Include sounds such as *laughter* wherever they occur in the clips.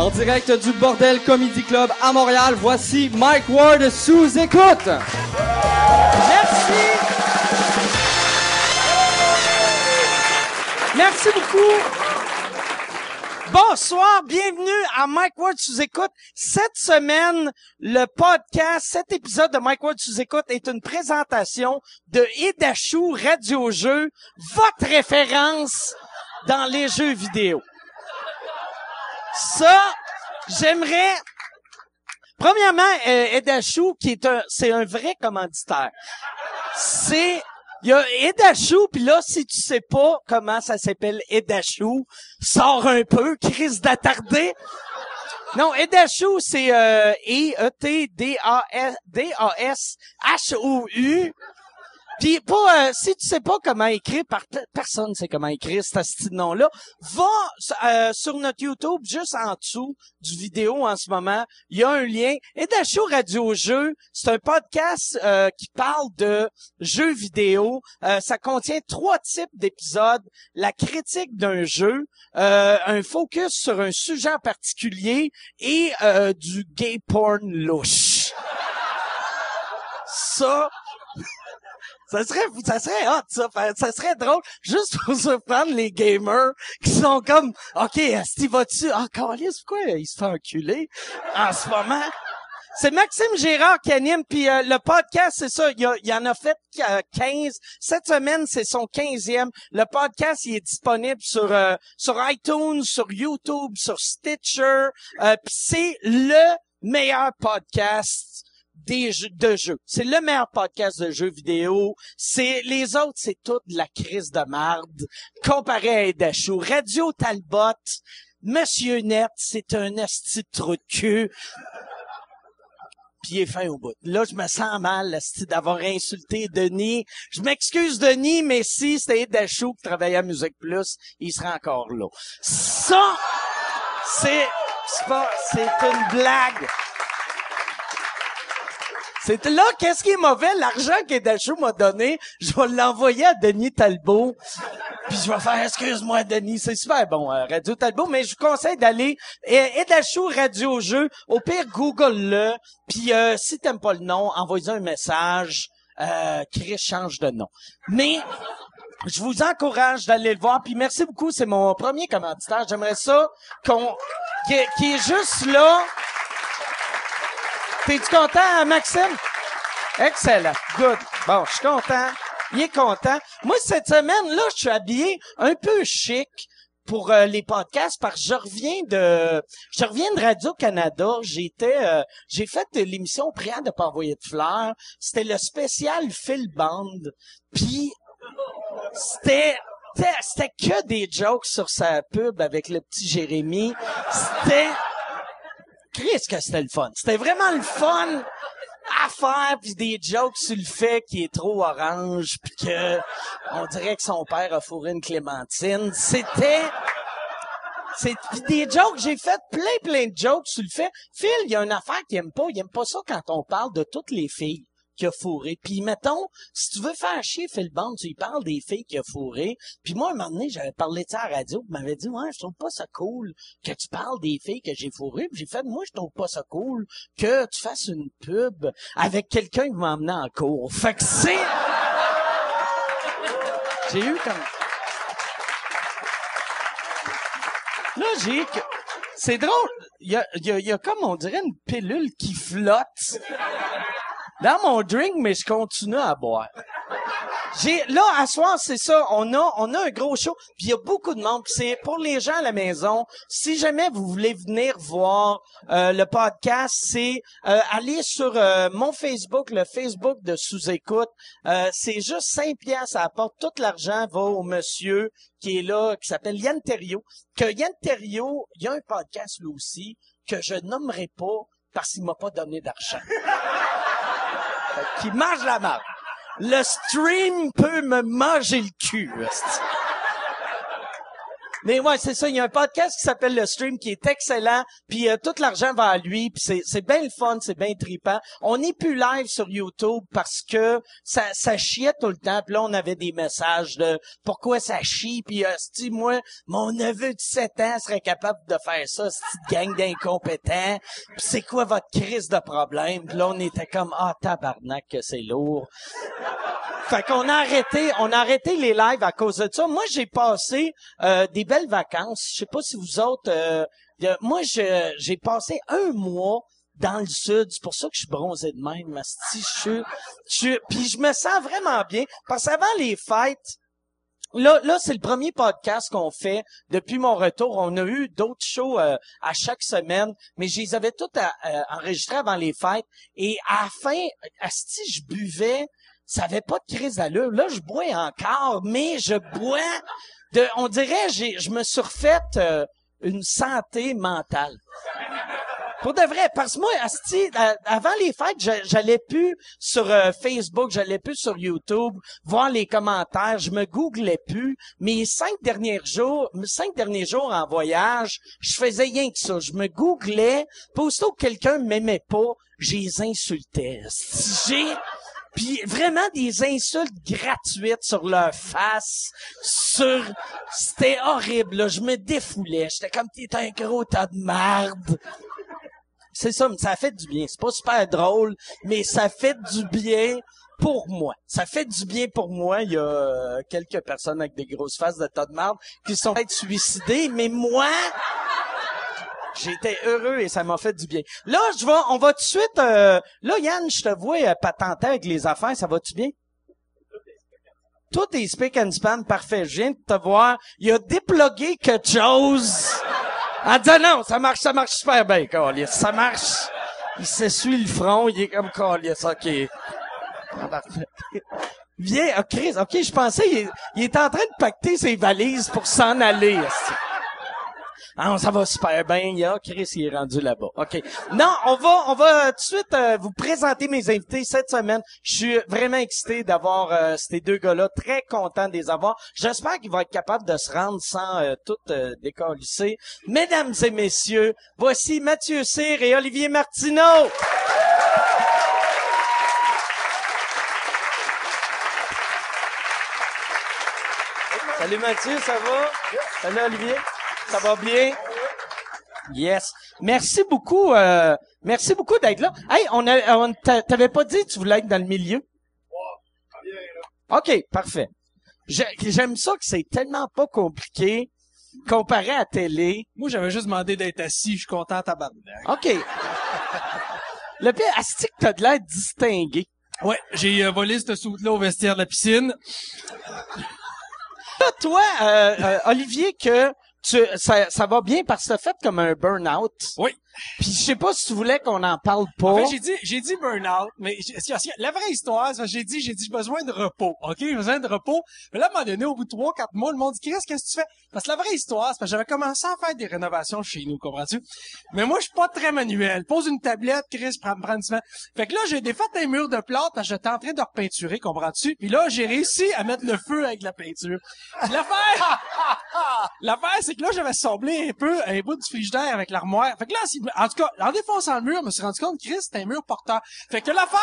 En direct du Bordel Comedy Club à Montréal, voici Mike Ward sous écoute. Merci. Merci beaucoup. Bonsoir, bienvenue à Mike Ward sous écoute. Cette semaine, le podcast, cet épisode de Mike Ward sous écoute est une présentation de Edachou Radio Jeu, votre référence dans les jeux vidéo. Ça, j'aimerais Premièrement, euh, qui est un, c'est un vrai commanditaire. C'est, il y a Edachou, puis là, si tu sais pas comment ça s'appelle Edachou, sors un peu, crise d'attardé. Non, Edachou, c'est euh, E-E-T-D-A-S-D-A-S-H-O-U. Puis pas, euh, si tu sais pas comment écrire, par personne sait comment écrire ce petit nom-là, va euh, sur notre YouTube, juste en dessous du vidéo en ce moment, il y a un lien. Edachou Radio Jeux, c'est un podcast euh, qui parle de jeux vidéo. ça contient trois types d'épisodes. La critique d'un jeu, un focus sur un sujet en particulier et du gay porn louche. Ça, ça serait, ça serait hot, ça. Ça serait drôle juste pour *laughs* surprendre les gamers qui sont comme, OK, Steve va-tu? Ah, Carlis, pourquoi il se fait enculer en ce moment? C'est Maxime Gérard qui anime, puis euh, le podcast, c'est ça, il, y en a fait 15. Euh, Cette semaine, c'est son 15e. Le podcast, il est disponible sur euh, sur iTunes, sur YouTube, sur Stitcher. c'est le meilleur podcast des jeux, de jeux. C'est le meilleur podcast de jeux vidéo. C'est les autres, c'est toute la crise de marde comparé à Edachou. Radio Talbot, Monsieur Net, c'est un esti de trou de il est fin au bout. Là, je me sens mal, d'avoir insulté Denis. Je m'excuse, Denis, mais si c'était Edachou qui travaillait à Musique Plus, il serait encore là. Ça, c'est, c'est pas, c'est une blague. C'est là, qu'est-ce qui est mauvais? L'argent qu'Edachou m'a donné, je vais l'envoyer à Denis Talbot. Puis je vais faire, excuse-moi, Denis, c'est super bon, euh, Radio Talbot, mais je vous conseille d'aller, Edachou Radio Jeu, au pire, Google-le. Puis euh, si t'aimes pas le nom, envoyez un message. Euh, Chris change de nom. Mais je vous encourage d'aller le voir. Puis merci beaucoup, c'est mon premier commanditaire. J'aimerais ça qu'on qui est juste là. T'es-tu content, Maxime? Excellent. Good. Bon, je suis content. Il est content. Moi, cette semaine, là, je suis habillé un peu chic pour euh, les podcasts parce que je reviens de je reviens de Radio Canada, j'étais euh, j'ai fait l'émission Prière de pas envoyer de fleurs, c'était le spécial Phil Band. Puis c'était c'était que des jokes sur sa pub avec le petit Jérémy. C'était Chris que c'était le fun. C'était vraiment le fun à faire puis des jokes sur le fait qu'il est trop orange puis que on dirait que son père a fourré une clémentine. C'était c'est des jokes, j'ai fait plein plein de jokes sur le fait. Phil, il y a une affaire qu'il aime pas, il aime pas ça quand on parle de toutes les filles qui a fourré. Puis mettons, si tu veux faire chier Phil Bond, tu lui parles des filles qui a fourré. Puis moi, un moment donné, j'avais parlé de ça à la radio, puis m'avait dit, ouais, je trouve pas ça cool que tu parles des filles que j'ai fourrées. Puis j'ai fait, moi, je trouve pas ça cool que tu fasses une pub avec quelqu'un qui m'a emmené en cours. Fait que c'est... J'ai eu comme... J'ai... C'est drôle. Il y a, y, a, y a comme, on dirait, une pilule qui flotte dans mon drink, mais je continue à boire. J'ai là à soir, c'est ça, on a on a un gros show, puis il y a beaucoup de monde, c'est pour les gens à la maison, si jamais vous voulez venir voir euh, le podcast, c'est euh, aller sur euh, mon Facebook, le Facebook de sous-écoute, c'est juste 5 pièces à porte, tout l'argent va au monsieur qui est là qui s'appelle Yann Terriot, que Yann Terriot, il y a un podcast lui aussi que je nommerai pas parce qu'il m'a pas donné d'argent qui mange la marde. Le stream peut me manger le cul. Mais ouais, c'est ça. Il y a un podcast qui s'appelle Le Stream qui est excellent. Puis euh, tout l'argent va à lui. Puis c'est, c'est bien le fun, c'est bien trippant. On n'est plus live sur YouTube parce que ça, ça chiait tout le temps. Puis là, on avait des messages de pourquoi ça chie. Puis euh, si moi, mon neveu de 7 ans serait capable de faire ça, cette gang d'incompétents. Puis c'est quoi votre crise de problème? Puis là, on était comme, ah, tabarnak, que c'est lourd. Fait qu'on a arrêté, on a arrêté les lives à cause de ça. Moi, j'ai passé euh, des belles vacances. Je sais pas si vous autres. euh, euh, moi, j'ai passé un mois dans le sud. C'est pour ça que je suis bronzé de même, asti. Je puis je me sens vraiment bien parce qu'avant les fêtes. Là, là, c'est le premier podcast qu'on fait depuis mon retour. On a eu d'autres shows euh, à chaque semaine, mais je les avais tous à- euh, enregistrés avant les fêtes. Et à la fin, asti, je buvais ça avait pas de crise d'allure. Là, je bois encore, mais je bois de, on dirait, j'ai, je me suis refait euh, une santé mentale. Pour de vrai, parce que moi, asti, à- avant les fêtes, j'allais plus sur euh, Facebook, j'allais plus sur YouTube, voir les commentaires, je me googlais plus. Mes cinq derniers jours, cinq derniers jours en voyage, je faisais rien que ça. Je me googlais, puis aussitôt que quelqu'un m'aimait pas, je les insultais. Puis vraiment des insultes gratuites sur leur face, sur... C'était horrible, là. Je me défoulais. J'étais comme, t'es un gros tas de merde. C'est ça, mais ça fait du bien. C'est pas super drôle, mais ça fait du bien pour moi. Ça fait du bien pour moi. Il y a euh, quelques personnes avec des grosses faces de tas de merde qui sont peut-être suicidées, mais moi... J'étais heureux et ça m'a fait du bien. Là, je vais, on va tout de suite. euh, là, Yann, je te vois euh, patenter avec les affaires. Ça va-tu bien? Tout est speak and span parfait. Je viens de te voir. Il a déplogué quelque chose. Elle dit non, ça marche, ça marche super bien, Carlis. Ça marche. Il s'essuie le front. Il est comme Carlis. OK. Viens, oh, Chris, OK, je pensais, il, il est en train de pacter ses valises pour s'en aller. Ah, ça va super bien. Il y a Chris, il est rendu là-bas. OK. Non, on va, on va tout de suite euh, vous présenter mes invités cette semaine. Je suis vraiment excité d'avoir euh, ces deux gars-là. Très content de les avoir. J'espère qu'ils vont être capables de se rendre sans euh, tout euh, décalisser. Mesdames et messieurs, voici Mathieu Cyr et Olivier Martineau. Salut Mathieu, ça va? Salut Olivier, ça va bien? Yes. Merci beaucoup. euh, merci beaucoup d'être là. Hey, on a, on t'a- t'avais pas dit que tu voulais être dans le milieu? OK, parfait. J'ai- J'aime ça que c'est tellement pas compliqué comparé à télé. Moi, j'avais juste demandé d'être assis. Je suis content, tabarnak. OK. Le pire, asti que t'as de l'air distingué. Ouais, j'ai euh, volé ce soute-là au vestiaire de la piscine. Toi, euh, euh, Olivier, que tu, ça, ça va bien parce que fait comme un burn-out. Oui. Puis je sais pas si tu voulais qu'on en parle pas. Fait, j'ai dit, j'ai dit burn-out, mais la vraie histoire, j'ai dit, j'ai dit, j'ai besoin de repos. OK? J'ai besoin de repos. Mais là, à un moment donné, au bout de trois, quatre mois, le monde dit, Chris, qu'est-ce que tu fais? Parce que la vraie histoire, c'est que j'avais commencé à faire des rénovations chez nous, comprends-tu? Mais moi, je suis pas très manuel. Pose une tablette, Chris, prends, prends une semaine. Fait que là, j'ai défait un mur de plâtre parce que j'étais en train de repeinturer, comprends-tu? Puis là, j'ai réussi à mettre le feu avec la peinture. L'affaire, *laughs* l'affaire, c'est que là, j'avais semblé un peu un bout du frigidaire avec l'armoire. Fait que là, si- en tout cas, en défonçant le mur, je me suis rendu compte que Chris, c'était un mur porteur. Fait que l'affaire,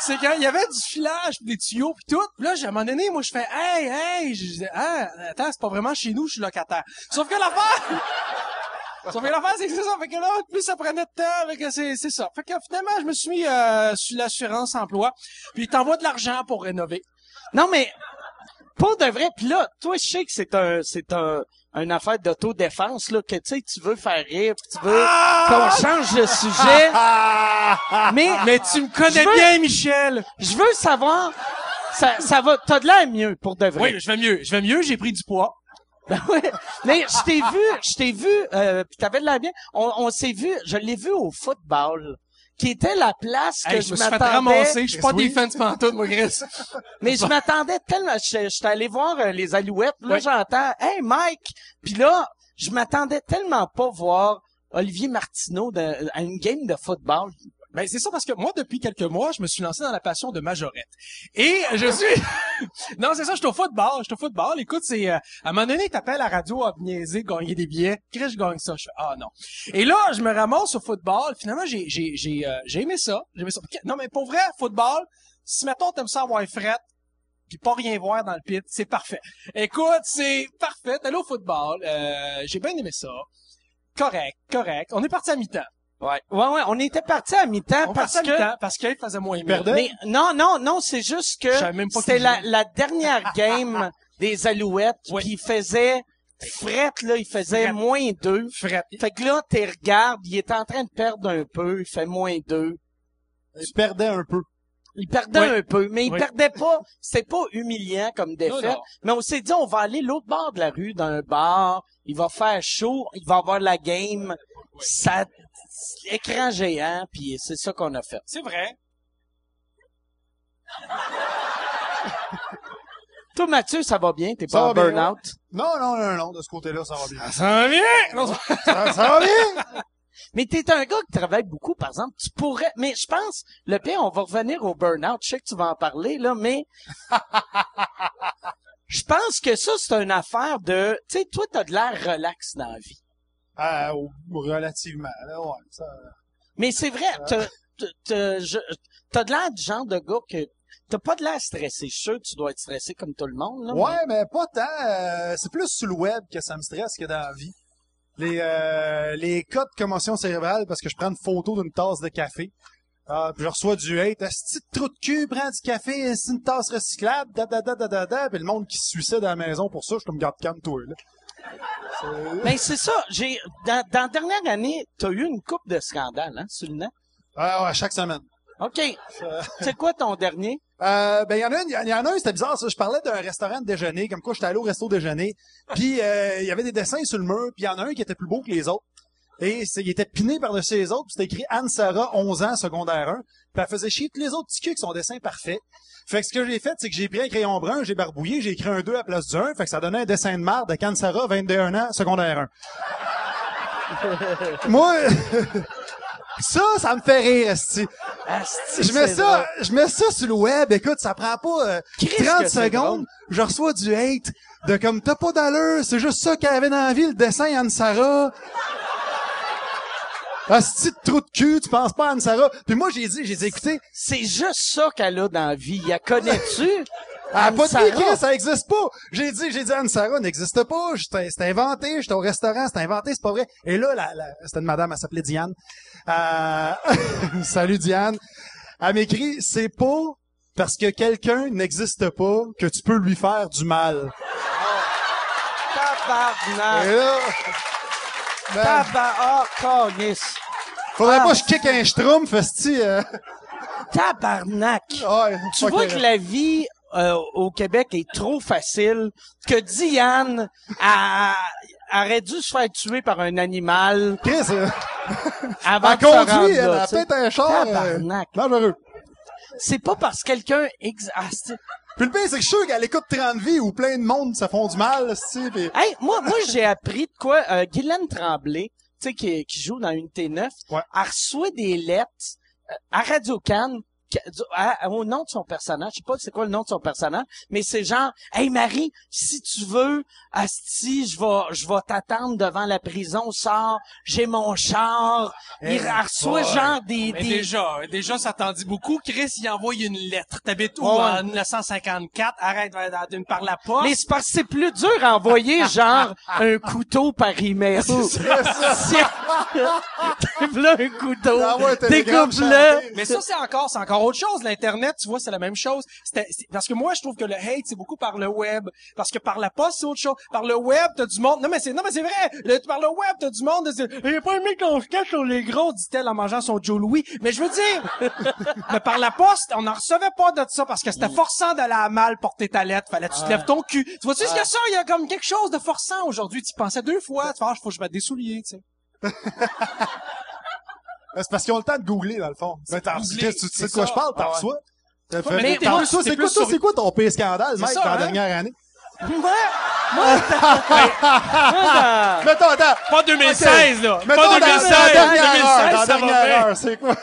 c'est qu'il y avait du filage, pis des tuyaux, puis tout. Puis là, à un moment donné, moi, je fais « Hey, hey! » Je disais « Ah, attends, c'est pas vraiment chez nous, je suis locataire. » Sauf que l'affaire... *laughs* Sauf que l'affaire, c'est que c'est ça. Fait que là, plus ça prenait de temps, fait que c'est, c'est ça. Fait que finalement, je me suis mis euh, sur l'assurance emploi, puis t'envoies de l'argent pour rénover. Non, mais pour de vrai, puis là, toi, je sais que c'est un, c'est un, une affaire d'autodéfense, là, que tu sais, tu veux faire rire, puis tu veux qu'on change de sujet. *laughs* mais, Mais tu me connais veux- bien, Michel! je veux savoir, ça, ça va, t'as de l'air mieux, pour de vrai. Oui, je vais mieux. Je vais mieux, j'ai pris du poids. *laughs* Ben ouais. Mais je t'ai vu, je t'ai vu, euh, puis t'avais de l'air bien. On, on s'est vu, je l'ai vu au football, qui était la place que Hey, je, je me suis fait m'attendais. ramasser. Je suis pas Oui. défense pantoute, moi, Chris. *laughs* Mais je m'attendais tellement. Je J'étais allé voir euh, les Alouettes. Là, Oui. j'entends Hey Mike. Puis là, je m'attendais tellement pas voir Olivier Martineau de- à une game de football. Ben c'est ça parce que moi depuis quelques mois, je me suis lancé dans la passion de majorette. Et je suis *laughs* Non, c'est ça, je suis au football, je suis au football. Écoute, c'est euh, à un moment donné, t'appelles à la radio à niaiser, gagner des billets. Chris, je gagne ça. Je fais ah non. Et là, je me ramasse au football. Finalement, j'ai j'ai j'ai euh, j'ai aimé ça. J'ai aimé ça. Non mais pour vrai, football, si mettons t'aimes ça avoir fret, puis pas rien voir dans le pit, c'est parfait. Écoute, c'est parfait. T'es au football, euh, j'ai bien aimé ça. Correct, correct. On est parti à mi-temps. Ouais. Ouais, ouais, on était parti à mi-temps parce parti à que... mi-temps parce qu'il faisait moins bien. perdait? Mais non, non, non, c'est juste que c'était qui la, dernière *laughs* game des Alouettes, puis il faisait frette, là, il faisait moins deux. Fret. Fait que là, tu regardes, il est en train de perdre un peu, il fait moins deux. Tu perdais un peu. Il perdait Oui. un peu, mais il Oui. perdait pas. C'était pas humiliant comme défaite. Non, non. Mais on s'est dit, on va aller l'autre bord de la rue, dans un bar. Il va faire chaud, il va avoir la game. Ça, écran géant, puis c'est ça qu'on a fait. C'est vrai. *laughs* Toi, Mathieu, ça va bien? T'es Ça pas en va bien, burn-out? Non, non, non, non, de ce côté-là, ça va bien. Ça va bien. Non, ça- *laughs* ça, ça va bien! *laughs* Mais t'es un gars qui travaille beaucoup, par exemple. Tu pourrais, mais je pense, le pire, on va revenir au burn-out. Je sais que tu vas en parler, là, mais je pense que ça, c'est une affaire de, tu sais, toi, t'as de l'air relax dans la vie. Ah, oh, relativement, là, ouais. Ça... Mais c'est vrai, t'as, t'as- t'as, de l'air du genre de gars que t'as pas de l'air stressé. Je suis sûr que tu dois être stressé comme tout le monde, là. Ouais, mais pas tant. euh, c'est plus sur le web que ça me stresse que dans la vie. Les, euh, les cas de commotion cérébrale parce que je prends une photo d'une tasse de café. Ah, puis je reçois du hate. De trou de cul, prends du café, c'est une tasse recyclable, da da da da da da. Puis le monde qui se suicide à la maison pour ça, je suis comme garde calme toi là. Mais c'est ça, j'ai, dans, dans la dernière année, t'as eu une coupe de scandales, hein, sur le net. Ah ouais, chaque semaine. OK. C'est quoi ton dernier? Euh, ben, il y en a un, il y en a c'était bizarre, ça. Je parlais d'un restaurant de déjeuner, comme quoi j'étais allé au resto déjeuner. Puis, euh, il y avait des dessins sur le mur, puis il y en a un qui était plus beau que les autres. Et il était piné par-dessus les autres, puis c'était écrit Anne-Sara, 11 ans, secondaire 1. Puis elle faisait chier tous les autres petits culs avec son dessin parfait. Fait que ce que j'ai fait, c'est que j'ai pris un crayon brun, j'ai barbouillé, j'ai écrit un 2 à la place du 1, fait que ça donnait un dessin de marde de Anne-Sara, 21 ans, secondaire 1. *laughs* Moi, *laughs* ça, ça me fait rire. Asti, Je mets ça, je mets ça sur le web. Écoute, ça prend pas euh, Christ 30 que c'est secondes. Je reçois du hate de comme t'as pas d'allure, c'est juste ça qu'elle avait dans la vie, le dessin Anne-Sara. Asti de trou de cul, tu penses pas à Anne-Sara. Puis moi, j'ai dit, j'ai dit, écoutez, C'est juste ça qu'elle a dans la vie. La connais-tu? elle a pas de vie, ça existe pas. J'ai dit, j'ai dit, Anne-Sara n'existe pas. C'était inventé. J'étais au restaurant, c'était inventé, c'est pas vrai. Et là, la, la- c'était une madame, elle s'appelait Diane. Euh, *laughs* salut Diane. Elle m'écrit, c'est pas parce que quelqu'un n'existe pas que tu peux lui faire du mal. Tabarnak! Et là, ben, Tabarnak! Oh, calice. faudrait Ah. pas que je kick un schtroumpf, esti. Euh, Tabarnak! Tu vois que la vie euh, au Québec est trop facile, que Diane a, aurait dû se faire tuer par un animal Chris, euh, *laughs* avant elle de conduit, elle, sais. pète un char. euh, Tabarnak. dangereux. C'est pas parce que quelqu'un ex... ah, Puis le pire, c'est que je suis sûr qu'elle écoute 30 vies où plein de monde se font du mal, esti, pis... Hey, moi, moi, j'ai appris de quoi, euh, Guylaine Tremblay, tu sais, qui, qui joue dans Unité 9, Ouais. a reçu des lettres euh, à Radio Cannes au nom de son personnage, je sais pas c'est quoi le nom de son personnage, mais c'est genre, hey Marie, si tu veux, asti, je vais, je vais t'attendre devant la prison, sors, j'ai mon char. Il reçoit genre des, Mais des, déjà, déjà, ça t'en dit beaucoup. Chris, il envoie une lettre. T'habites où? Ouais. En 1954? Arrête, va va- d'une par la poste. Mais c'est parce que c'est plus dur à envoyer *laughs* genre un couteau par email. C'est *laughs* *laughs* là un couteau. Télégramme Découpe-le. Mais ça, c'est encore, c'est encore autre chose. L'Internet, tu vois, c'est la même chose. C'était- parce que moi, je trouve que le hate, c'est beaucoup par le web. Parce que par la poste, c'est autre chose. Par le web, t'as du monde. Non, mais c'est, non, mais c'est vrai. Le- par le web, t'as du monde. Il a pas aimé qu'on se cache sur les gros, dit-elle en mangeant son Joe Louis. Mais je veux dire, *laughs* mais par la poste, on n'en recevait pas de ça parce que c'était forçant d'aller à mal porter ta lettre. Fallait que tu te lèves ton cul. Tu vois-tu ce que ça? Il y a comme quelque chose de forçant aujourd'hui? Tu pensais deux fois. Tu fais, ah, faut que je mette des souliers, tu sais. *laughs* C'est parce qu'ils ont le temps de googler, dans le fond. Mais t'en- googler, Chris, tu sais c'est de quoi je parle, t'en Ah ouais. reçois. T'as mais fait- t'es t'en plus- reçois, t'es c'est quoi, toi, sur- c'est quoi ton pire scandale, mec, dans la hein? dernière année? Ouais. *laughs* dans- Mettons, attends. Pas 2016, là. Mettons Pas dans, dans 2016. la dernière heure, 2016, dans dernière heure, c'est quoi?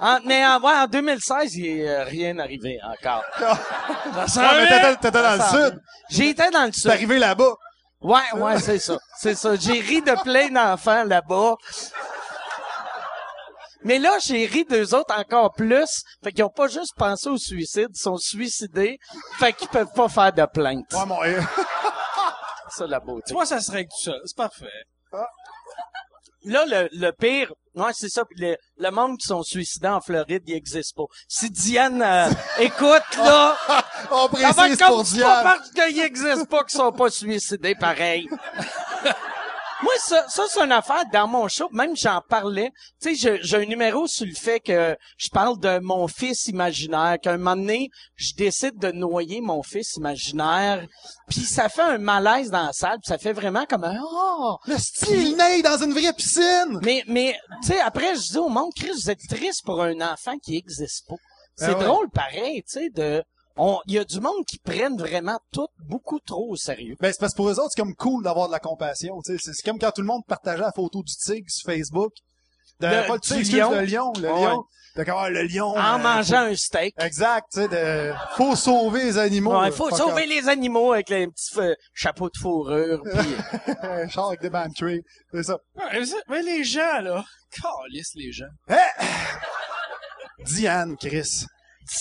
en, mais en, ouais, en 2016, il n'est rien arrivé encore. *laughs* Ça Ouais, mais t'étais, dans le sud. J'étais dans le T'es sud. arrivé là-bas. Ouais, ouais, c'est ça. C'est ça. J'ai ri de plein d'enfants là-bas. Mais là, j'ai ri d'eux autres encore plus. Fait qu'ils ont pas juste pensé au suicide, ils sont suicidés. Fait qu'ils peuvent pas faire de plainte. Ouais, mon, euh, *laughs* C'est ça, la beauté. Tu vois, ça se règle tout seul. C'est parfait. Là, le, le pire, ouais, c'est ça. puis Le, le monde qui sont suicidés en Floride, il existe pas. Si Diane euh, écoute, là, *laughs* on précise comme pour c'est pas Diane. parce qu'il existe pas qu'ils sont pas suicidés, pareil. *laughs* Moi, ça, ça c'est une affaire dans mon show. Même j'en parlais. Tu sais, j'ai- j'ai un numéro sur le fait que je parle de mon fils imaginaire. Qu'un moment donné, je décide de noyer mon fils imaginaire. Puis ça fait un malaise dans la salle. puis ça fait vraiment comme un oh. Le style naît dans une vraie piscine. Mais, mais, tu sais, après, je dis au monde, Chris, vous êtes triste pour un enfant qui existe pas. C'est Ah ouais. drôle, pareil, tu sais, de, il y a du monde qui prennent vraiment tout beaucoup trop au sérieux. Ben, c'est parce que pour eux autres, c'est comme cool d'avoir de la compassion, tu sais. C'est- C'est comme quand tout le monde partageait la photo du tigre sur Facebook. De, Le- pas le tigre, excuse, lion. le lion, le Ouais. lion. De ah, le lion. En euh, mangeant un steak. Exact, tu sais, de, faut sauver les animaux. Il euh, faut sauver les animaux avec les petits chapeaux de fourrure. *laughs* Puis, off. Un char avec des bantrés. C'est ça. Ouais, mais- les gens, là. Calisse, les gens. Diane, Chris.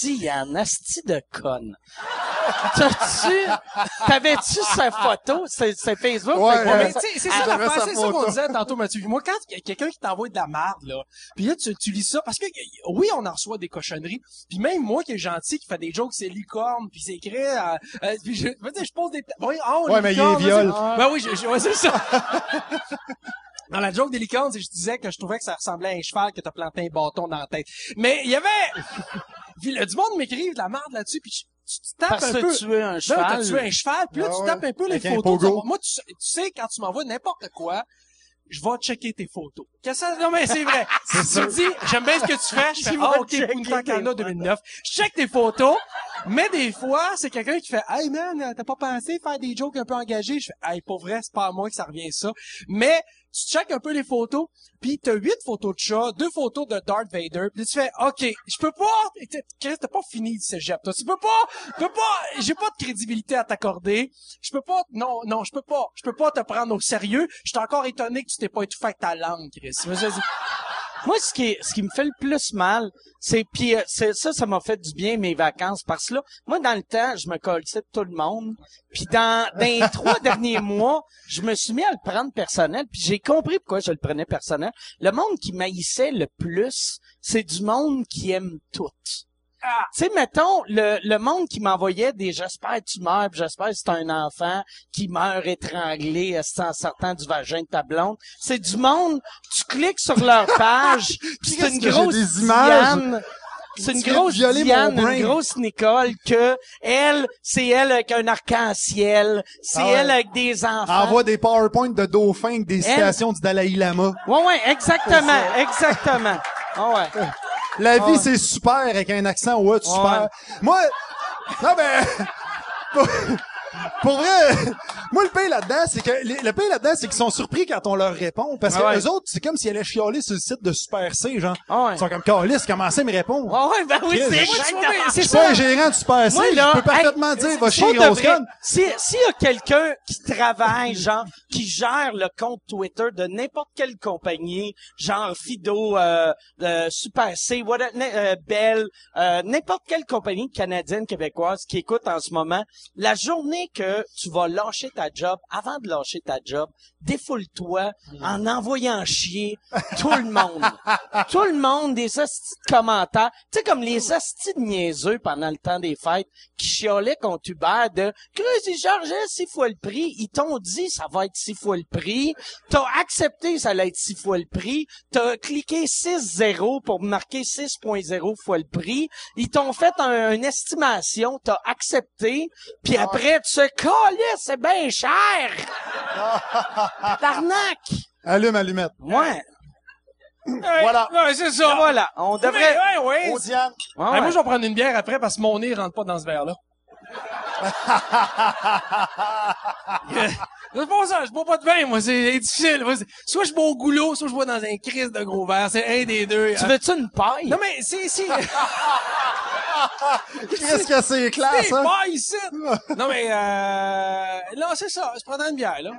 Diane, asti de conne. T'as-tu, t'avais-tu sa photo? C'est, c'est Facebook? Ouais, ouais, Mais tu c'est ça l'affaire, c'est ça qu'on disait tantôt, Mathieu. Moi, quand il y a quelqu'un qui t'envoie de la merde, là, puis là, tu, tu lis ça, parce que, oui, on en reçoit des cochonneries, puis même moi qui est gentil, qui fait des jokes, c'est licorne, puis c'est écrit, euh, euh, puis je, je pose des... Oui, oh, Ouais, mais il licorne, est viol. Ben oui, je, je- ouais, c'est ça. *laughs* Dans la joke des licornes, je disais que je trouvais que ça ressemblait à un cheval que t'as planté un bâton dans la tête. Mais il y avait... *laughs* Du monde m'écrive de la merde là-dessus, puis tu, tu- tu tapes Parce un peu... tu es un cheval. t'as tué un cheval, puis là, Ah tu tapes un peu les photos. Moi, tu, sais- tu sais, quand tu m'envoies n'importe quoi, je vais checker tes photos. Qu'est-ce que ça? Non, mais c'est vrai. *laughs* si tu dis, j'aime bien ce que tu fais, je *laughs* fais, ah, ok, checker Punta tes Cana photos. 2009. Je check tes photos, mais des fois, c'est quelqu'un qui fait, hey man, t'as pas pensé faire des jokes un peu engagés? Je fais, hey, pour vrai, c'est pas à moi que ça revient ça. Mais, tu checkes un peu les photos, puis t'as huit photos de chat, deux photos de Darth Vader, puis tu fais, ok, je peux pas, Chris, t'as pas fini le cégep, toi. Tu peux pas, peux pas, j'ai pas de crédibilité à t'accorder. Je peux pas, non, non, je peux pas, je peux pas te prendre au sérieux. Je suis encore étonné que tu t'es pas étouffé avec ta langue, Chris. Moi, ce qui, est- ce qui me fait le plus mal, c'est puis euh, c'est ça, ça m'a fait du bien mes vacances parce que là, moi dans le temps, je me collais de tout le monde. Puis dans, dans les trois derniers *laughs* mois, je me suis mis à le prendre personnel. Puis j'ai compris pourquoi je le prenais personnel. Le monde qui maïssait le plus, c'est du monde qui aime tout. Ah. Tu sais, mettons, le, le monde qui m'envoyait des « j'espère que tu meurs, j'espère que c'est un enfant qui meurt étranglé en sortant du vagin de ta blonde », c'est du monde, tu cliques sur leur *laughs* page, puis c'est une grosse des images? Diane, c'est une grosse Diane, une grosse Nicole, que elle, c'est elle avec un arc-en-ciel, c'est Ah ouais. elle avec des enfants. Envoie des PowerPoint de dauphins avec des citations du Dalai Lama. Ouais, ouais, exactement, exactement. Ah ouais. La vie, Ouais. c'est super avec un accent ouais, super. Moi, non, ben, *laughs* pour, pour vrai, *laughs* moi, le pain là-dedans, c'est que, les- le pain là-dedans, c'est qu'ils sont surpris quand on leur répond. Parce que Ah ouais. eux autres, c'est comme s'ils allaient chialer sur le site de Super C, genre. Ah ouais. Ils sont comme, Calice, commencez à me répondre. Ouais, ouais, ben oui, Chris, c'est exactement. Je c'est suis pas ça. un gérant du Super C, Moi, je peux parfaitement hey, dire, va pour chier, de grosse vrai, conne. Si, s'il y a quelqu'un qui travaille, genre, qui gère le compte Twitter de n'importe quelle compagnie, genre Fido, euh, euh, Super C, whatever, n- euh, Bell, euh, n'importe quelle compagnie canadienne, québécoise qui écoute en ce moment, la journée que tu vas lâcher ta job, avant de lâcher ta job, défoule-toi en envoyant chier tout le monde. *laughs* tout le monde, des hosties de commentaires. Tu sais, comme les hosties de niaiseux pendant le temps des fêtes qui chiolaient contre Uber de « Chris, ils chargeaient six fois le prix. Ils t'ont dit ça va être six fois le prix. T'as accepté ça allait être six fois le prix. T'as cliqué 6-0 pour marquer 6.0 fois le prix. Ils t'ont fait un- une estimation. T'as accepté. Puis après, tu te calais, c'est bien cher. *laughs* Tarnac. Allume, allumette. Ouais. Voilà. Ouais, c'est ça. Voilà. On devrait... Ouais, ouais, ouais. Oh, Diane. Ouais, Hey, ouais. moi, je vais prendre une bière après parce que mon nez rentre pas dans ce verre-là. C'est pas ça, je bois pas de vin, moi, c'est difficile. Moi, soit je bois au goulot, soit je bois dans un crise de gros verre. C'est un des deux. Tu veux-tu une paille? Non, mais c'est, c'est, *laughs* Qu'est-ce que c'est classe, c'est hein? pas ici. Non, mais, euh, là, c'est ça. Je prendrais une bière, là.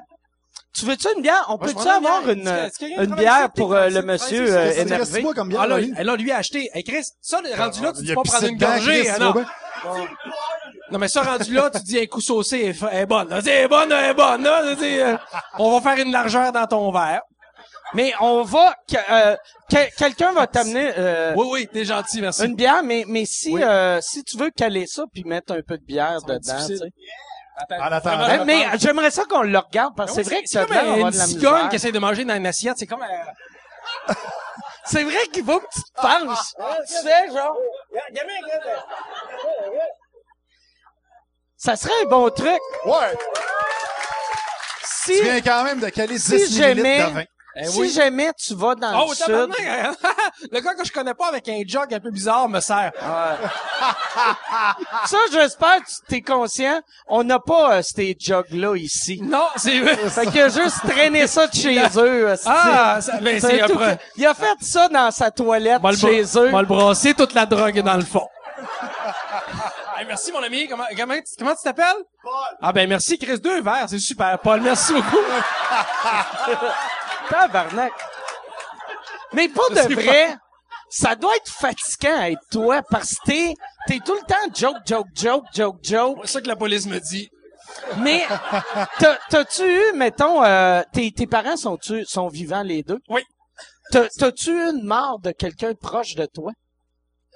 Tu veux-tu une bière? On peut-tu avoir une, une bière pour euh, le monsieur énervé? comme bière, Ah, là, lui? a acheté. Hey, Chris, ça, le rendu là, tu Il dis a pas prendre une gorgée. Tu non. mais ça, rendu là, tu dis un coup saucé, elle est est bonne. là. Elle est bonne, elle est bonne, là. Tu dis, euh, On va faire une largeur dans ton verre. Mais on va, que- euh, que- quelqu'un va t'amener euh, Oui, oui, t'es gentil, merci. une bière, mais, mais si, Oui. euh, si tu veux caler ça puis mettre un peu de bière dedans, tu sais. Attends, Eh, je mais j'aimerais ça qu'on le regarde parce que c'est vrai que c'est comme une cigogne qui essaie de manger dans une assiette. C'est comme... euh, C'est vrai qu'il faut que tu te penches. tu sais, genre. Ça serait un bon truc. Ouais! Si, Tu viens quand même de caler si 10 jamais- millilitres de vin. Eh si oui. jamais tu vas dans Oh, le sud. hein? *laughs* Le gars que je connais pas avec un jog un peu bizarre me sert. *laughs* Ça, j'espère que tu t'es conscient. On n'a pas euh, ces jugs-là ici. Non, c'est... *laughs* Fait qu'il a juste traîné ça de chez eux. Ah, ça- ben, c'est tout- après... Il a fait ça dans sa toilette chez eux. moi, le brasser, toute la drogue dans le fond. Hey, merci, mon ami. Comment, comment, comment tu t'appelles? Paul. Ah, ben, merci, Chris. Deux verres. C'est super, Paul. Merci beaucoup. *laughs* Tabarnak. Mais pour de vrai, ça doit être fatigant être toi parce que t'es, t'es tout le temps joke, joke, joke, joke, joke. C'est ça que la police me dit. Mais *laughs* t'as- t'as-tu eu, mettons, euh, tes, tes parents sont-tu, sont vivants les deux? Oui. T'as- T'as-tu eu une mort de quelqu'un proche de toi?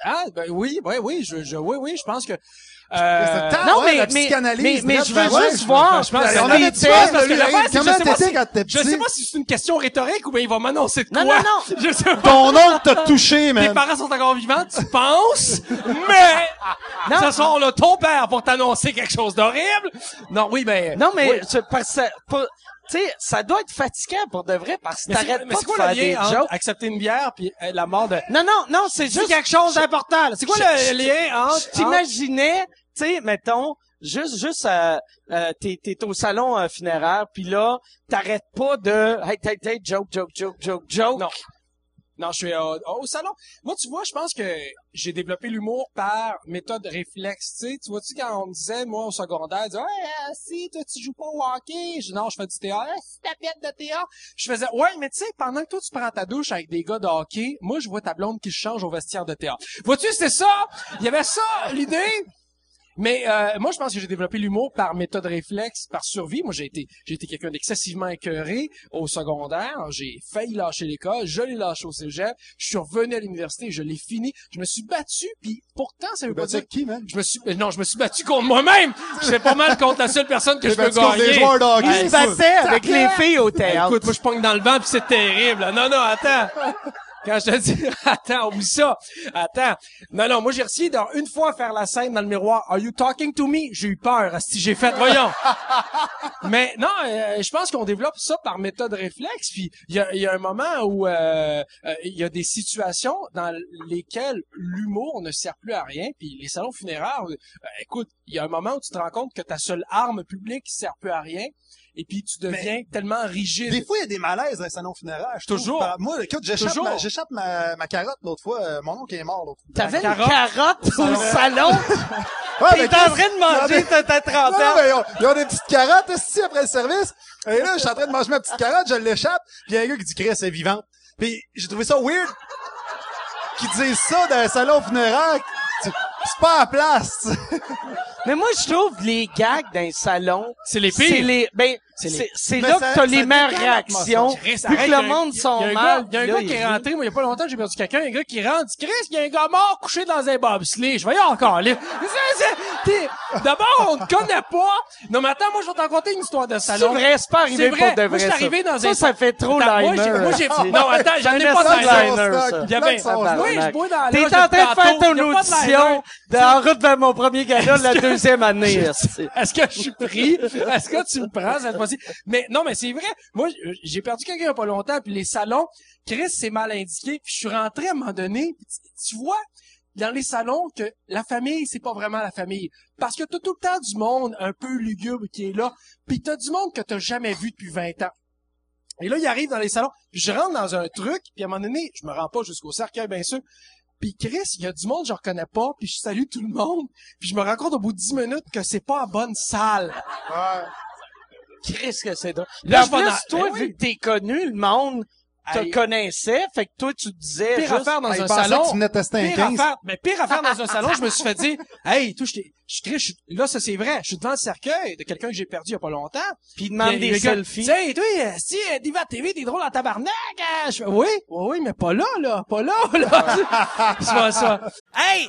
Ah, ben oui, oui, oui, je, je, oui, oui, je pense que... Euh, non, ouais, mais- la mais- mais- mais je ben veux juste voir. je pense que On c'est avait dit parce que l'affaire, c'est je sais pas si- quand t'étais Je sais petit? pas si c'est une question rhétorique ou bien il va m'annoncer de Non, quoi. non, non. *laughs* Je sais pas. Ton oncle t'a touché, Tes man. parents sont encore vivants, tu penses, mais Non. ce sont là ton père pour t'annoncer quelque chose d'horrible. Non, oui, ben... Non, mais, parce que, pas- tu sais, ça doit être fatigant pour de vrai parce que t'arrêtes pas de faire des jokes. accepter une bière puis euh, la mort de... Non, non, non, c'est juste quelque chose d'important. C'est quoi le lien entre... T'imaginais, tu sais, mettons, juste, juste, euh, euh, t'es, t'es au salon euh, funéraire, puis là, t'arrêtes pas de, hey, hey, hey, joke, joke, joke, joke, joke. Non. Non, je suis euh, au salon. Moi, tu vois, je pense que j'ai développé l'humour par méthode réflexe. Tu tu vois-tu quand on me disait, moi, au secondaire, ouais, euh, si, toi, tu joues pas au hockey. Je non, je fais du théâtre. Ah, si, ta pièce de théâtre. Je faisais, ouais, mais tu sais, pendant que toi, tu prends ta douche avec des gars de hockey, moi, je vois ta blonde qui change au vestiaire de théâtre. Vois-tu, c'est ça? Il y avait ça, l'idée. Mais euh, moi, je pense que j'ai développé l'humour par méthode réflexe, par survie. Moi, j'ai été, j'ai été quelqu'un d'excessivement écœuré au secondaire. J'ai failli lâcher l'école, je l'ai lâché au cégep. Je suis revenu à l'université, je l'ai fini. Je me suis battu, puis pourtant, ça veut pas dire qui, man? je me suis, non, je me suis battu contre moi-même. J'étais pas mal contre la seule personne que je peux gagner. Il se battait avec les filles au théâtre. écoute, moi, je pogne dans le vent, puis c'est terrible. Non, non, attends. Quand je te dis, *laughs* attends, oublie ça. Attends. Non, non, moi, j'ai réussi dans une fois à faire la scène dans le miroir. Are you talking to me? J'ai eu peur. Si j'ai fait, voyons. *laughs* Mais non, euh, je pense qu'on développe ça par méthode réflexe. Puis il y a, y a un moment où euh, euh, il y a des situations dans lesquelles l'humour ne sert plus à rien. Puis les salons funéraires, euh, écoute, il y a un moment où tu te rends compte que ta seule arme publique sert plus à rien. Et puis tu deviens tellement rigide. Des fois, il y a des malaises dans les salons funéraires. je trouve. Toujours. Par- Moi, écoute, j'échappe ma, j'échappe ma, ma carotte l'autre fois. Euh, Mon oncle est mort l'autre fois. T'avais une carotte? au salon? *laughs* Ouais, T'es en train de manger il y a des- ta, ta trentaine. mais ils ont, ils ont des petites carottes ici après le service. Et là, je suis en train de manger ma petite carotte, je l'échappe. Puis il y a un gars qui dit Chris, elle est vivante. Puis j'ai trouvé ça weird qu'ils disent ça dans un salon funéraire. C'est c'est pas à la place. Mais moi, je trouve les gags d'un salon, C'est les c'est pires. les, ben, C'est les- c'est, c'est là ça- que t'as ça les meilleures réactions. Vu que le monde sont mal. Il y a un gars qui est rentré, moi, il y a pas longtemps, j'ai perdu quelqu'un, un gars qui rentre, dit, Chris, il y a un gars mort couché dans un bobsleigh. Je voyais encore, là. C'est- c'est- t'es- D'abord, on te connaît pas. Non, mais attends, moi, je vais t'en conter une histoire de C'est salon. vrai, c'est pas arrivé C'est pour vrai. de Moi, vrai. je suis ça. arrivé dans ça, un- ça fait trop moi, liner. j'ai- moi, j'ai- non, attends, j'en ai pas de liner. ça. Il y avait- Plug son stock. Oui, je bois dans la T'es en train de faire ton audition en route vers mon premier gala de la *laughs* deuxième année. Est-ce que je suis pris? Est-ce que tu me prends cette fois-ci? Mais non, mais c'est vrai. Moi, j'ai perdu quelqu'un il y a pas longtemps, puis les salons, Chris, c'est mal indiqué. Puis je suis rentré à un moment donné, puis tu, tu vois, dans les salons que la famille, c'est pas vraiment la famille. Parce que t'as tout le temps du monde un peu lugubre qui est là, puis t'as du monde que t'as jamais vu depuis 20 ans. Et là, il arrive dans les salons, puis je rentre dans un truc, puis à un moment donné, je me rends pas jusqu'au cercueil, bien sûr. Puis Chris, il y a du monde que je reconnais pas, puis je salue tout le monde, puis je me rends compte au bout de 10 minutes que c'est pas en bonne salle. Ouais. Chris que c'est drôle. Là, Là, je vais plus, dans- toi, Ben vu oui. que t'es connu, le monde te Hey. connaissait, fait que toi, tu te disais Pire juste... affaire dans un salon. que tu venais de tester un Pire 15. affaire, mais pire affaire dans un *laughs* salon, je me suis fait dire, hey, toi, je je crie, je- là, ça c'est vrai, je suis devant le cercueil de quelqu'un que j'ai perdu il y a pas longtemps. Puis il demande des selfies. Tu sais, toi, si, euh, Diva TV, t'es drôle en tabarnak, hein? Je fais, oui, oui, oui, mais pas là, là, pas là, là. *laughs* c'est pas ça. Hey,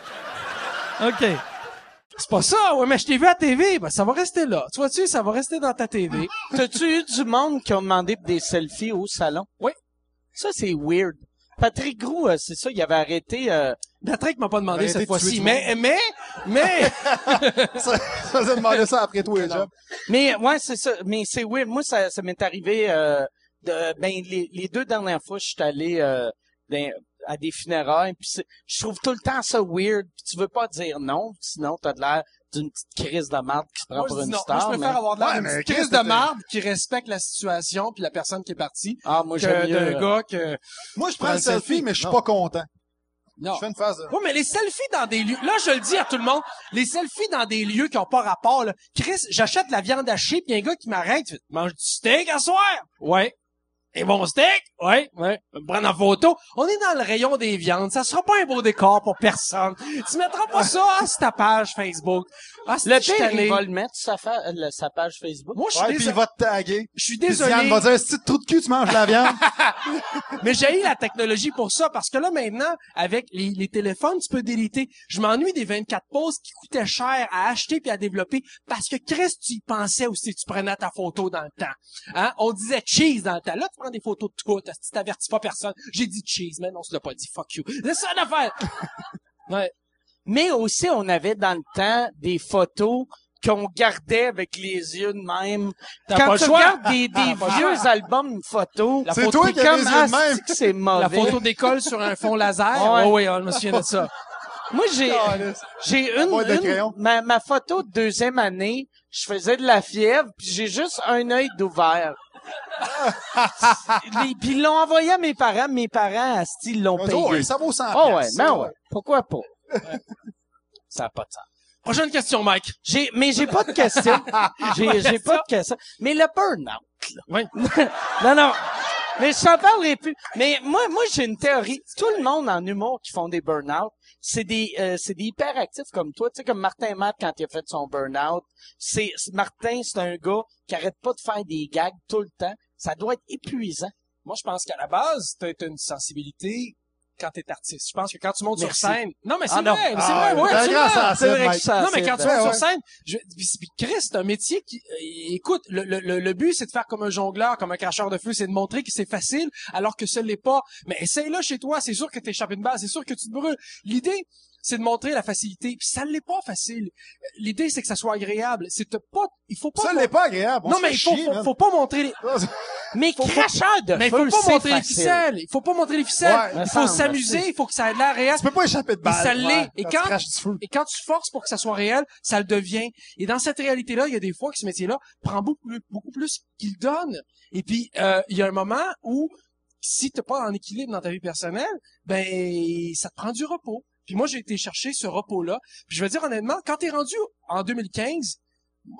OK. C'est pas ça, ouais, mais je t'ai vu à TV, ben, ça va rester là. Tu vois-tu, ça va rester dans ta TV. T'as-tu eu du monde qui ont demandé des selfies au salon? Oui. Ça, c'est weird. Patrick Groux, euh, c'est ça, il avait arrêté... euh, Patrick m'a pas demandé Arrêtez cette de tuer fois-ci, du mais, mais, mais, *laughs* Ça, ça faisait demander ça après les jobs. Mais ouais, c'est ça. Mais c'est weird. Moi, ça, ça m'est arrivé euh, de ben les, les deux dernières fois, je suis allé euh, dans- à des funérailles. Puis c'est- je trouve tout le temps ça weird. Puis tu veux pas dire non, sinon t'as de l'air d'une petite crise de marde qui se prend moi, pour une non. star. Moi, je préfère mais- avoir de l'air Ouais, crise de marde qui respecte la situation puis la personne qui est partie Ah, moi j'aime mieux. d'un euh, gars que, Moi, je prends le selfie, selfie. mais je suis pas content. non. Je fais une phase de... Ouais, mais les selfies dans des lieux, là, je le dis à tout le monde, les selfies dans des lieux qui ont pas rapport, là. Chris, j'achète la viande hachée a un gars qui m'arrête, mange du steak à soir? Ouais. Et bon steak? Ouais, ouais. Me prendre en photo. On est dans le rayon des viandes. Ça sera pas un beau décor pour personne. Tu mettras pas ça à ta page Facebook. Ah, c'est Le pire, il va le mettre sur sa, fa- euh, le- sa page Facebook. Moi, je suis Ouais, puis il désolé. va te taguer. Je suis désolé. Diane va dire, si tu trou de cul, tu manges de la viande. *laughs* Mais j'ai eu la technologie pour ça, parce que là, maintenant, avec les, les téléphones, tu peux déliter. Je m'ennuie des 24 poses qui coûtaient cher à acheter puis à développer, parce que Chris, tu y pensais aussi, tu prenais ta photo dans le temps. Hein? On disait cheese dans le temps. Là, tu prends des photos de tout, tu t'avertis pas personne. J'ai dit cheese, mais non, tu l'as pas dit, fuck you. C'est ça l'affaire! *laughs* ouais. Mais aussi, on avait dans le temps des photos qu'on gardait avec les yeux de même. T'as Quand tu choix. regardes des, *laughs* vieux albums photos, La C'est photo- toi qui as les yeux ah, de même. c'est que c'est *laughs* mauvais. La photo d'école sur un fond laser. Ouais. Ouais, ouais, on me souvient de ça. Moi, j'ai, j'ai une, de une- crayon. ma, ma photo de deuxième année, je faisais de la fièvre, puis j'ai juste un œil d'ouvert. *laughs* Les- puis ils l'ont envoyé à mes parents, mes parents, asti, ils l'ont oh, payé. ouais, ça vaut 100 Oh ouais, piastres, non ça, ouais. Pourquoi pas? Ça n'a pas de sens. Prochaine question, Mike. J'ai, mais j'ai pas de question. *laughs* J'ai, j'ai pas de question. Mais le burn-out, là. Oui. *laughs* non, non. Mais je t'en parlerai plus. Mais moi, moi, j'ai une théorie. Tout le monde en humour qui font des burn-out, c'est des, euh, c'est des hyperactifs comme toi. Tu sais, comme Martin Matt quand il a fait son burn-out. C'est, Martin, c'est un gars qui arrête pas de faire des gags tout le temps. Ça doit être épuisant. Moi, je pense qu'à la base, t'as t'as une sensibilité quand t'es artiste. Je pense que quand tu montes Merci. sur scène... Non, mais c'est Ah, non. vrai, c'est Ah, vrai, à C'est vrai Mike. que ça, Non, mais c'est- quand tu montes ouais. sur scène, je, puis- Chris, c'est un métier qui, euh, écoute, le, le, le, le but, c'est de faire comme un jongleur, comme un cracheur de feu, c'est de montrer que c'est facile, alors que ce l'est pas. Mais essaye-le chez toi, c'est sûr que t'échappes une balle, c'est sûr que tu te brûles. L'idée, c'est de montrer la facilité. Puis ça l'est pas facile. L'idée, c'est que ça soit agréable. C'est pas, il faut pas. Ça l'est pas agréable. On non, mais il faut, faut, faut pas montrer les, Mais Faut cracheur de mais feu, faut pas montrer les ficelles. Il faut pas montrer les ficelles. Ouais, il faut s'amuser. Il faut que ça ait l'air réel. Tu peux pas échapper de balle. ça l'est. Ouais, Et quand-. Et quand tu forces pour que ça soit réel, ça le devient. Et dans cette réalité-là, il y a des fois que ce métier-là prend beaucoup plus, beaucoup plus qu'il donne. Et puis, euh, il y a un moment où, si t'es pas en équilibre dans ta vie personnelle, ben, ça te prend du repos. Puis moi, j'ai été chercher ce repos-là. Puis je veux dire honnêtement, quand t'es rendu en 2015,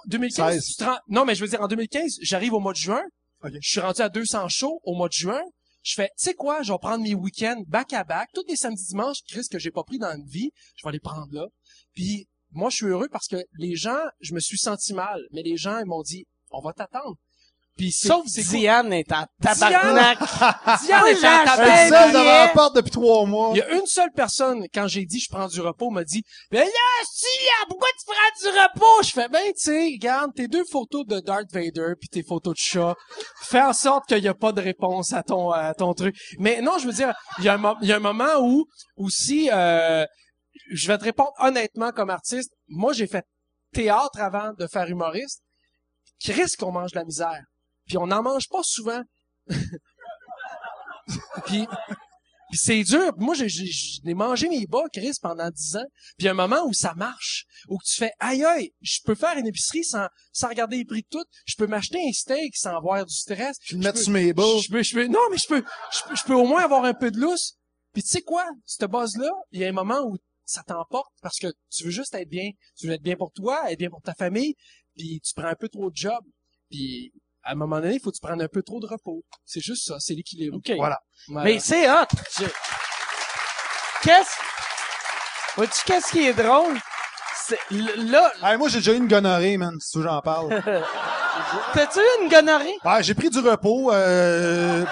2015, 16. tu te rends- non, mais je veux dire, en 2015, j'arrive au mois de juin. Je suis rendu à 200 shows au mois de juin. Je fais, tu sais quoi, je vais prendre mes week-ends back à back, tous les samedis dimanches, Chris, que j'ai pas pris dans une vie, je vais les prendre là. Puis moi, je suis heureux parce que les gens, je me suis senti mal, mais les gens, ils m'ont dit, on va t'attendre. Puis Sauf c'est. Diane *laughs* est en tabarnak. Diane est en tabarnak. Elle devant la porte depuis trois mois. Il y a une seule personne, quand j'ai dit je prends du repos, m'a dit, ben là, si, là, pourquoi tu prends du repos? Je fais, ben, tu sais, regarde, tes deux photos de Darth Vader puis tes photos de chat, fais en sorte qu'il y a pas de réponse à ton, à ton truc. Mais non, je veux dire, il y a un, il y a un moment où, aussi, euh, je vais te répondre honnêtement comme artiste. Moi, j'ai fait théâtre avant de faire humoriste. Chris qu'on mange de la misère. Puis on n'en mange pas souvent. *laughs* puis, puis c'est dur. Moi, j'ai, j'ai, j'ai mangé mes bas, Chris, pendant dix ans. Puis il y a un moment où ça marche, où tu fais, aïe aïe, je peux faire une épicerie sans, sans regarder les prix de tout. Je peux m'acheter un steak sans avoir du stress. Je Je mettre peux- sur mes bas. je peux, je peux, non, mais je peux, je peux, je peux au moins avoir un peu de lousse. Puis tu sais quoi? Cette base-là, il y a un moment où ça t'emporte parce que tu veux juste être bien. Tu veux être bien pour toi, être bien pour ta famille, puis tu prends un peu trop de job. Puis à un moment donné, il faut que tu prennes un peu trop de repos. C'est juste ça, c'est l'équilibre. OK. Voilà. Voilà. Mais c'est hot. Je- Qu'est-ce... Vois-tu qu'est-ce qui est drôle? C'est... Là, Hey, moi, j'ai déjà eu une gonorrhée, man, si j'en parle. *laughs* t'as-tu eu une gonorrhée? Ah, j'ai pris du repos, euh,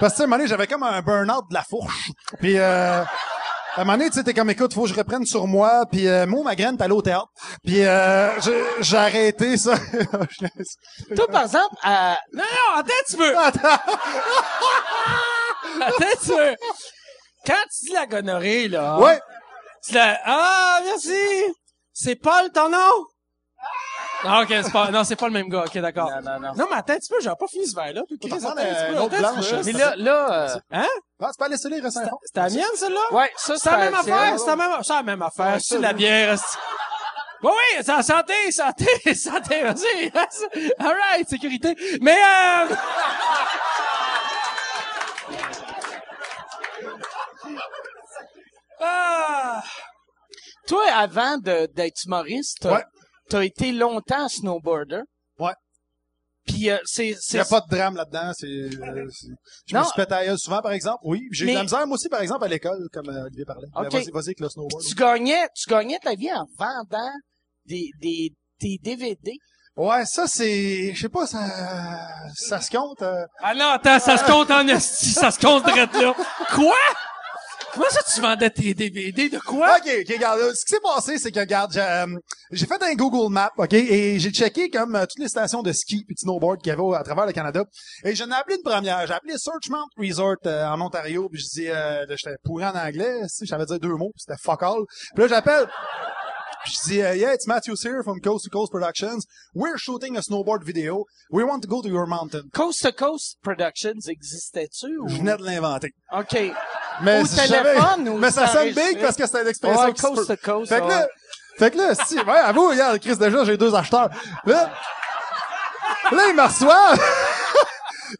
parce que, tu sais, à un moment donné, j'avais comme un burn-out de la fourche. Puis, euh, à un moment donné, tu sais, t'es comme, écoute, faut que je reprenne sur moi. Puis, euh, moi, ma graine, allé au théâtre. Puis, euh, j'ai- j'ai arrêté ça. *laughs* Toi, par exemple, à... Non, non, attends, tu veux. *laughs* attends, *laughs* tu veux. Quand tu dis la gonorrhée, là. ouais. tu la- Ah, merci. C'est Paul, ton nom? Ah, ok, c'est pas, non, c'est pas le même gars. Ok, d'accord. Non, non, non. Non, mais attends un petit peu, j'avais pas fini ce verre-là. Puis, Chris, t'en attends un petit peu, attends blanche, peu. Mais là, là... euh, Hein? Ah, tu peux laisser les fond. C'était la mienne, celle-là? Ouais, ça, C'est la même affaire, c'est la même, c'est la même affaire. C'est de la bière. c'est- Oui, oui, c'est la santé, santé, *laughs* santé, vas-y. All right, sécurité. Mais, euh... *laughs* Ah! Toi, avant de, d'être humoriste, Ouais. T'as été longtemps snowboarder. Ouais. Puis euh, c'est... Il c'est n'y a pas de drame là-dedans. C'est, euh, c'est- je me Non. suis pété à souvent, par exemple. Oui. J'ai eu de la misère, moi aussi, par exemple, à l'école, comme euh, Olivier parlait. Ben, vas-y, vas-y avec le snowboard. tu gagnais, tu gagnais ta vie en vendant des, des, des DVD. Ouais, ça, c'est, je sais pas, ça, ça se compte. euh, Ah non, attends, ça se compte en esti, ça se compte direct là. Quoi? Comment ça tu vendais tes DVD de quoi? OK, OK, regarde, ce qui s'est passé, c'est que, regarde, j'ai, euh, j'ai fait un Google Map, OK, et j'ai checké comme euh, toutes les stations de ski puis de snowboard qu'il y avait à travers le Canada. Et j'en ai appelé une première. J'ai appelé Searchmount Resort euh, en Ontario, puis je dis, euh, là, j'étais pourri en anglais, tu sais, j'avais dire deux mots, puis c'était fuck all. Puis là, j'appelle... Puis je dis, uh, yeah, it's Matthews here from Coast to Coast Productions. We're shooting a snowboard video. We want to go to your mountain. Coast to Coast Productions existait-tu? Ou... Je venais de l'inventer. OK. Mais Au si téléphone ou Mais ça c'est sonne big parce que c'était une expression Ouais, qui se coast peut. to coast, Fait que là, ouais. fait que là, si, ouais, avoue, regarde, Chris, déjà, j'ai deux acheteurs. Là, là, ils me reçoivent. *laughs*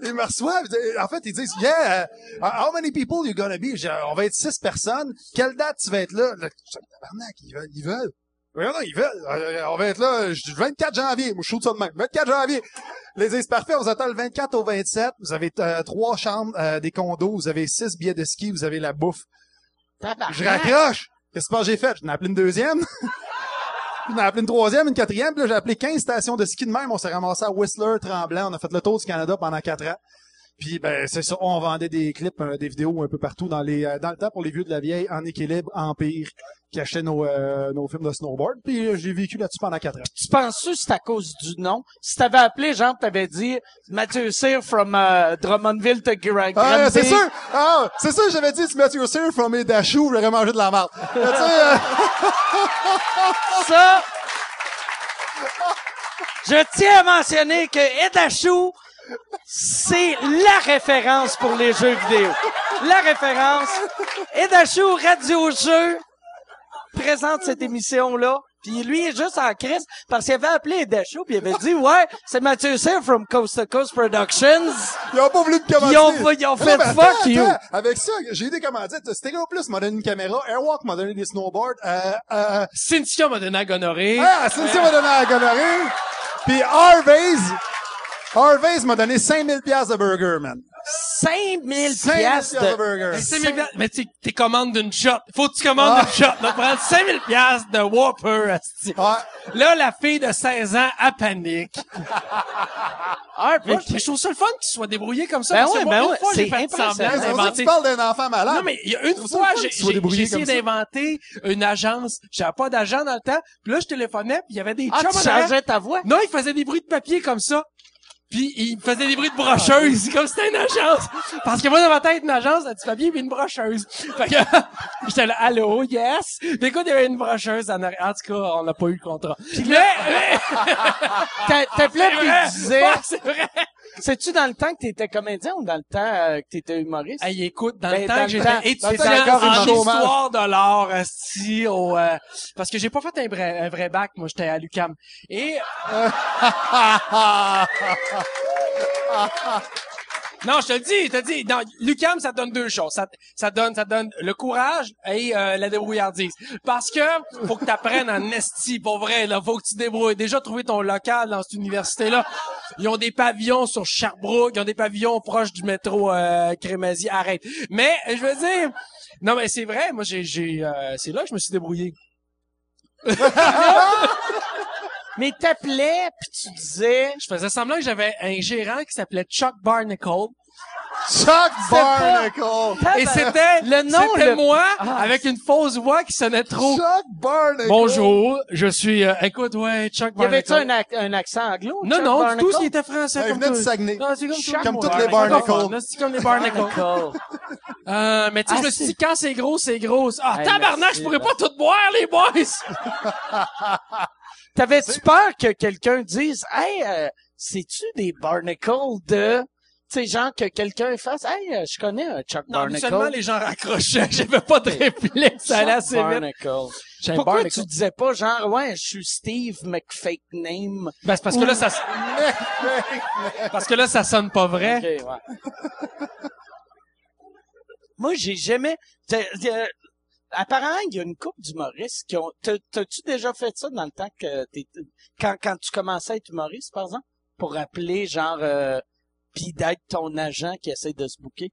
Ils me reçoivent. En fait, ils disent, yeah, uh, how many people you gonna be? On va être six personnes. Quelle date tu vas être là? Là, tabarnak, ils veulent, ils veulent. Non, ils veulent. Euh, on va être là, dis, 24 janvier. Moi, je shoot ça de même. 24 janvier. Les disent, parfait, on vous attend le 24 au 27. Vous avez euh, trois chambres, euh, des condos. Vous avez six billets de ski. Vous avez la bouffe. Je raccroche. Qu'est-ce que j'ai fait? J'en ai appelé une deuxième. *laughs* J'en ai appelé une troisième, une quatrième. Puis là, j'ai appelé 15 stations de ski de même. On s'est ramassé à Whistler, Tremblant. On a fait le tour du Canada pendant quatre ans. Puis, ben, c'est ça. On vendait des clips, euh, des vidéos un peu partout dans les, euh, dans le temps pour les vieux de la vieille, en équilibre, empire, qui achetaient nos, euh, nos films de snowboard. Puis, euh, j'ai vécu là-dessus pendant quatre ans. Tu penses-tu que c'est à cause du nom? Si t'avais appelé, genre, t'avais dit Mathieu Cyr from euh, Drummondville to Gra- Ah, Granby. c'est sûr! Ah, c'est sûr, j'avais dit, tu Matthew Cyr from mes dachous, j'aurais mangé de la marde. tu sais, euh, *laughs* Ça, je tiens à mentionner que Edachou, c'est la référence pour les jeux vidéo. La référence. Edachou, Radio Jeu, présente cette émission-là. Puis lui, il est juste en crise parce qu'il avait appelé Edachou puis il avait dit, ouais, c'est Mathieu Cyr from Coast to Coast Productions. Ils ont pas voulu me commander. Ils ont- ils ont fait fuck attends, you. Avec ça, j'ai eu des commandites. Stereo Plus m'a donné une caméra. Airwalk m'a donné des snowboards. Euh, euh, Cynthia m'a donné la gonorrhée. ah, Cynthia m'a donné la gonorrhée. Puis Harvey's, Harvey's m'a donné 5000 pièces de burger, man. 5000 5 piastres de de... burger. Mais 5 000 piastres, mais tu t'es commandes d'une shot. Faut que tu commandes une shot. Donc, prendre 5 000 piastres de Whopper, asti. Ouais. Là, la fille de 16 ans, elle panique. Ah, mais je trouve ça le fun qu'il soit débrouillé comme ça. Ben parce que ouais, moi, ben une ouais, fois, j'ai fait semblant que tu parles d'un enfant malade. Non, mais il y a une fois, j'ai essayé d'inventer une agence. J'avais pas d'agent dans le temps. Puis là, je téléphonais, puis il y avait des Ah, chums tu changeais ta voix? Non, il faisait des bruits de papier comme ça. Puis il faisait des bruits de brocheuse, comme si c'était une agence. Parce que moi, dans ma tête, une agence, du papier puis une brocheuse. Fait que *laughs* j'étais là, allô, yes. Puis écoute, il y avait une brocheuse en arrière. En tout cas, on n'a pas eu le contrat. mais, mais, *laughs* T'a- T'appelais vrai. tu disais... Ouais, c'est vrai. C'est-tu dans le temps que t'étais comédien ou dans le temps euh, que t'étais humoriste? Hey, écoute, dans Ben, le dans temps que j'étais étudiant en histoire de l'art, asti, au, euh, parce que j'ai pas fait un vrai, un vrai bac, moi, j'étais à l'UQAM. Et, *laughs* non, je te le dis, je te le dis, dans l'UQAM, ça donne deux choses. Ça, ça donne, ça donne le courage et euh, la débrouillardise. Parce que faut que tu apprennes en esti, pour vrai, là, faut que tu te débrouilles. Déjà, trouver ton local dans cette université-là. Ils ont des pavillons sur Sherbrooke, ils ont des pavillons proches du métro euh, Crémazie. Arrête. Mais, je veux dire, non, mais c'est vrai, moi, j'ai, j'ai, euh, c'est là que je me suis débrouillé. *laughs* Mais t'appelais pis tu disais... Je faisais semblant que j'avais un gérant qui s'appelait Chuck Barnacle. Chuck Barnacle! Et c'était Le nom, c'était le- moi Ah. avec une fausse voix qui sonnait trop. Chuck Barnacle! Bonjour, je suis. euh, écoute, ouais, Chuck Y avait-tu Barnacle. un, ac- un accent anglo? Non, Chuck non, du Barnacle? tout, il était français Ouais, il comme venait tout. du Saguenay. Non, c'est comme, Chuck. Comme toutes les Barnacle. Barnacles. C'est comme les Barnacles. Barnacle. Euh, mais tu sais, Ah, je me suis dit, quand c'est gros, c'est gros. Ah, Hey, tabarnak, merci, je pourrais pas tout boire, les boys! *laughs* T'avais-tu peur que quelqu'un dise, hey, euh, c'est-tu des barnacles de, sais, genre que quelqu'un fasse, hey, euh, je connais un Chuck Non, Barnacle. seulement les gens raccrochaient. *laughs* J'avais pas de réflexe. Ça allait assez vite. Pourquoi Barnacle. tu disais pas genre, ouais, je suis Steve McFake Name? Ben, c'est parce que là, ça, *laughs* parce que là, ça sonne pas vrai. Ok, ouais. Moi, j'ai jamais, apparemment, il y a une couple d'humoristes qui ont, t'as- t'as-tu déjà fait ça dans le temps que t'es, quand, quand tu commençais à être humoriste, par exemple? Pour appeler, genre, euh, pis d'être ton agent qui essaie de se bouquer?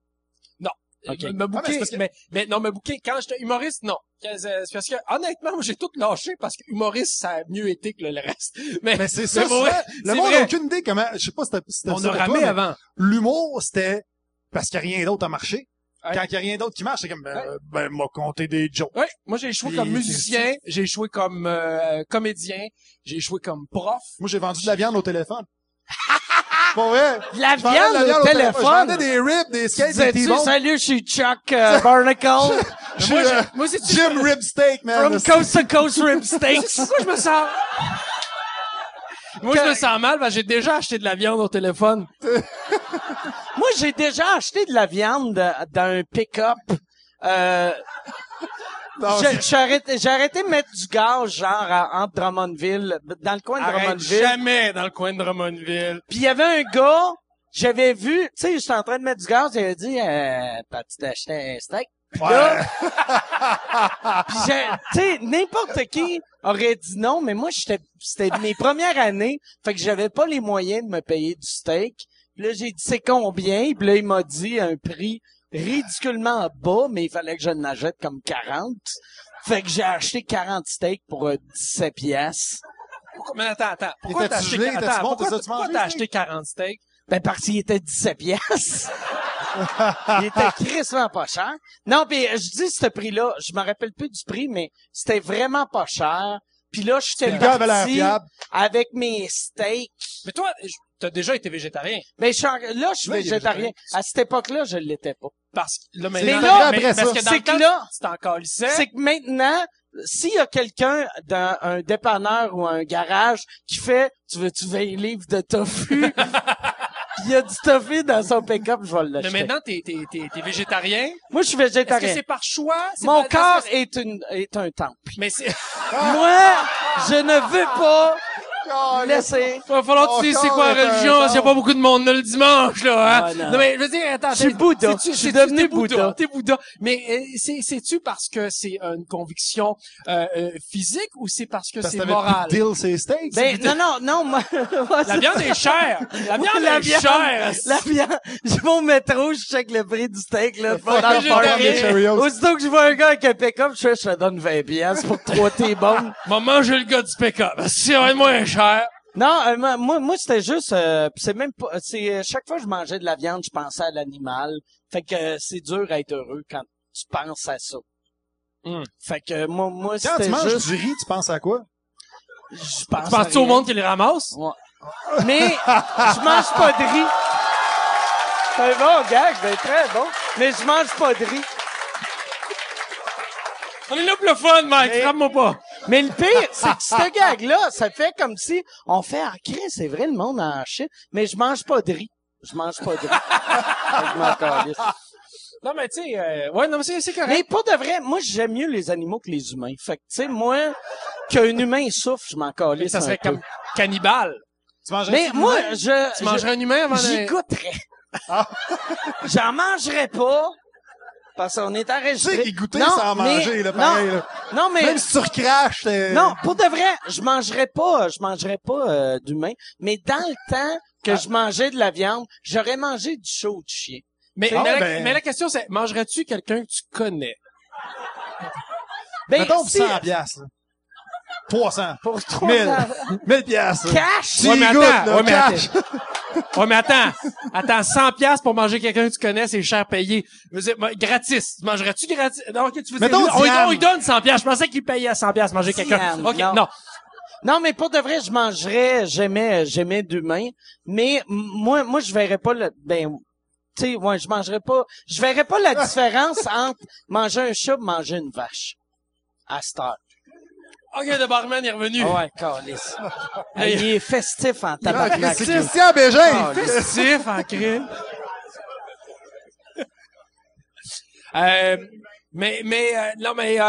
Ok. Me- Me Ah, mais bouquer, c'est parce que- mais, mais non, me bouquer quand j'étais humoriste, non. Que- C'est parce que, honnêtement, moi, j'ai tout lâché parce que humoriste, ça a mieux été que le, le reste. *laughs* Mais, Mais c'est ça, vrai. Le monde n'a aucune idée comment, je sais pas si c'était, On ça a ramé toi, avant. L'humour, c'était parce qu'il n'y a rien d'autre à marcher. Ouais. Quand il n'y a rien d'autre qui marche, c'est comme, ben, euh, ben, m'a compté des jokes. Oui, moi j'ai échoué Puis, comme musicien, j'ai échoué comme euh, comédien, j'ai échoué comme prof. Moi, j'ai vendu de la viande au téléphone. *laughs* Vrai? De la viande au téléphone? Je vendais des ribs, des skates, des T-bones. salut, je suis Chuck *laughs* euh, Barnacle, Je suis, Moi, euh, j'ai- moi c'est Jim Rib Steak, man. from Coast to Coast Rib *laughs* Steaks. Pourquoi je me sens? Moi je me sens mal parce que j'ai déjà acheté de la viande au téléphone. *laughs* Moi, j'ai déjà acheté de la viande de- dans un pick-up. Euh, j'ai arrêté, de mettre du gaz, genre, à- entre Drummondville, dans le coin de Arrête Drummondville. jamais dans le coin de Drummondville. Puis il y avait un gars, j'avais vu, tu sais, j'étais en train de mettre du gaz, il avait dit, euh, tu d'acheter un steak. Puis là, *laughs* tu sais, n'importe qui aurait dit non, mais moi, j'étais, c'était mes premières années, fait que j'avais pas les moyens de me payer du steak. Puis là, j'ai dit, c'est combien? Puis là, il m'a dit un prix ridiculement bas, mais il fallait que je n'achète comme 40. Fait que j'ai acheté 40 steaks pour euh, 17 piastres. Pourquoi- Mais attends, attends. Pourquoi t'as acheté, gelé? attends, Était-tu bon? pourquoi, t'as acheté 40 steaks? Ben, parce qu'il était 17 piastres. il était *laughs* crissement pas cher. Non, puis euh, je dis ce prix-là, je me rappelle plus du prix, mais c'était vraiment pas cher. Puis là, j'étais parti avec mes steaks. Mais toi, je- t'as déjà été végétarien. Ben, je suis en- là, je suis végétarien. À cette époque-là, je l'étais pas. Parce que là, Mais là, après mais- ça. que dans le temps, que là- tu t'en calissais. C'est que maintenant, s'il y a quelqu'un dans un dépanneur ou un garage qui fait « Tu veux-tu 20 livres de tofu? *laughs* » il y a du tofu dans son pick-up, je vais Mais l'acheter. maintenant, t'es, t'es, t'es, t'es végétarien. Moi, je suis Est-ce que végétarien. c'est par choix? C'est Mon pas- corps est, une, est un temple. Mais c'est, Moi, je ne veux pas Laissez. Il va falloir que tu dises c'est quoi la religion, un parce qu'il y a pas beaucoup de monde là, le dimanche, là, hein. Ah, non. non. mais, je veux dire, attends. Je suis Bouddha. Je suis devenu Bouddha. T'es Bouddha. Mais, euh, c'est, c'est-tu parce que c'est une conviction, euh, euh, physique ou c'est parce que c'est moral? deal, c'est steaks. Ben, non, non, non, moi, *laughs* moi, La viande est chère. La viande La est viande, chère. La viande. Je vais au métro, je check le prix du steak, là. Dans le parking. Aussitôt que je vois un gars avec un pick-up, je fais, je te donne 20 piastres pour trois T-bones. *laughs* Maman, j'ai le gars du pick-up. C'est vraiment moins cher. Non, euh, moi, moi, c'était juste, euh, pis c'est même pas, c'est euh, chaque fois que je mangeais de la viande, je pensais à l'animal. Fait que euh, c'est dur à être heureux quand tu penses à ça. Mm. Fait que moi, moi, Quand tu c'était manges juste, du riz, tu penses à quoi? je pense. Tu penses-tu au monde qui les ramasse? Ouais. Mais je mange pas de riz. C'est bon gag, c'est très bon. Mais je mange pas de riz. On est là pour le fun, Mike. Mais- Frappe-moi pas. Mais le pire, c'est que ce gag-là, ça fait comme si on fait ah Chris, c'est vrai le monde en shit, mais je mange pas de riz. Je mange pas de riz. *laughs* Fait que je m'en calisse. Non, mais tu sais, euh, ouais, non, mais c'est, c'est correct. mais pas de vrai, moi j'aime mieux les animaux que les humains. Fait que tu sais moi qu'un humain souffre, je m'en Mais calisse ça un serait peu. comme cannibale. Tu mangerais Mais moi je Tu mangerais un humain avant je- j'y goûterais. Ah. J'en mangerais pas parce qu'on est Tu enregistré. sais qu'il goûtait Non, sans mais- manger, là, pareil, non, là. Non mais Même si tu recraches, t'es... Non, pour de vrai, je mangerais pas, je mangerais pas euh, d'humain, mais dans le temps que je mangeais de la viande, j'aurais mangé du chaud du chien. Mais, Ah, mais, la, ben- mais la question, c'est, mangerais-tu quelqu'un que tu connais? Ben, Mettons si, 100 piastres, là. 300. pour trois 1000. ans. 1000 piastres. Cash! Tu Ouais, mais goûtes, attends, là, ouais, mais cash. Ouais, mais attends. Attends, 100 piastres pour manger quelqu'un que tu connais, c'est cher payé. Je veux dire, gratis. Mangerais-tu gratis? Non, ok, tu veux dire, on, on lui donne 100 piastres. Je pensais qu'il payait à 100 piastres manger quelqu'un. Ok, non. non. Non, mais pour de vrai, je mangerais, j'aimais, j'aimais d'humain, mais moi, moi, je verrais pas le, ben, tu sais, ouais, je mangerais pas, je verrais pas la *laughs* différence entre manger un chat et manger une vache. À cette heure. Ok, le barman est revenu. Ah ouais, calice. *laughs* Hey, il est festif en Ah, tabarnak. C'est Christian Bégin. Festif en crime. *laughs* euh, mais, mais, euh, non, mais, euh...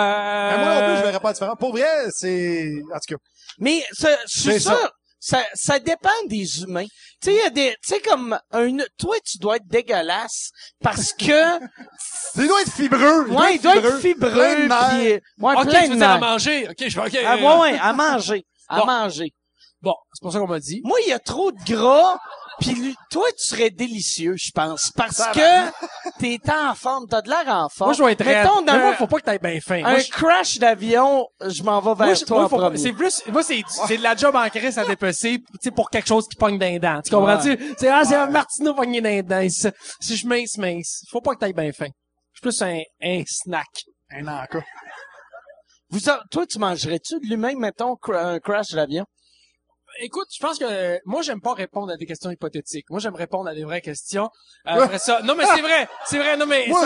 Mais moi non plus, je verrais pas la différence. Pour vrai, c'est... En tout cas, Mais ce- je suis sûr, ça. Ça. Ça, dépend des humains. Tu sais, il y a des, tu sais comme un, toi tu dois être dégueulasse parce *laughs* que, il doit être fibreux. ouais, il doit être plein fibreux, de nerfs. puis, ouais, Ok, plein tu veux dire à manger. Ok, je vais, ok. Ah, euh, ouais, ouais, à manger, à Bon. manger. Bon, c'est pour ça qu'on m'a dit. Moi, il y a trop de gras, puis lui- toi, tu serais délicieux, je pense, parce que t'es en forme, t'as de l'air en forme. Moi, je vais être raide. Mettons, dans Mais moi, faut pas que t'ailles bien fin. Un crash d'avion, je m'en vais vers Moi, toi moi, en faut pas- premier. c'est plus, moi, c'est, c'est de la job en crise à dépecer, tu sais, pour quelque chose qui pogne dans les dents. Tu comprends-tu? C'est, ah, c'est un Martineau pogné dans les dents. Si, je mince, mince. Faut pas que t'ailles bien fin. Je suis plus un, un snack. Un encas. Vous, toi, tu mangerais-tu de l'humain, mettons, un crash d'avion? Écoute, je pense que moi j'aime pas répondre à des questions hypothétiques. Moi j'aime répondre à des vraies questions. Après ça, non mais c'est vrai, c'est vrai. Non mais Moi,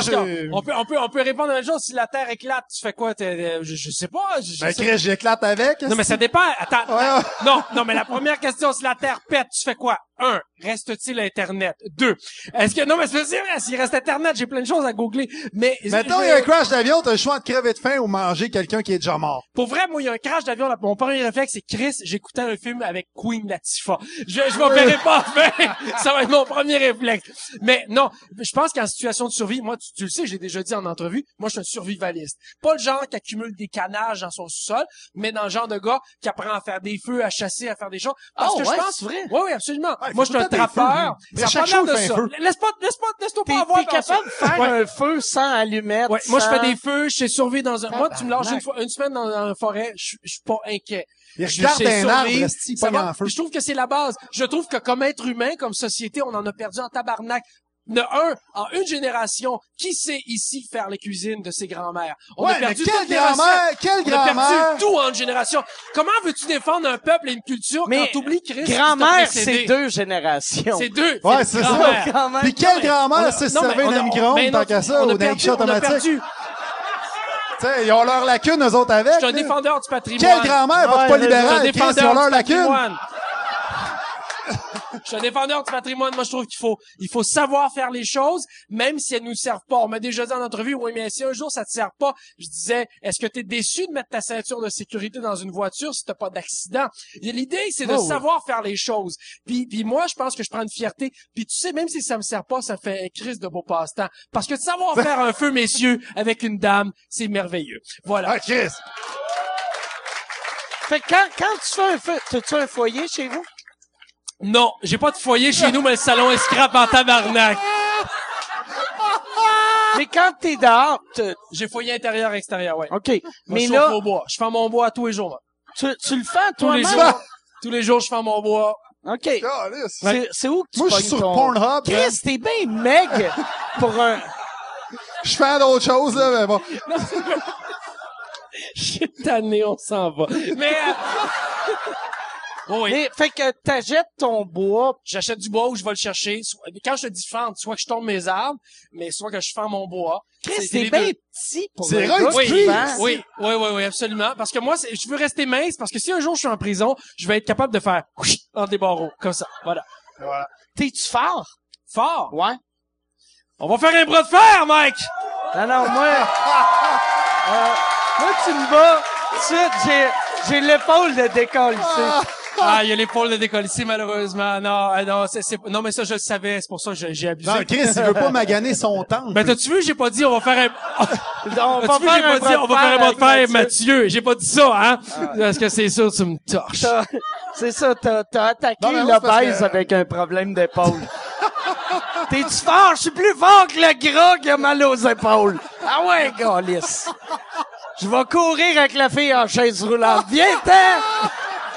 on peut on peut on peut répondre à la même chose. Si la Terre éclate, tu fais quoi? Je, je sais pas. Je, Ben, sais- j'éclate avec. Non mais ça dépend. Attends. Ouais. Non non mais la première question, si la Terre pète, tu fais quoi? Un, reste-t-il Internet? Deux, est-ce que non mais c'est vrai, s'il reste Internet, j'ai plein de choses à googler. Mais Mettons, je- il y a un crash d'avion, t'as le choix de crever de faim ou manger quelqu'un qui est déjà mort. Pour vrai, moi, il y a un crash d'avion. là, Mon premier réflexe, c'est Chris, j'écoutais un film avec Queen Latifah. Je, je m'en verrai pas. *laughs* Ça va être mon premier réflexe. Mais non, je pense qu'en situation de survie, moi, tu, tu le sais, j'ai déjà dit en entrevue, moi, je suis un survivaliste. Pas le genre qui accumule des canages dans son sous-sol, mais dans le genre de gars qui apprend à faire des feux, à chasser, à faire des choses. Parce Oh, que je ouais, pense... c'est vrai? Oui, oui, absolument. Ouais, moi, je suis un trappeur. Ça À chaque a pas l'air show, de un feu. Laisse pas, laisse pas, laisse-toi pas avoir t'es capable de faire Ouais. un feu sans allumette? Ouais, moi je fais des feux, je sais survivre dans un. Moi, tu me lâches une fois, une semaine dans, dans la forêt, je je suis pas inquiet. Il Je regarde un arbre, en feu. Je trouve que c'est la base. Je trouve que comme être humain, comme société, on en a perdu en tabarnak. De un, en une génération, qui sait ici faire les cuisines de ses grands-mères? On Ouais, a perdu quelle grand-mère, quelle On a perdu grand-mère. tout en une génération. Comment veux-tu défendre un peuple et une culture Mais quand t'oublies Christ? Grand-mère, c'est deux générations. C'est deux. Ouais, les c'est ça. Puis quelle on grand-mère a- sait se non, mais servir on a- d'un micro-ondes tant qu'à ça, on a ou d'un perdu- guichet on automatique? perdu. Tu sais, ils ont leur lacune, eux autres, avec. Je suis un défendeur du patrimoine. Quelle grand-mère, Ouais, vote pas mais Je suis un libéral, Chris, ils ont leur lacune? *laughs* Je suis un défendeur du patrimoine. Moi, je trouve qu'il faut, il faut savoir faire les choses, même si elles nous servent pas. On m'a déjà dit en entrevue, oui, mais si un jour ça te sert pas, je disais, est-ce que tu es déçu de mettre ta ceinture de sécurité dans une voiture si t'as pas d'accident? L'idée, c'est de Oh oui. savoir faire les choses. Puis, puis moi, je pense que je prends une fierté. Puis tu sais, même si ça me sert pas, ça fait un crise de beau passe-temps. Parce que de savoir *laughs* faire un feu, messieurs, avec une dame, c'est merveilleux. Voilà. Ah, Chris! Fait que quand, quand tu fais un feu, t'as-tu un foyer chez vous? Non, j'ai pas de foyer chez nous, mais le salon est scrap en tabarnak. *laughs* Mais quand t'es dehors, J'ai foyer intérieur, extérieur, ouais. OK. Moi, Mais je là, au bois. Je fais mon bois tous les jours. moi. tu, tu le fais Tous les jours. tous les jours, je fais mon bois. OK. C'est, c'est où que tu Moi, je suis pognes sur ton- Pornhub. man. Chris, t'es bien meg pour un... Je fais d'autres choses, là, mais bon. *laughs* Je suis tanné, on s'en va. Mais, euh... oh oui. Mais, fait que t'achètes ton bois. J'achète du bois ou je vais le chercher. Soit- Quand je te dis fendre, soit que je tombe mes arbres, mais soit que je fends mon bois. Chris, C'est bien petit pour C'est vrai, tu Oui, oui, oui, oui, oui, absolument. Parce que moi, c'est- je veux rester mince, parce que si un jour je suis en prison, je vais être capable de faire entre des barreaux, comme ça. Voilà. Voilà. T'es-tu fort? Fort? Ouais. On va faire un bras de fer, Mike! Non, non, moi... euh, moi, tu me bats. Tout de suite, j'ai, j'ai l'épaule de décolle ici. *laughs* Ah, il y a l'épaule de décoller ici, malheureusement. Non, ah, non, c'est, c'est- non, mais ça, je le savais. C'est pour ça que j'ai- j'ai abusé. Non, Chris, il veut pas maganer son *laughs* temps. Ben, t'as-tu vu, j'ai pas dit, on va faire un, *laughs* On vu, j'ai pas dit, on va faire un bras de fer, Mathieu. J'ai pas dit ça, hein? Parce que c'est sûr, tu me torches. T'as- C'est ça, t'as, t'as attaqué l'obèse que- avec un problème d'épaule. T'es-tu fort? Je suis plus fort que le gras qui a mal aux épaules. Ah ouais, galice. Je vais courir avec la fille en chaise roulante. Viens-t'en!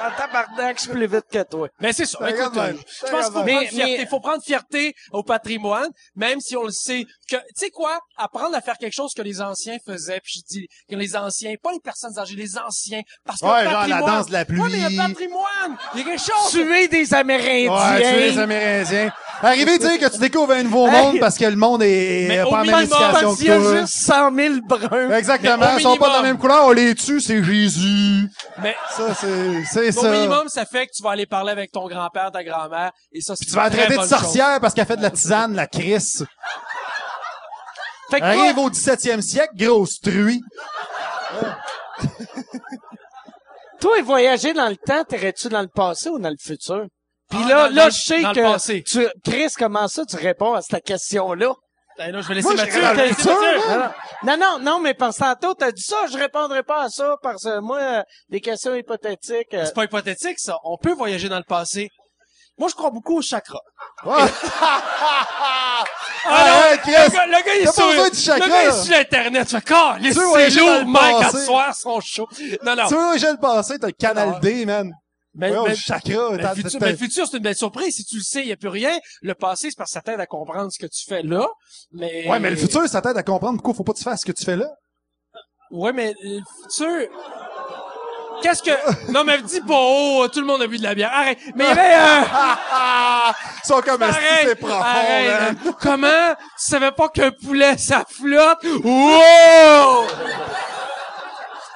En tabarnak, je suis plus vite que toi. Mais c'est ça. Écoute, euh, je pense qu'il faut Mais- prendre fierté. mais- faut prendre fierté au patrimoine, même si on le sait que, tu sais quoi? Apprendre à faire quelque chose que les anciens faisaient, puis je dis que les anciens, pas les personnes âgées, les anciens, parce que Ouais, genre la patrimoine. danse de la pluie. Ouais, mais le patrimoine! Il y a quelque chose! Tuer des Amérindiens. Ouais, tu es les Amérindiens. Arriver, tu sais, que tu découvres un nouveau Hey. monde parce que le monde est Mais pas au en même Parce que qu'il y a toi. juste 100 000 bruns. Exactement. Au Ils sont pas de la même couleur, on les tue, c'est Jésus. Mais, Ça, c'est, c'est au ça. minimum, ça fait que tu vas aller parler avec ton grand-père, ta grand-mère, et ça, c'est Tu vas traiter de sorcière parce qu'elle fait de la tisane, la crisse. Fait que Arrive toi, au 17e siècle, grosse truie. toi, voyager dans le temps, t'irais-tu dans le passé ou dans le futur? Puis Ah, là, dans- là, dans- je sais que passé. tu, Chris, comment ça tu réponds à cette question-là? Ben là, je vais laisser Moi, Mathieu. dirais dans le laisser futur, Mathieu. là. Non, non, non, mais parce que tantôt, t'as dit ça, je répondrai pas à ça parce que moi, euh, des questions hypothétiques. euh, C'est pas hypothétique, ça. On peut voyager dans le passé. Moi, je crois beaucoup au chakra. Ouais. *laughs* Ah, Ah, ouais, non, Chris. le gars, le gars, il est sur, du chakra, le gars, est sur Internet. Tu fais, calisse, Tu c'est lourd, le Mike, à soir, son show. Non, non. Tu veux, j'ai le passé, t'as le Canal D, man. Mais, Ouais, mais- le chakra. mais t'as- le futur, mais le futur, c'est une belle surprise. Si tu le sais, il n'y a plus rien. Le passé, c'est parce que ça t'aide à comprendre ce que tu fais là. Mais... Ouais, mais le futur, ça t'aide à comprendre pourquoi faut pas que tu fasses ce que tu fais là. Ouais, mais le futur... Qu'est-ce que... Non, mais dis pas, oh, tout le monde a bu de la bière. Arrête. Mais il y avait un... *laughs* Ils sont comme Arrête, c'est profond, arrête. man. Comment? Tu savais pas qu'un poulet ça flotte? Wow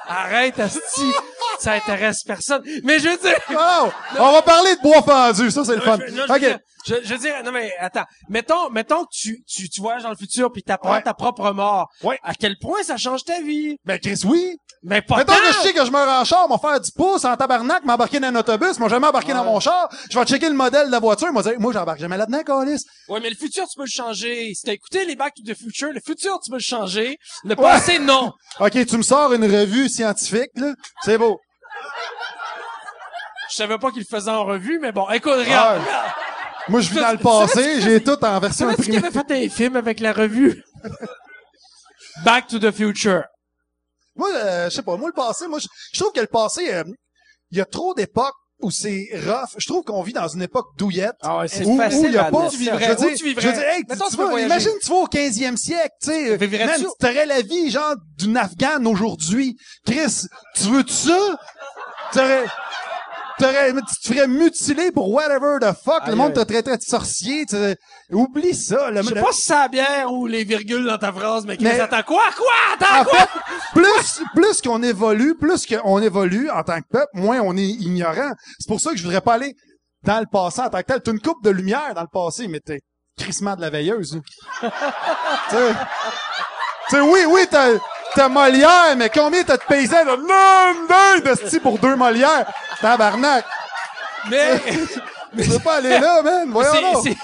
Arrête, asti. Ça intéresse personne. Mais je veux dire. Oh, on va parler de bois fendu, ça c'est le fun. Je, non, je veux dire, je, je veux dire, non mais attends, mettons, mettons que tu, tu, tu voyages dans le futur puis t'apprends Ouais. ta propre mort. Ouais. À quel point ça change ta vie? Ben Chris, oui. Mais pas Mettons tant. que je sais que je meurs en char, m'en faire 10 pouces en tabarnak, m'embarquer dans un autobus, moi jamais embarqué dans mon char, je vais checker le modèle de la voiture, moi dire, moi j'embarque jamais là-dedans, Calis. Ouais, mais le futur tu peux le changer. Si t'as écouté les Back to the Future, le futur tu peux le changer. Le passé non. Ok, tu me sors une revue scientifique, là. C'est beau. Je savais pas qu'il le faisait en revue, mais bon, écoute, regarde. Ouais. Moi, je vis dans le passé, j'ai tout en version imprimée. avait fait un film avec la revue? Back to the Future. Moi, euh, je sais pas, moi, le passé, moi, je, je trouve que le passé, euh, il y a trop d'époques où c'est rough. Je trouve qu'on vit dans une époque douillette. Ah ouais, c'est où, facile où y a pas. Tu vivrais, je veux où dire, tu vivrais? je veux dire, hey, tu- Mettons, tu vas- imagine, tu vas au 15e siècle, tu sais. Man, tu aurais la vie, genre, d'une Afghane aujourd'hui. Chris, tu veux ça? Tu te ferais mutiler pour whatever the fuck. le monde te traiterait de sorcier. tu. Oublie ça. Le, Je sais pas si c'est la bière ou les virgules dans ta phrase, mais, Mais- attends quoi? Quoi? Attends en quoi? fait, plus, plus qu'on évolue, plus qu'on évolue en tant que peuple, moins on est ignorant. C'est pour ça que je voudrais pas aller dans le passé en tant que tel. T'as une coupe de lumière dans le passé, mais t'es crissement de la veilleuse. hein. *laughs* tu sais, oui, oui, t'as, t'as Molière, mais combien t'as de paysans? De non, non, de sti pour deux Molières? Tabarnak. Mais, *laughs* Tu veux pas aller là, man? Voyons c'est,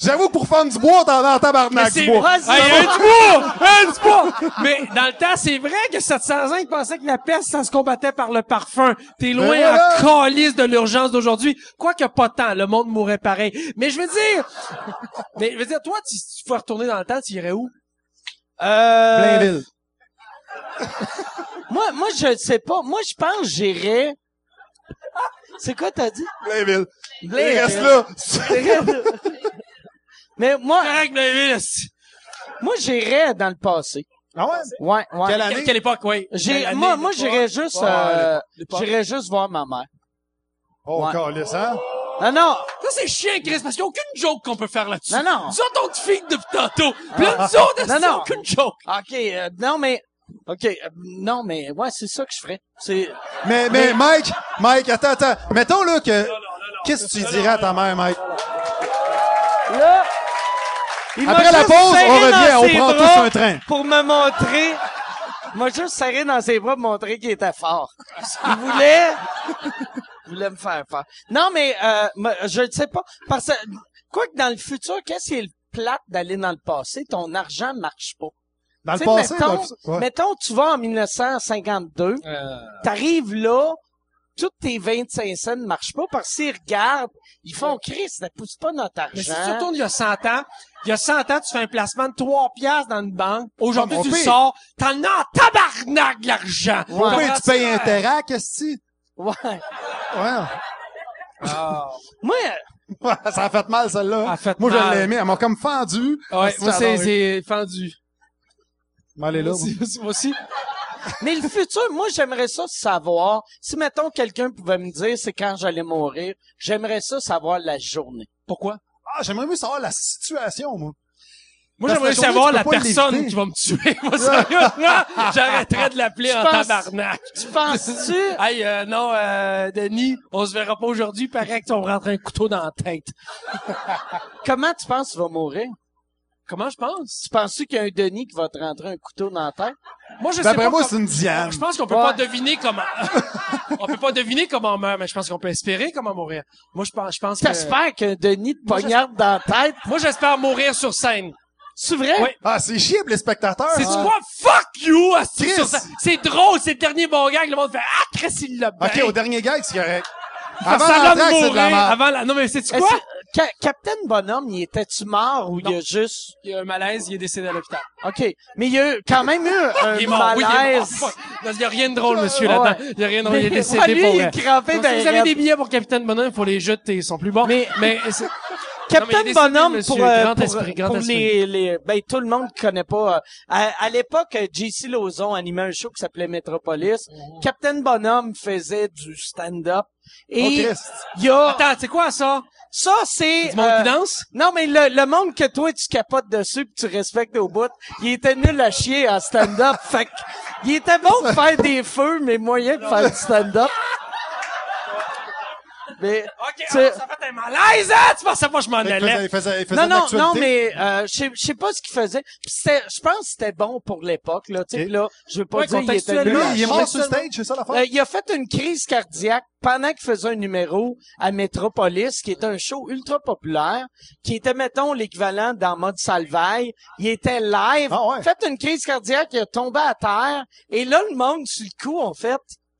J'avoue que pour faire du bois, t'en as en mais tabarnak, c'est du bois. vrai, Hey, un du bois! Un du bois! Mais dans le temps, c'est vrai que 705 pensaient que la peste, ça se combattait par le parfum. T'es loin Ben voilà. à calice de l'urgence d'aujourd'hui. Quoique pas tant, le monde mourrait pareil. Mais je veux dire, mais je veux dire, toi, si tu pouvais retourner dans le temps, tu irais où? Euh, Blainville. Moi, moi, je sais pas. Moi, je pense que j'irais... C'est quoi t'as dit? Blainville. Il Blainville. reste là. *laughs* Mais moi, Correct, Blainville, moi, j'irais dans le passé. Ah ouais? Ouais, ouais. Quelle année? quelle époque, oui? J'ai, moi, moi, j'irais juste, Ouais, euh, j'irais juste voir ma mère. Oh, Ouais. calice, hein? Non, non. Ça, c'est chiant, Chris, parce qu'il n'y a aucune joke qu'on peut faire là-dessus. Non, non. Nous autres, on te feed depuis tantôt. Puis là, nous autres, Non, non. aucune joke. OK, euh, non, mais... OK, euh, non, mais ouais, c'est ça que je ferais. C'est... Mais, mais, Mike, Mike, attends, attends. Mettons, là, que, qu'est-ce que tu dirais à ta mère, Mike? Là... il m'a Après la juste pause, on revient, on prend bras tous un train. Pour me montrer... Il m'a juste serré dans ses bras pour montrer qu'il était fort. Il voulait... Il voulait me faire peur. Non, mais euh, me- je ne sais pas. Parce que, quoi que dans le futur, qu'est-ce qui est le plate d'aller dans le passé? Ton argent marche pas. Dans le Tu sais, passé, mettons, dans le- ouais. mettons, tu vas en 1952, Euh, t'arrives là, toutes tes 25 cents ne marchent pas parce qu'ils regardent, ils font Chris, ça pousse pas notre Mais si argent. tu retournes il y a 100 ans, il y a 100 ans, tu fais un placement de 3 piastres dans une banque. Aujourd'hui, tu le sors, t'en as en tabarnak de l'argent. Ouais. Oui, tu payes intérêt, qu'est-ce que Ouais. Ouais. Moi, *laughs* Ouais, ça a fait mal, celle-là. Fait Moi, je l'ai aimé. Elle m'a comme fendu. Ouais, moi, c'est, c'est fendu. Mais elle est là. Moi aussi, moi aussi. *laughs* mais le futur, moi, j'aimerais ça savoir. Si, mettons, quelqu'un pouvait me dire c'est quand j'allais mourir, j'aimerais ça savoir la journée. Pourquoi? Ah, j'aimerais mieux savoir la situation, moi. Moi, j'aimerais savoir la personne qui va me tuer. Moi, sérieusement, j'arrêterais de l'appeler en tabarnak. Tu penses-tu? *laughs* Hey, euh, non, euh, Denis, on se verra pas aujourd'hui. Paraît que tu vas me rentrer un couteau dans la tête. Comment tu penses que tu vas mourir? Comment je pense? Tu penses-tu qu'il y a un Denis qui va te rentrer un couteau dans la tête? Moi, je sais D'après pas. moi, c'est une Diane. Je pense qu'on peut Ouais. pas deviner comment. *laughs* on peut pas deviner comment on meurt, mais je pense qu'on peut espérer comment mourir. Moi, je pense, je pense que. T'espères qu'un Denis te poignarde dans la tête? Moi, j'espère mourir sur scène. C'est vrai? Ouais. Ah, c'est pour les spectateurs. C'est Ah. quoi? Fuck you! C'est drôle, c'est le dernier bon gag, le monde fait Ah, Chris, il l'a bien. OK, au dernier gag, c'est correct. Avant Avant c'est de. Avant la... Non, mais Est-ce quoi? Que- Ca- Capitaine Bonhomme, il était-tu mort ou il a juste... Il y a un malaise, il est décédé à l'hôpital. OK. Mais il y a eu quand même eu un *laughs* Il est mort, oui, il est mort. malaise. *laughs* Non, Il y a rien de drôle, monsieur, Ouais. là-dedans. Il y a rien de drôle, il est décédé Ouais, lui, pour il vrai. est crampé Donc, si vous avez des billets pour Capitaine Bonhomme, il faut les jeter, ils sont plus bons. Mais- mais *laughs* Non, décédé, Bonhomme, monsieur. pour, euh, Grand pour, esprit, grand pour esprit. les, les, ben, tout le monde connaît pas. euh, à, à l'époque, euh, JC Lauzon animait un show qui s'appelait Metropolis. Mhm. Capitaine Bonhomme faisait du stand-up. Et il y a, Attends, c'est quoi ça? Ça, c'est, Du monde euh, qui danse? non, mais le, le monde que toi, tu capotes dessus pis tu respectes au bout, il était nul à chier en stand-up. *laughs* fait que, il était bon de faire des feux, mais moyen de faire du stand-up. Mais, *laughs* Ok, Tu- ah, ça fait un malaise, hein? Tu pensais pas que je m'en Il allais? faisait, il faisait, il faisait non, non, non, mais euh, je sais- je sais pas ce qu'il faisait. Puis c'était- Je pense que c'était bon pour l'époque. Là, tu sais, là, je veux pas Ouais, dire qu'il était il est mort sur le stage, c'est ça l'affaire? Euh, il a fait une crise cardiaque pendant qu'il faisait un numéro à Metropolis, qui était un show ultra populaire, qui était, mettons, l'équivalent dans mode Salvaille. Il était live, Ah ouais. fait une crise cardiaque, il a tombé à terre, et là, le monde, sur le coup, en fait,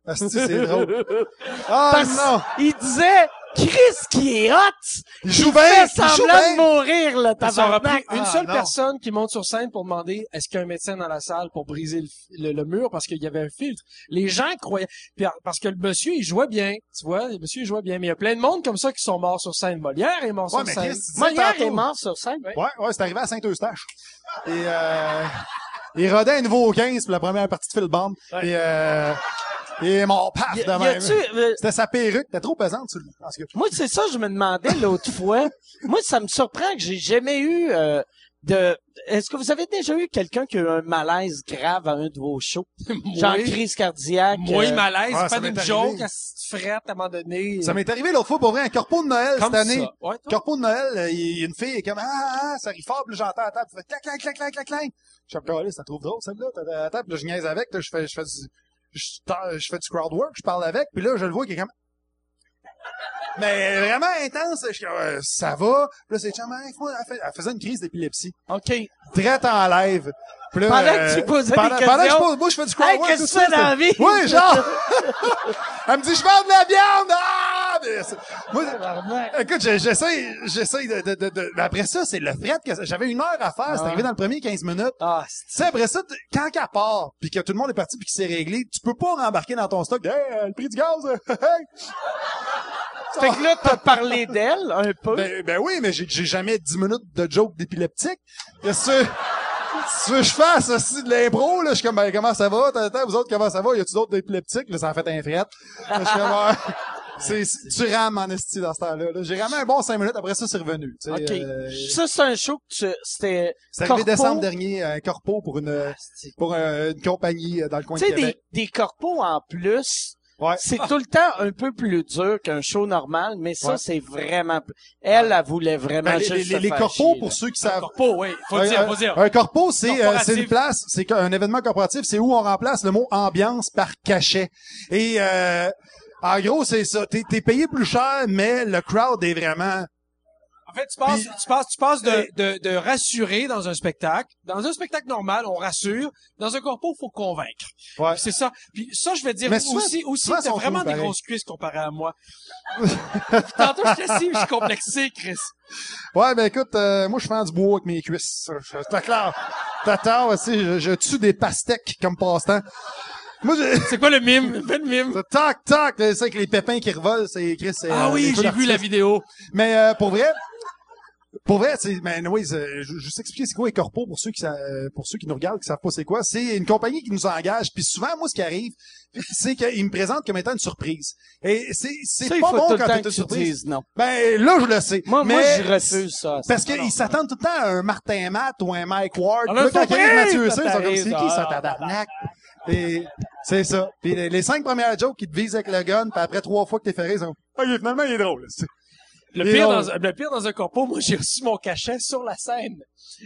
Asti, c'est *laughs* drôle. Ah, parce- non. il disait, Chris qui est hot! Il joue fait bien, il joue semblant bien. de mourir, le tabarnak. une Ah, seule non. personne qui monte sur scène pour demander est-ce qu'il y a un médecin dans la salle pour briser le, le- le mur parce qu'il y avait un filtre? Les gens croyaient puis, parce que le monsieur il jouait bien, tu vois, le monsieur il jouait bien, mais il y a plein de monde comme ça qui sont morts sur scène. Molière est mort Ouais, sur mais scène. Chris, Molière est mort sur scène. Ouais. Ouais, ouais, c'est arrivé à Saint-Eustache. Et, euh, il rodait un nouveau 15 pour la première partie de Phil Bond. Ouais. Et, euh, il est mort, paf, de même. euh, C'était sa perruque, t'es trop pesante sur que, moi, c'est ça, je me demandais l'autre fois. Moi, ça me surprend que j'ai jamais eu euh, de, est-ce que vous avez déjà eu quelqu'un qui a eu un malaise grave à un de vos shows? *laughs* Genre crise cardiaque? moi, euh, malaise, ah, pas d'une joke, à frette à un moment donné. Ça m'est arrivé l'autre fois pour vrai, un corpo de Noël comme cette année. Ouais? Corpo de Noël, euh, il y a une fille, elle est comme, ah, ah, ça rit fort, puis là, j'entends la table, fait clac, clac, clac, clac, clac, clac. Je suis comme, ça trouve drôle, celle-là, t'as la table, puis là, je niaise avec, là, je fais, je fais du, je, je fais du crowd work, je parle avec, puis là, je le vois qui est comme, mais vraiment intense, je euh, ça va, puis là, c'est chum, elle, fait- elle faisait une crise d'épilepsie. OK. Très en live. Puis là, Pendant que euh, tu posais pendant, des pendant que je questions. pose, moi, je fais du crowd Hey, qu'est-ce que tu fais dans la vie? Oui, genre! *laughs* Elle me dit, je vends de la viande! Ah! C'est- Moi, écoute, j'essaie, j'essaie de, de, de, de- Après ça, c'est le fret que j'avais une heure à faire. C'est Ah. arrivé dans le premier 15 minutes. Ah, Tu sais, après ça, quand qu'elle part, puis que tout le monde est parti puis qu'il s'est réglé, tu peux pas rembarquer dans ton stock hey, euh, le prix du gaz, euh. *laughs* Fait que là, t'as parlé d'elle un peu. Ben, ben oui, mais j'ai jamais 10 minutes de joke d'épileptique. Qu'est-ce que qu'est-ce que je fasse aussi de l'impro, là? Je suis comme, ben, comment ça va? T'as- vous autres, comment ça va? Y a-tu d'autres d'épileptiques? Là, ça a fait un fret. Je suis comme. *laughs* C'est, tu rames en esti dans ce temps-là. là. J'ai ramé un bon 5 minutes, après ça, c'est revenu. tu sais, OK. euh, Ça, c'est un show que tu, c'était... c'est arrivé corpo? décembre dernier, un corpo pour une, pour euh, une compagnie euh, dans le coin Tu de sais, des, Québec. des corpos en plus, Ouais. c'est tout le temps un peu plus dur qu'un show normal, mais ça, Ouais. c'est vraiment... Elle, elle voulait vraiment Ben, les, juste les, les faire corpos, pour là. ceux qui savent Corpo, oui. Faut un, dire, un- faut dire. un corpo, c'est euh, une place, c'est un événement corporatif, c'est où on remplace le mot ambiance par cachet. Et euh, en gros, c'est ça. T'es es payé plus cher, mais le crowd est vraiment. En fait, tu passes, Puis- tu passes, tu passes de, de, de rassurer dans un spectacle. Dans un spectacle normal, on rassure. Dans un corpo, faut convaincre. Ouais. C'est ça. Puis ça, je vais dire Mais aussi, aussi, souvent, t'as vraiment des grosses cuisses comparé à moi. *laughs* Tantôt, je t'assieds, je suis complexé, Chris. Ouais, ben écoute, euh, moi je fais du bois avec mes cuisses. T'as clair. T'attends aussi, je, je tue des pastèques comme passe-temps. Moi, j'ai... C'est quoi le mime? Fais le mime. *laughs* Tac, tac, c'est avec les pépins qui revolent, c'est Chris. c'est, Ah euh, oui, j'ai vu la vidéo. Mais euh, pour vrai, pour vrai, c'est, ben oui, je, je vais expliquer c'est quoi les corpos pour ceux qui sa- pour ceux qui nous regardent qui savent pas c'est quoi. C'est une compagnie qui nous engage. Puis souvent, moi, ce qui arrive, c'est qu'ils me présentent comme étant une surprise. Et c'est c'est pas bon quand t'es une surprise. non. Ben là, je le sais. Moi, mais moi, je refuse ça. parce qu'ils s'attendent tout le temps à un Martin Matt ou un Mike Ward. On Puis a là, quand arrive Mathieu! Cyr, ils sont comme c'est qui ça, Ah, tabarnak? Et c'est ça. Puis les, cinq premières jokes qui te visent avec le gun, puis après trois fois que t'es ferré, ils sont Ah, il est- finalement, il est drôle. Le pire, dans, un- le pire dans un corpo, moi, j'ai reçu mon cachet sur la scène.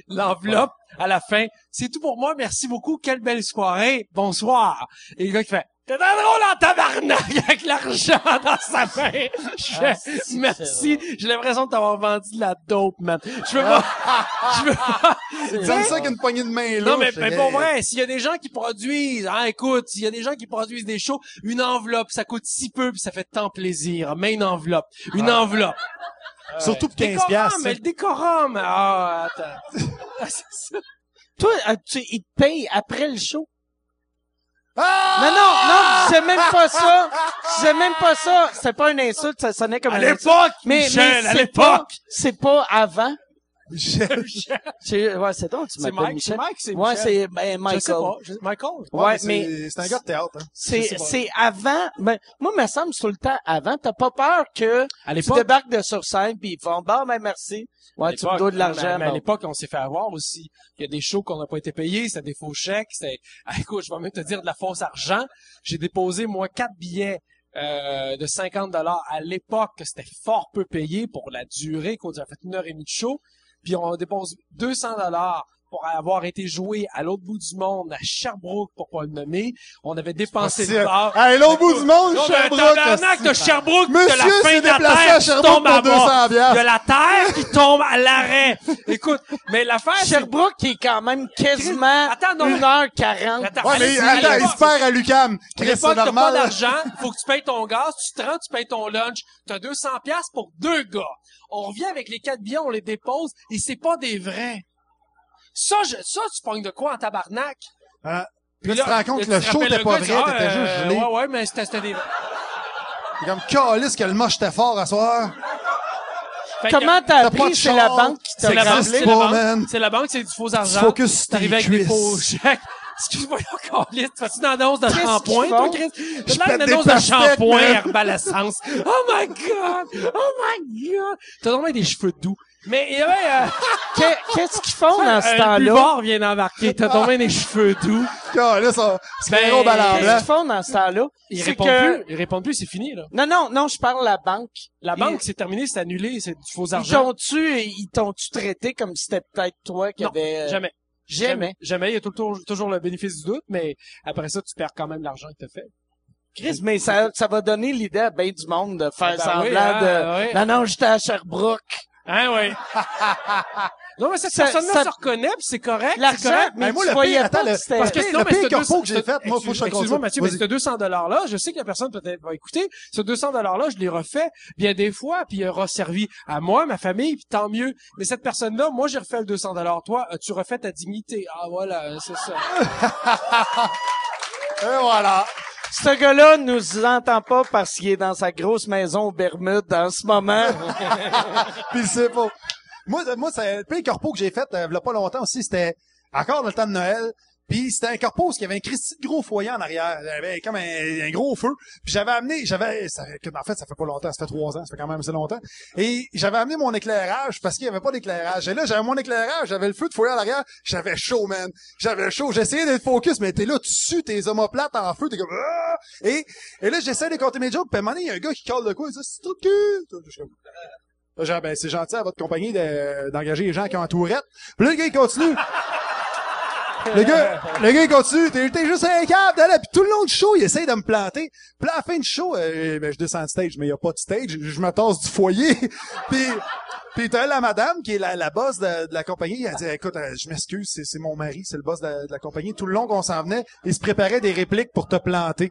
L'enveloppe, à la fin. C'est tout pour moi. Merci beaucoup. Quelle belle soirée. Bonsoir. Et le gars qui fait, t'es drôle en tabarnak avec l'argent dans sa main. Je fais, Ah, merci. J'ai l'impression de t'avoir vendu de la dope, man. Je veux pas, *laughs* je veux pas. Disent ça qu'une poignée de main là. Non, mais, mais pour vrai, s'il y a des gens qui produisent, hein, écoute, s'il y a des gens qui produisent des shows, une enveloppe, ça coûte si peu puis ça fait tant plaisir. Mets une enveloppe. Une enveloppe. Surtout pour 15 Décorum, piastres. mais le décorum. Ah, attends. *laughs* Ah, c'est ça. Toi, euh, tu, ils te payent après le show? Ah! Non, non, non, disais même pas ça. Disais même pas ça. C'était pas une insulte, ça sonnait comme À une insulte. l'époque, Mais, Michel, mais à c'est l'époque. c'est pas avant. Michel. *laughs* C'est- Ouais, c'est donc, tu C'est m'appelles Mike, Michel. c'est Mike, c'est Ouais, Michel. c'est ben, Je sais Michael. pas. Je- Michael. Ouais, c'est- mais C'est un gars de théâtre, hein. c'est, c'est avant. Ben, moi, me semble, c'est tout le temps avant. T'as pas peur que À tu l'époque, débarques de sur scène puis ils font, bon, ben, merci. Ouais, tu me dois de l'argent. Mais à l'époque, on s'est fait avoir aussi. Il y a des shows qu'on n'a pas été payés, c'était des faux chèques, c'était, *laughs* ah, écoute, je vais même te dire de la fausse argent. J'ai déposé, moi, quatre billets, euh, de 50 dollars à l'époque, que c'était fort peu payé pour la durée, qu'on a fait une heure et demie de show. Puis on dépose 200 dollars pour avoir été joué à l'autre bout du monde, à Sherbrooke, pour pas le nommer. On avait dépensé le bar. Hey, l'autre bout du monde, Non, mais Sherbrooke. hostie. de Sherbrooke, de Monsieur la fin de la déplacé terre à qui Sherbrooke tombe pour à. 200 De la terre qui tombe à l'arrêt. Écoute, mais l'affaire. Sherbrooke qui est quand même quasiment Attends, non, mais- 1h40. Attends, Ouais, mais attends, il se perd à Lucam. À Chris, c'est t'as pas normal. d'argent, faut que tu payes ton gaz, tu te rends, tu payes ton lunch, t'as 200 pièces pour deux gars. On revient avec les quatre billets, on les dépose, et c'est pas des vrais. Ça, je, ça, tu pognes de quoi en tabarnak? Hein? Puis là, tu te rends compte que le show était pas vrai, t'étais ah, juste euh, gelé. Ouais, ouais, mais c'était, c'était des comme calice que le moche était fort à soir. Fait que- Comment t'as appris? C'est la banque qui t'a C'est la banque, existe c'est rappelé? la banque. C'est la banque, c'est du faux argent. focuses sur T'arrives tes avec des faux chèques. *laughs* Excuse-moi, liste. Fais-tu une annonce de shampoing, toi? Chris? Je J'ai l'air des annonce de shampoing, man. Herbal Essence. Oh my god! Oh my god! T'as vraiment des cheveux doux. Mais, il y avait, euh, *laughs* Que- Qu'est-ce qu'ils font dans ce un temps-là? buvard vient d'embarquer. T'as tombé des cheveux doux. *laughs* Là, ça, c'est Ben, un gros ballon Qu'est-ce blanc. qu'ils font dans ce temps-là? Ils répondent que- plus. Ils répondent plus, c'est fini, là. Non, non, non, je parle de la banque. La banque, c'est terminé, c'est annulé, c'est du faux Ils argent. ils t'ont-tu traité comme si c'était peut-être toi qui Non, avait... euh, Jamais. Jamais? Jamais. Il y a toujours, toujours le bénéfice du doute, mais après ça, tu perds quand même l'argent que t'as fait. Chris, mais ça, ça va donner l'idée à bien du monde de faire Ben semblant oui, hein, de... oui. Non, non, j'étais à Sherbrooke. Hein, oui. *laughs* non, mais cette personne-là ça- se reconnaît, puis c'est correct. c'est L'argent, correct. mais moi, tu le voyais pire- attends, pas le- que c'était... Parce que Le pire mais ce corpo 200 que j'ai fait, moi, faut que je Excuse-moi, raconte ça. Mathieu, mais Vas-y. ce 200 $-là, je sais que la personne peut-être va écouter. Ce 200 $-là, je l'ai refait bien des fois, puis il aura servi à moi, ma famille, puis tant mieux. Mais cette personne-là, moi, j'ai refait le 200 Toi, tu refais ta dignité? Ah, voilà, c'est ça. *laughs* Et voilà. Ce gars-là nous entend pas parce qu'il est dans sa grosse maison aux Bermudes en ce moment. *laughs* Puis c'est pas. Moi, moi, c'est le pire corpo que j'ai fait, euh, il y a pas longtemps aussi, c'était encore dans le temps de Noël. Puis c'était un corpo qui avait un Christy de gros foyer en arrière. Avait comme un, un gros feu. Puis j'avais amené, j'avais, en fait, ça fait pas longtemps, ça fait trois ans, ça fait quand même assez longtemps. Et j'avais amené mon éclairage parce qu'il y avait pas d'éclairage. Et là, j'avais mon éclairage, j'avais le feu de foyer en arrière. J'avais chaud, man. J'avais chaud. J'essayais d'être focus, mais t'es là, sues tes omoplates en feu, t'es comme, ah! Et, et là, j'essaie de compter mes jokes. Puis à un il y a un gars qui colle de quoi, il dit, c'est trop cul. Genre, ben, c'est gentil à votre compagnie de- d'engager les gens qui ont un tourette. Puis là, le gars, il continue. Le gars, le gars, il continue. T'es, t'es juste un câble, là, Puis tout le long du show, il essaye de me planter. Puis là, à la fin du show, euh, ben, je descends de stage, mais il y a pas de stage. Je me tasse du foyer. *laughs* puis, puis t'as la madame qui est la, la boss de, de la compagnie. Elle dit, écoute, euh, je m'excuse, c'est, c'est mon mari, c'est le boss de, la- de la compagnie. Tout le long qu'on s'en venait, il se préparait des répliques pour te planter.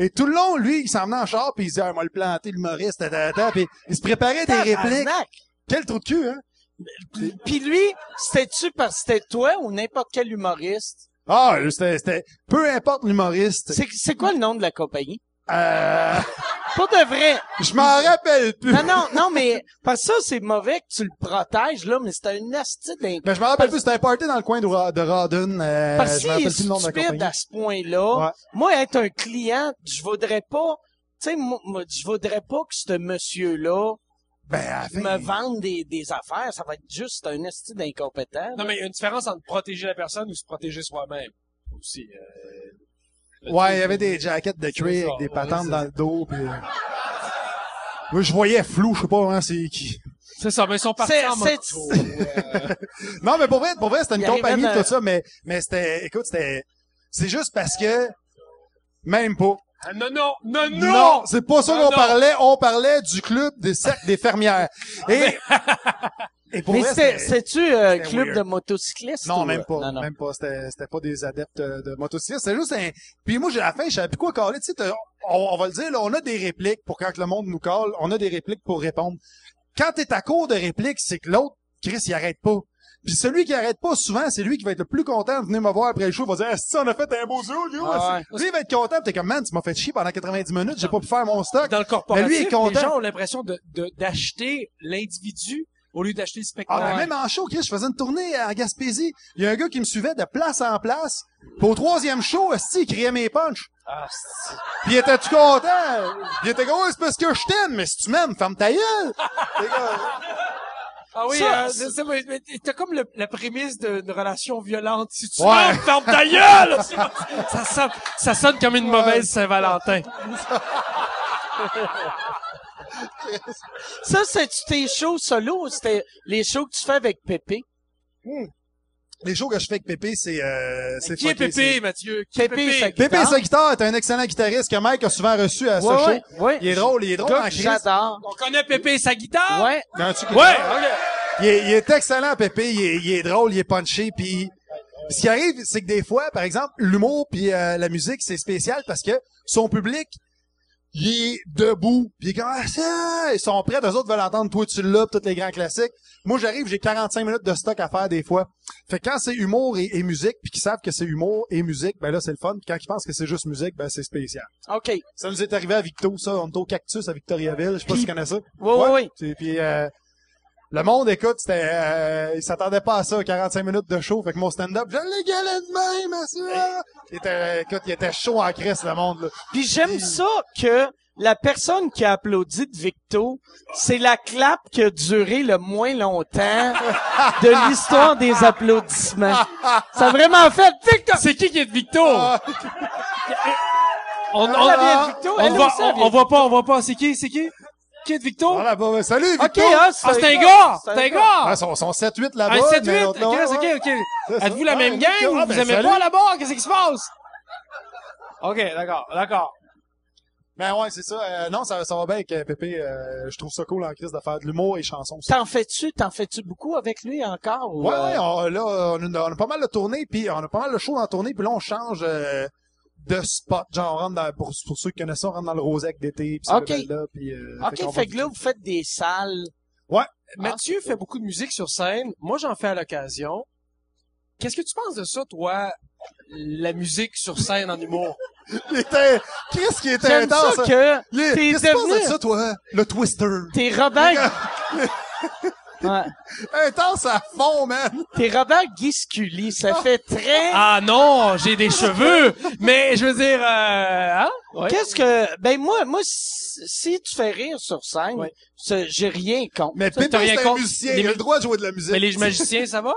Et tout le long, lui, il s'en venait en char, puis il disait, ah, moi, le planter, l'humoriste. Puis il se préparait des répliques. Quel trou de cul, hein? Puis lui, c'était-tu parce que c'était toi ou n'importe quel humoriste? Ah, c'était, c'était, peu importe l'humoriste. C'est, quoi le nom de la compagnie? Euh, *laughs* Pas de vrai. je m'en rappelle plus. Non, non, non, mais parce que ça, c'est mauvais que tu le protèges, là, mais c'était une astuce d'un... Mais je me rappelle plus, c'était un party dans le coin de, Ra- de. Euh, Parce me qu'il est stupide à ce point-là, Ouais. moi, être un client, je voudrais pas... Tu sais, je voudrais pas que ce monsieur-là Ben, fin, me vende des, des affaires. Ça va être juste un esti d'incompétent. Non, mais il y a une différence entre protéger la personne ou se protéger soi-même. Aussi, euh, Ouais, il y avait des jackets de cuir avec des patentes dans le dos. Puis... euh, Moi, je voyais flou, je sais pas vraiment c'est qui. C'est ça, mais ils sont partis en moto. euh, *laughs* Non, mais pour vrai, pour vrai, c'était une compagnie arrivait tout ça, mais, mais c'était, écoute, c'était, c'est juste parce que, même pas. Ah, non, non, non, non! Non, c'est pas ça Non, qu'on non. parlait. On parlait du club des cercles des fermières. Et, *laughs* et pour Mais c'est-tu un c'était club weird. de motocyclistes? Non, ou- même pas. Non, non. Même pas. C'était, c'était pas des adeptes euh, de motocyclistes. C'était juste un. Puis moi, j'ai à la fin, je savais plus quoi caler. Tu sais, t'as- on, on va le dire, là, on a des répliques pour quand le monde nous colle. On a des répliques pour répondre. Quand t'es à court de répliques, c'est que l'autre, Chris, il arrête pas. Puis celui qui arrête pas souvent, c'est lui qui va être le plus content de venir me voir après le show. Il va dire, ah, si on a fait un beau show, lui, Ah ouais. Lui, il va être content. T'es comme, man, tu m'as fait chier pendant 90 minutes. J'ai pas pu faire mon stock. Dans le corporatif, Mais lui est content. les gens ont l'impression de, de- d'acheter l'individu au lieu d'acheter le Ah, spectacle. ben, même en show, Chris, je faisais une tournée en Gaspésie. Il y a un gars qui me suivait de place en place. Puis au troisième show, esti, il criait mes punchs. Ah, Puis il était tout content? Puis il était comme, Ouais, c'est parce que je t'aime, mais si tu m'aimes, ferme ta gueule. *laughs* Ah oui, Ça, euh, c'est ça, mais, mais t'as comme le- la prémisse d'une relation violente. Si tu Ouais. ferme ta gueule! *laughs* ça, sonne, ça sonne comme une mauvaise Saint-Valentin. Ça, c'est-tu tes shows solo ou c'était les shows que tu fais avec Pépé? Les shows que je fais avec Pépé, c'est, euh, c'est Qui est Pépé, Mathieu? Qui est Pépé, Pépé? Guitare. sa guitare, est un excellent guitariste que Mike a souvent reçu à ce Ouais, show. ouais, ouais. Il est drôle, il est drôle en. J'adore. On connaît Pépé et sa guitare? Ouais. Tu- Ouais. Il est, il est excellent, Pépé. Il est, il est drôle, il est punché. Puis ce qui arrive, c'est que des fois, par exemple, l'humour puis euh, la musique, c'est spécial parce que son public, il est debout. Puis il est comme ah, ça! ils sont prêts. Eux autres veulent entendre toi tu l'as, pis tous les grands classiques. Moi, j'arrive, j'ai 45 minutes de stock à faire des fois. Fait que quand c'est humour et, et musique, puis qu'ils savent que c'est humour et musique, ben là c'est le fun. Puis quand ils pensent que c'est juste musique, ben c'est spécial. OK. Ça nous est arrivé à Victo, ça. On est au Cactus à Victoriaville. Je sais pas si tu connais ça. Ouais, ouais. C'est- Puis, euh, Le monde, écoute, c'était, euh, il s'attendait pas à ça, 45 minutes de show. Fait que mon stand-up, je l'ai galé de même, ça. Il était, écoute, il était chaud en crise, le monde, là. Puis j'aime ça que la personne qui a applaudi de Victo, c'est la clap qui a duré le moins longtemps de l'histoire des applaudissements. Ça a vraiment fait Victo! C'est qui qui est de Victo? Ah, On, on, voit, on voit pas, on voit pas. C'est qui, c'est qui? De Victo? voilà, bah, salut, Victor! Ok, ah, Ah, c'est un gars! C'est un gars! Ah, ils sont, sont 7-8 là-bas. Un 7-8, mais ok, ok, ouais. ok. Êtes-vous la Ah, même gang? ah, Vous ben, aimez salut. pas là-bas? Qu'est-ce qui se passe? Ok, d'accord, d'accord. Ben ouais, c'est ça. Euh, non, ça, ça va bien avec euh, Pépé. euh, je trouve ça cool en crise de faire de l'humour et chansons. aussi. T'en fais-tu, t'en fais-tu beaucoup avec lui encore? ou, Ouais, euh, ouais, on, là, on a, on a pas mal de tournées, puis on a pas mal de shows dans la tournée, puis là, on change euh, de spot. Genre, on rentre dans, pour, pour ceux qui connaissent ça, on rentre dans le Rosec d'été, puis là, puis... Euh, OK, fait que là, vous faites des salles. Mathieu fait beaucoup de musique sur scène. Moi, j'en fais à l'occasion. Qu'est-ce que tu penses de ça, toi, la musique sur scène en humour? *laughs* Qu'est-ce qui était intense? ça hein? que Les- t'es Qu'est-ce que tu penses de ça, toi? Le Twister. t'es Robert... *laughs* Ouais. Intense à fond, man! T'es Robert Guisculi. Ça fait très... Ah non, j'ai des cheveux! Mais, je veux dire, euh, hein? Ouais. Qu'est-ce que... Ben moi, moi, si si tu fais rire sur scène, Ouais. j'ai rien contre. Mais Pépé, rien c'est un contre musicien, les il a le droit de jouer de la musique. Mais les magiciens, ça va?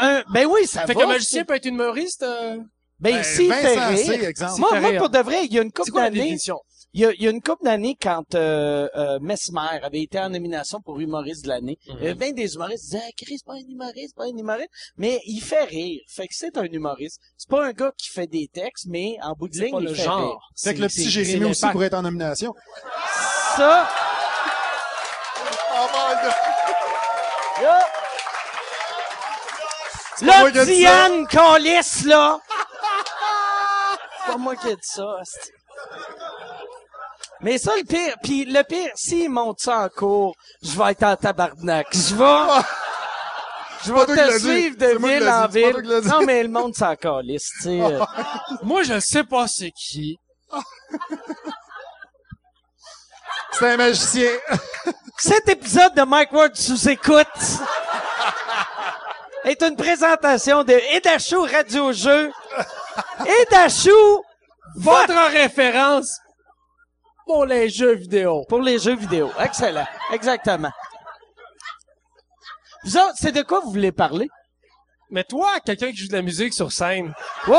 Un- ben oui, ça Fait va. qu'un magicien peut être humoriste, euh... Ben, Ben, s'il fait rire... Moi, fait moi, pour de vrai, il y a une couple d'années... Il y a, il y a une couple d'années, quand euh, euh, Mesmer avait été en nomination pour humoriste de l'année, il y avait bien des humoristes qui disaient ah, Chris, c'est pas un humoriste, c'est pas un humoriste », mais il fait rire. Fait que c'est un humoriste. C'est pas un gars qui fait des textes, mais en bout de ligne, pas il le fait genre. rire. Fait que le c'est- petit Jérémy aussi pourrait être en nomination. Ça, Oh my God. qui Là, Diane Callis, là! C'est pas moi qui ai dit ça. Mais ça, le pire, puis le pire, s'il monte ça en cours, je vais être en tabarnak. Je vais... *laughs* Je pas vais te dit. suivre de ville en ville. Non, mais le monde s'en calisse, tu sais. euh. Moi, je sais pas c'est qui. *laughs* C'est un magicien. *laughs* Cet épisode de Mike Ward sous écoute est une présentation de Edachou Radio Jeu. Edachou Votre référence pour les jeux vidéo. pour les jeux vidéo. Excellent. Exactement. Vous autres, c'est de quoi vous voulez parler? Mais toi, quelqu'un qui joue de la musique sur scène. Ouais.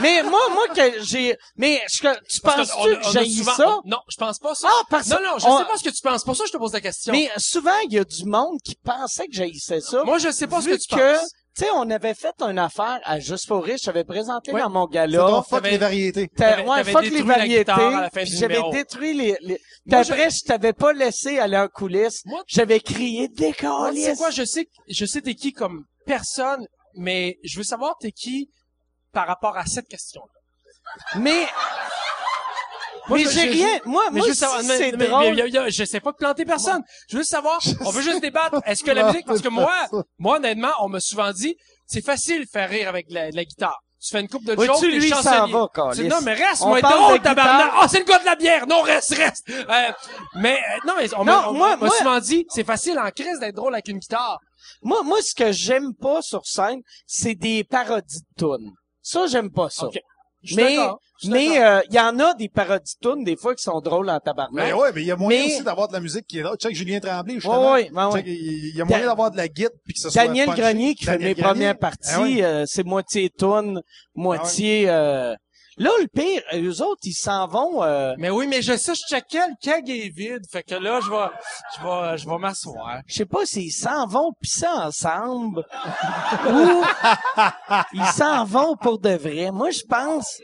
mais moi, moi, que j'ai, mais je- tu Parce penses tu que a j'ai ça? on- non, je pense pas ça. Ah, parce non, non, je on- sais pas ce que tu penses. Pour ça, je te pose la question. Mais souvent, il y a du monde qui pensait que j'haïssais ça. moi, je sais pas ce que tu que, penses. Tu sais, on avait fait une affaire à Juste pour Rich, j'avais présenté Ouais. dans mon C'est gala. ton fuck les variétés. T'avais- ouais, t'avais fuck les variétés. j'avais numéro. détruit les, les... Moi, je- après, je t'avais pas laissé aller en coulisses. Moi- J'avais crié sais décalisse. quoi, je sais, je sais t'es qui comme personne, mais je veux savoir t'es qui par rapport à cette question. Mais, Moi, mais j'ai rien. Moi, Mais moi, si mais- c'est mais- drôle. mais- mais- je sais pas de planter personne. Je veux savoir, on veut juste débattre. Est-ce que *laughs* la musique, parce que moi, moi, honnêtement, on m'a souvent dit, c'est facile de faire rire avec la, la guitare. Tu fais une coupe de Oui, jokes, tu, lui, s'en va, Tu-. Non, mais reste, On moi, drôle, tabarnak. Ah, c'est le gars de la bière. Non, reste, reste. Euh, mais, euh, non, mais on m'a, souvent dit, c'est facile en crise d'être drôle avec une guitare. Moi, moi, ce que j'aime pas sur scène, c'est des parodies de tunes. Ça, j'aime pas ça. Ok. Mais, mais, euh, il y en a des parodies tunes, des fois, qui sont drôles en tabarnak. Mais ouais, mais il y a moyen Mais- aussi d'avoir de la musique qui est là. Check Julien Tremblay, justement. Ouais, ouais, ouais, ouais. Check, il y a moyen Da- d'avoir de la guitare puis que ce soit Daniel. Grenier qui fait mes Grenier? premières parties, Ah ouais. euh, c'est moitié tune, moitié... euh, Là, le pire, eux autres, ils s'en vont... euh, Mais oui, mais je sais, je checkais, le keg est vide. Fait que là, je vais, je vais, je vais m'asseoir. je sais pas s'ils s'en vont pisser ensemble *laughs* ou ils s'en vont pour de vrai. Moi, je pense...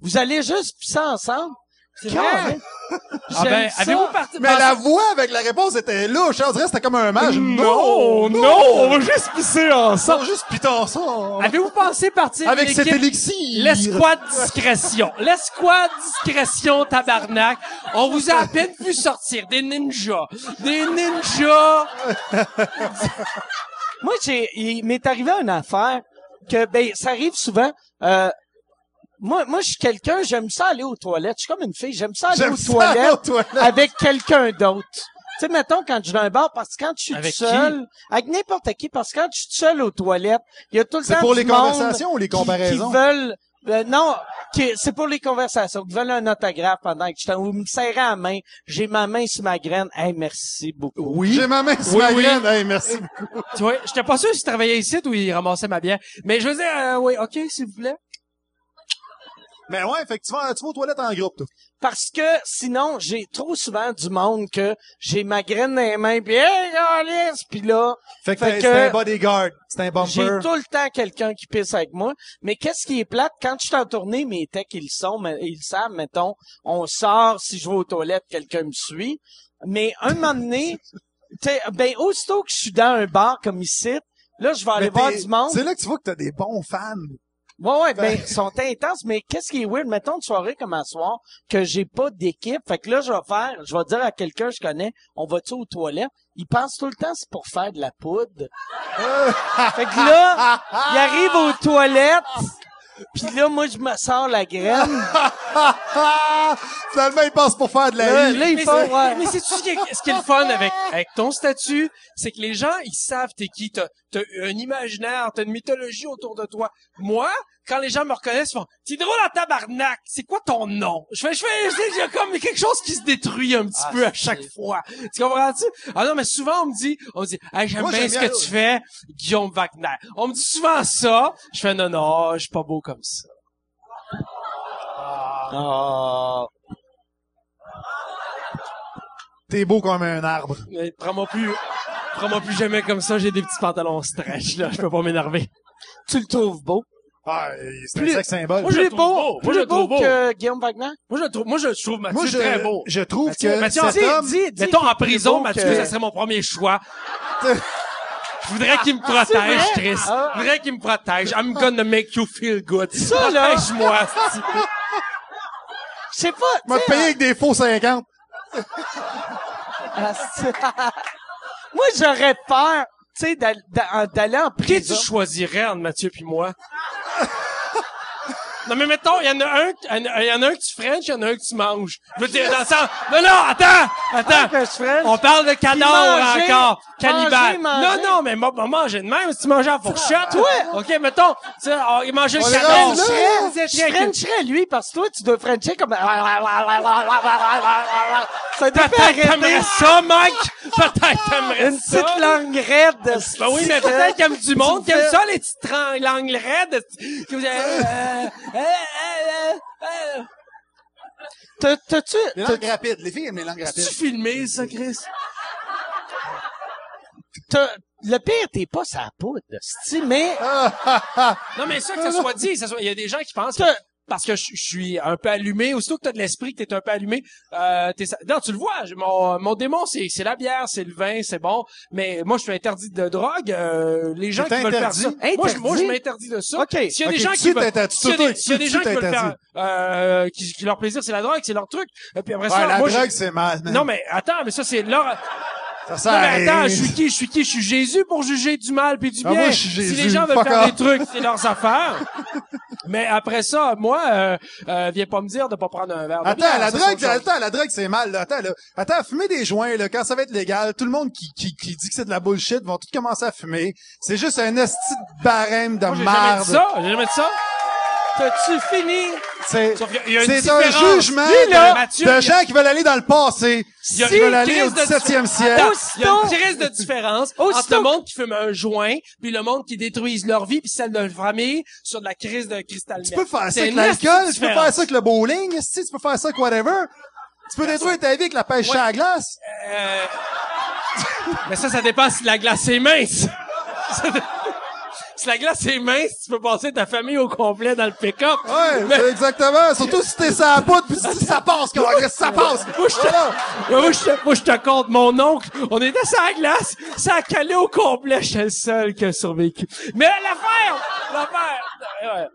Vous allez juste pisser ensemble? C'est vrai? Ah ben, avez-vous parti? Mais la voix avec la réponse était louche. On dirait que c'était comme un match. Non, non, on va juste pisser ensemble. sont juste pitons ça. Avez-vous pensé partir Avec cet élixir. L'escouade discrétion. L'escouade discrétion, tabarnak. On vous a à peine vu sortir des ninjas. Des ninjas. Moi, j'ai, il m'est arrivé une affaire que, ben, ça arrive souvent. Euh, moi, moi, je suis quelqu'un, j'aime ça aller aux toilettes. Je suis comme une fille, j'aime ça aller J'aime aux ça, toilettes aux toilettes. avec quelqu'un d'autre. Tu sais, mettons, quand je vais dans un bar, parce que quand je suis Avec tout seul, avec n'importe qui, parce que quand je suis seul aux toilettes, il y a tout le C'est temps pour du les monde conversations ou les comparaisons? Qui, veulent, euh, non, qui- c'est pour les conversations, qui veulent un autographe pendant que je t'en, ou me serrer la main, j'ai ma main sur ma graine, hey, merci beaucoup. Oui. J'ai ma main sur Oui, ma oui. graine. Hey, merci beaucoup. Tu vois, j'étais pas sûr s'il travaillait ici ou il ramassait ma bière. Mais je veux dire, euh, oui, OK, s'il vous plaît. Mais ouais, effectivement, tu vas aux toilettes en groupe, toi. Parce que sinon, j'ai trop souvent du monde que j'ai ma graine dans les mains, pis hey, Alice, pis là, Fait que Fait que- c'est un bodyguard. C'est un j'ai bumper. tout le temps quelqu'un qui pisse avec moi. Mais qu'est-ce qui est plate? Quand je suis en tournée, mes techs, ils le sont, mais ils le savent, mettons, on sort, si je vais aux toilettes, quelqu'un me suit. Mais un moment donné, *laughs* t'sais, ben, aussitôt que je suis dans un bar comme ici, là, je vais aller voir du monde. C'est là que tu vois que t'as des bons fans. Ouais, ouais, ben, ils *laughs* sont intenses, mais qu'est-ce qui est weird? Mettons une soirée comme un soir, que j'ai pas d'équipe. Fait que là, je vais faire, je vais dire à quelqu'un que je connais, on va-tu aux toilettes? Il pense tout le temps c'est pour faire de la poudre. *laughs* fait que là, il arrive aux toilettes, puis là, moi, je me sors la graine. *laughs* Finalement, il passe pour faire de la Là, I. là, il Mais c'est, ouais. mais c'est-tu ce qui est, ce qui est le fun avec, avec ton statut? C'est que les gens, ils savent t'es qui. T'as, t'as un imaginaire, t'as une mythologie autour de toi. Moi, quand les gens me reconnaissent, ils font, t'es drôle à tabarnak. C'est quoi ton nom? Je fais, je fais, je sais, j'ai comme quelque chose qui se détruit un petit Ah, peu à chaque fois. Tu comprends-tu? Ah non, mais souvent, on me dit, on me dit, hey, j'aime bien ce bien, que tu fais, Guillaume Wagner. On me dit souvent ça. Je fais, non, non, je suis pas beau comme ça. Ah. T'es beau comme un arbre. Mais Prends-moi plus, prends-moi plus jamais comme ça. J'ai des petits pantalons stretch, là. Je peux pas m'énerver. Tu le trouves beau? Ah, c'est Plus- un sex symbole. Moi, je le trouve beau, beau. Moi, je le trouve beau beau. que Guillaume Wagner? Moi, je trouve, moi, je trouve Mathieu Moi, je, très beau. je trouve Mathieu- que Mathieu, cet dis- homme... dis, dis Mettons, en prison, Mathieu, que- ça serait mon premier choix. *laughs* Je voudrais qu'il me protège, vrai? Chris. Ah. Je voudrais qu'il me protège. I'm gonna make you feel good. Ça, là. Protège-moi. Je sais pas, m'a payé avec des faux 50. Moi, j'aurais peur, tu sais, d'al- d'a- d'aller en Qui tu prison. choisirais entre Mathieu puis moi? *laughs* Non, mais mettons, il y en a un, il y en a un que tu il y en a un que tu manges. Je veux dire, dans le sens, non, non, attends, attends. On parle de cadavre manger, encore. Cannibale. Non, non, mais moi, moi, manger de même, si tu manges à la fourchette. Toi. OK, mettons, tu sais, il mangeait On le cadavre. Je frencherais lui parce que toi, tu dois frencher comme... Ça doit Peut-être t'aimerais arrêter. ça, Mike. Peut-être t'aimerais Une ça. petite langue raide. Ben oui, mais peut-être qu'il y a du monde qui aime ça, les petites langues raides. T'as-tu... Les langues rapides. Les filles aiment les langues rapides. Tu filmé, ça, Chris? Le pire, t'es pas sa poudre, mais... Non, mais ça, que ça soit dit, ça soit- il y a des gens qui pensent parce que je, je suis un peu allumé, aussitôt que t'as de l'esprit, que t'es un peu allumé, euh, t'es, non, tu le vois, mon, mon démon, c'est, c'est la bière, c'est le vin, c'est bon, mais moi, je suis interdit de drogue, euh, les gens qui veulent faire interdit? ça. Moi, je, moi, je Interdit? m'interdis de ça. OK. S'il y a des gens tu qui veulent, s'il y a des, s'il y a des gens qui veulent faire, t'interdis. euh, qui, qui leur plaisir, c'est la drogue, c'est leur truc, et puis après Ouais, ça, la moi, je- drogue, c'est mal. man. non, mais attends, mais ça, c'est leur, ça sert non, à mais attends, je suis qui? Je suis qui? Je suis Jésus pour juger du mal puis du Ah, bien. moi, je suis si Jésus. les gens veulent faire off. des trucs, c'est leurs affaires. mais après ça, moi, euh, euh, viens pas me dire de pas prendre un verre de Attends, bière, la ça, drogue, attends, la drogue, c'est mal, là. Attends, là. Attends, fumer des joints, là, quand ça va être légal, tout le monde qui, qui, qui dit que c'est de la bullshit vont tout commencer à fumer. C'est juste un esti de barème de Moi, j'ai jamais dit ça. J'ai jamais dit ça. T'as-tu fini? C'est, un jugement Lui, là, de, de il y a- gens qui veulent aller dans le passé. Qui veulent une aller au crise de 17e siècle. Il y a une crise de différence entre le monde qui fume un joint puis le monde qui détruise leur vie puis celle de leur famille sur de la crise de cristal Tu peux faire ça avec l'alcool, tu peux faire ça avec le bowling, esti, tu peux faire ça avec whatever. Tu peux détruire ta vie avec la pêche Ouais. à la glace. Euh, *laughs* Mais ça, ça dépend si la glace est mince. *laughs* Si la glace est mince, tu peux passer ta famille au complet dans le pick-up. Ouais, Mais- exactement. Surtout si t'es la poudre pis tu dis ça passe, comment ça passe? Moi, je te, Ouais, moi, je te, moi, je te compte mon oncle. On était sur la glace. Ça a calé au complet. J'étais le seul qui a survécu. Mais l'affaire, l'affaire, ouais.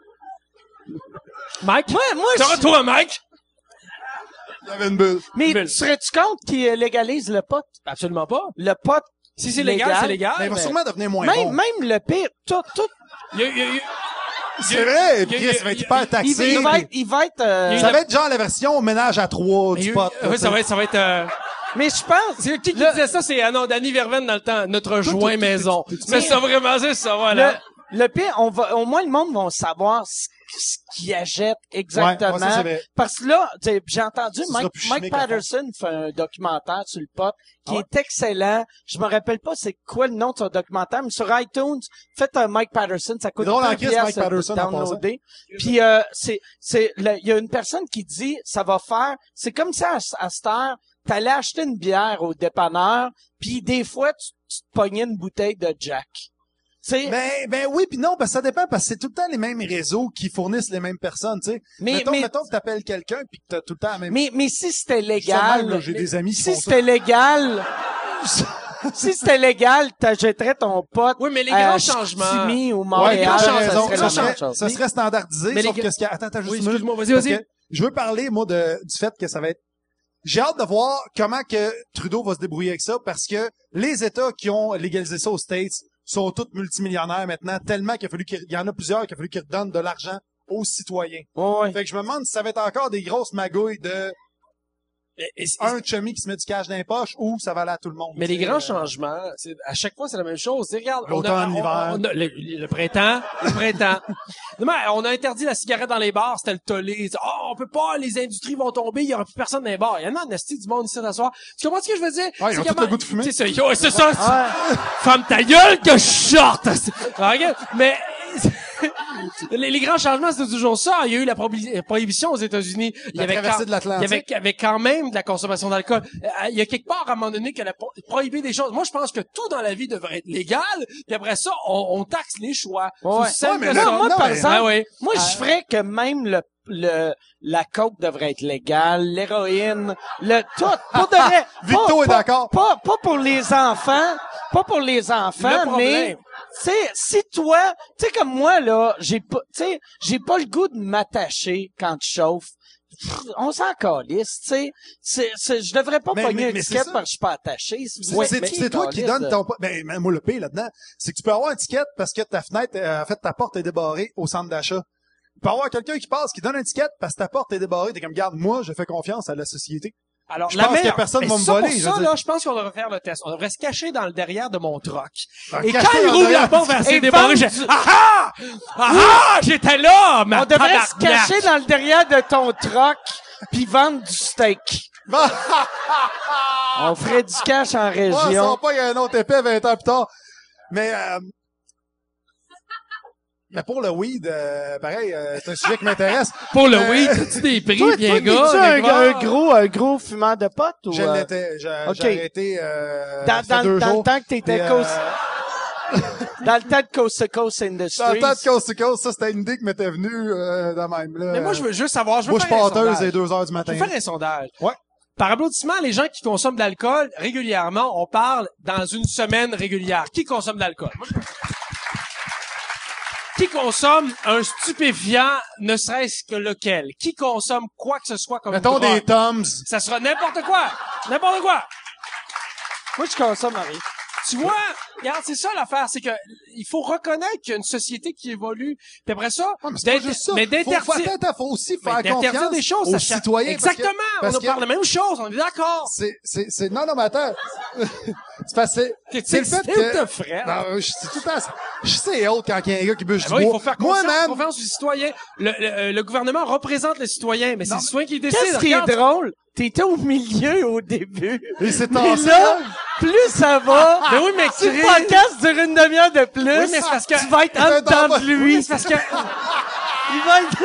Mike? Moi, moi, je- toi, Mike? Il y avait une bulle. mais serais-tu contre qu'ils légalisent le pot? Absolument pas. Le pot, Si c'est légal, Légal. c'est légal. Mais il va mais- sûrement devenir moins même, bon. même le pire, tout, tout, Il y a- il y a- il y a- C'est vrai, Chris, il va être hyper il, taxé. il va être, il va être, euh, Ça va être genre la version ménage à trois du pot. tu ça va être, ça va être, euh, Mais je pense... C'est qui qui Le- disait ça? C'est, ah non, Danny Verven dans le temps, notre joint maison. Mais- ça vraiment, c'est ça, voilà. Le, le pire, on va, au moins le monde va savoir ce, qu'ils achètent exactement. Ouais, ouais, ça, c'est vrai. Parce que là, j'ai entendu Mike. Patterson fait un documentaire sur le pot qui Ah ouais? est excellent. Je me rappelle pas c'est quoi le nom de son documentaire, mais sur iTunes, faites un Mike Patterson, ça coûte drôle en piastres Mike Patterson, en downloader. Puis euh, c'est c'est il y a une personne qui dit ça va faire, c'est comme ça à, à cette heure, t'allais acheter une bière au dépanneur, puis des fois tu, tu te pognais une bouteille de Jack. Ben, ben oui, puis non, parce que ça dépend, parce que c'est tout le temps les mêmes réseaux qui fournissent les mêmes personnes, tu sais. Mais- mettons, mais- mettons que t'appelles quelqu'un puis que t'as tout le temps la même... Mais, mais si c'était légal, J'ai des amis qui si c'était légal, *laughs* si c'était légal, t'achèterais ton pote Oui, mais les grands changements. Chicoutimi ou Ouais, Montréal, grands t'as ça serait Ça serait, même chose. ça serait standardisé, Mais les sauf gars- que ce qui... Attends, attends, juste Oui, une minute. excuse-moi, vas-y, vas-y. Je veux parler, moi, de, du fait que ça va être... J'ai hâte de voir comment que Trudeau va se débrouiller avec ça, parce que les États qui ont légalisé ça aux States sont tous multimillionnaires maintenant, tellement qu'il a fallu qu'il il y en a plusieurs qu'il a fallu qu'ils redonnent de l'argent aux citoyens. Ouais, ouais. Fait que je me demande si ça va être encore des grosses magouilles de un chummy qui se met du cash dans les poches ou ça va aller à tout le monde. Mais les grands euh, changements, c'est, à chaque fois, c'est la même chose. Regarde, L'automne, l'hiver. le, le printemps, le printemps. *laughs* Non, mais on a interdit la cigarette dans les bars, c'était le tollé. Oh, on peut pas, les industries vont tomber, il y aura plus personne dans les bars. Il y en a en esti du monde ici ce soir. Tu comprends ce que je veux dire? Ouais, ils ont tout le goût de fumer. C'est ça, c'est ça. Ouais. Femme ta gueule que je sorte! Regarde, Mais, les, les grands changements, c'est toujours ça. Il y a eu la prohibi- prohibition aux États-Unis. Il y avait quand- de l'Atlantique. Il y avait, il y avait quand même de la consommation d'alcool. Euh, Il y a quelque part, à un moment donné, qu'elle a pro- prohibé des choses. Moi, je pense que tout dans la vie devrait être légal. Puis après ça, on, on taxe les choix. Ouais. Ouais, mais là, moi, non, par mais- exemple, Ah moi, je ferais que même le, le, la coke devrait être légale, l'héroïne, le, tout, pour de vrai. *laughs* Victo Pas- est d'accord. Pas, pas pour les enfants, pas pour les enfants, Le mais, tu sais, si toi, tu sais, comme moi, là, j'ai pas, tu sais, j'ai pas le goût de m'attacher quand je chauffe. On s'en calisse, tu sais. Je devrais pas Mais- pogner mais- une étiquette parce que je suis pas attaché. C'est Ouais, toi qui donne ton... Ben, ben, moi, le pire là-dedans, c'est que tu peux avoir une étiquette parce que ta fenêtre, euh, en fait, ta porte est débarrée au centre d'achat. Tu peux avoir quelqu'un qui passe, qui donne une étiquette parce que ta porte est débarrée. T'es comme, garde, moi, je fais confiance à la société. Alors, Je la pense que meilleure- personne mais va me ça, voler, Pour je ça, dire. là, je pense qu'on devrait faire le test. On devrait se cacher dans le derrière de mon troc. Ah, Et quand il rouvre la porte vers ses débarrés, j'ai, ah ah! Ah! J'étais là, ma On devrait se cacher dans le derrière de ton troc puis vendre du steak. *laughs* On ferait du cash en Ouais, ça région. va pas, il y a un autre épais 20 ans plus tard. Mais, euh, mais pour le weed, euh, pareil, euh, c'est un sujet qui m'intéresse. *laughs* Pour le Euh, weed, as-tu des prix, Toi, bien toi, gars? bien un, un gros, un gros fumeur de potes ou Je euh, l'étais, j'ai ok. j'ai arrêté, euh, dans, ça fait dans, deux dans jours. le temps que t'étais Puis, euh, coast, *laughs* dans le temps de Coast to Coast Dans le Industries. temps de Coast to Coast, ça, c'était une idée qui m'était venue, euh, de même, là. Mais moi, je veux juste savoir, je veux Bouche faire un sondage. et 2 heures du Je matin. veux faire un sondage. Ouais. Par applaudissement, les gens qui consomment de l'alcool régulièrement, on parle dans une semaine régulière. Qui consomme de l'alcool? Qui consomme un stupéfiant, ne serait-ce que lequel? Qui consomme quoi que ce soit comme Mettons drogue? des Toms. Ça sera n'importe quoi. N'importe quoi. Moi, je consomme rien. Tu vois, regarde, c'est ça l'affaire, c'est que il faut reconnaître qu'il y a une société qui évolue. Puis après ça, Ouais, mais d'inter- juste ça. mais faut, faut, d'interdire attends, faut aussi mais faire confiance des choses, aux citoyens. parce que- Exactement. parce on que nous parle de la même chose, on est d'accord. C'est, c'est, c'est, non, non, mais attends. *laughs* c'est c'est, le fait que, de frère. non, je, c'est tout le temps, je sais autre quand il y a un gars qui bûche Ben du oui, il bois. faut faire Moi, confiance, man, confiance aux citoyens. Le, le, euh, le gouvernement représente les citoyens, mais c'est les citoyens qui décident. Qu'est-ce qui est drôle? T'étais au milieu au début. et c'est tassé, là. Plus ça va, *laughs* Mais oui, mais si le podcast dure une demi-heure de plus, Oui, mais c'est parce que- tu vas être *laughs* en être dedans de lui. c'est parce que, *laughs* Il va être...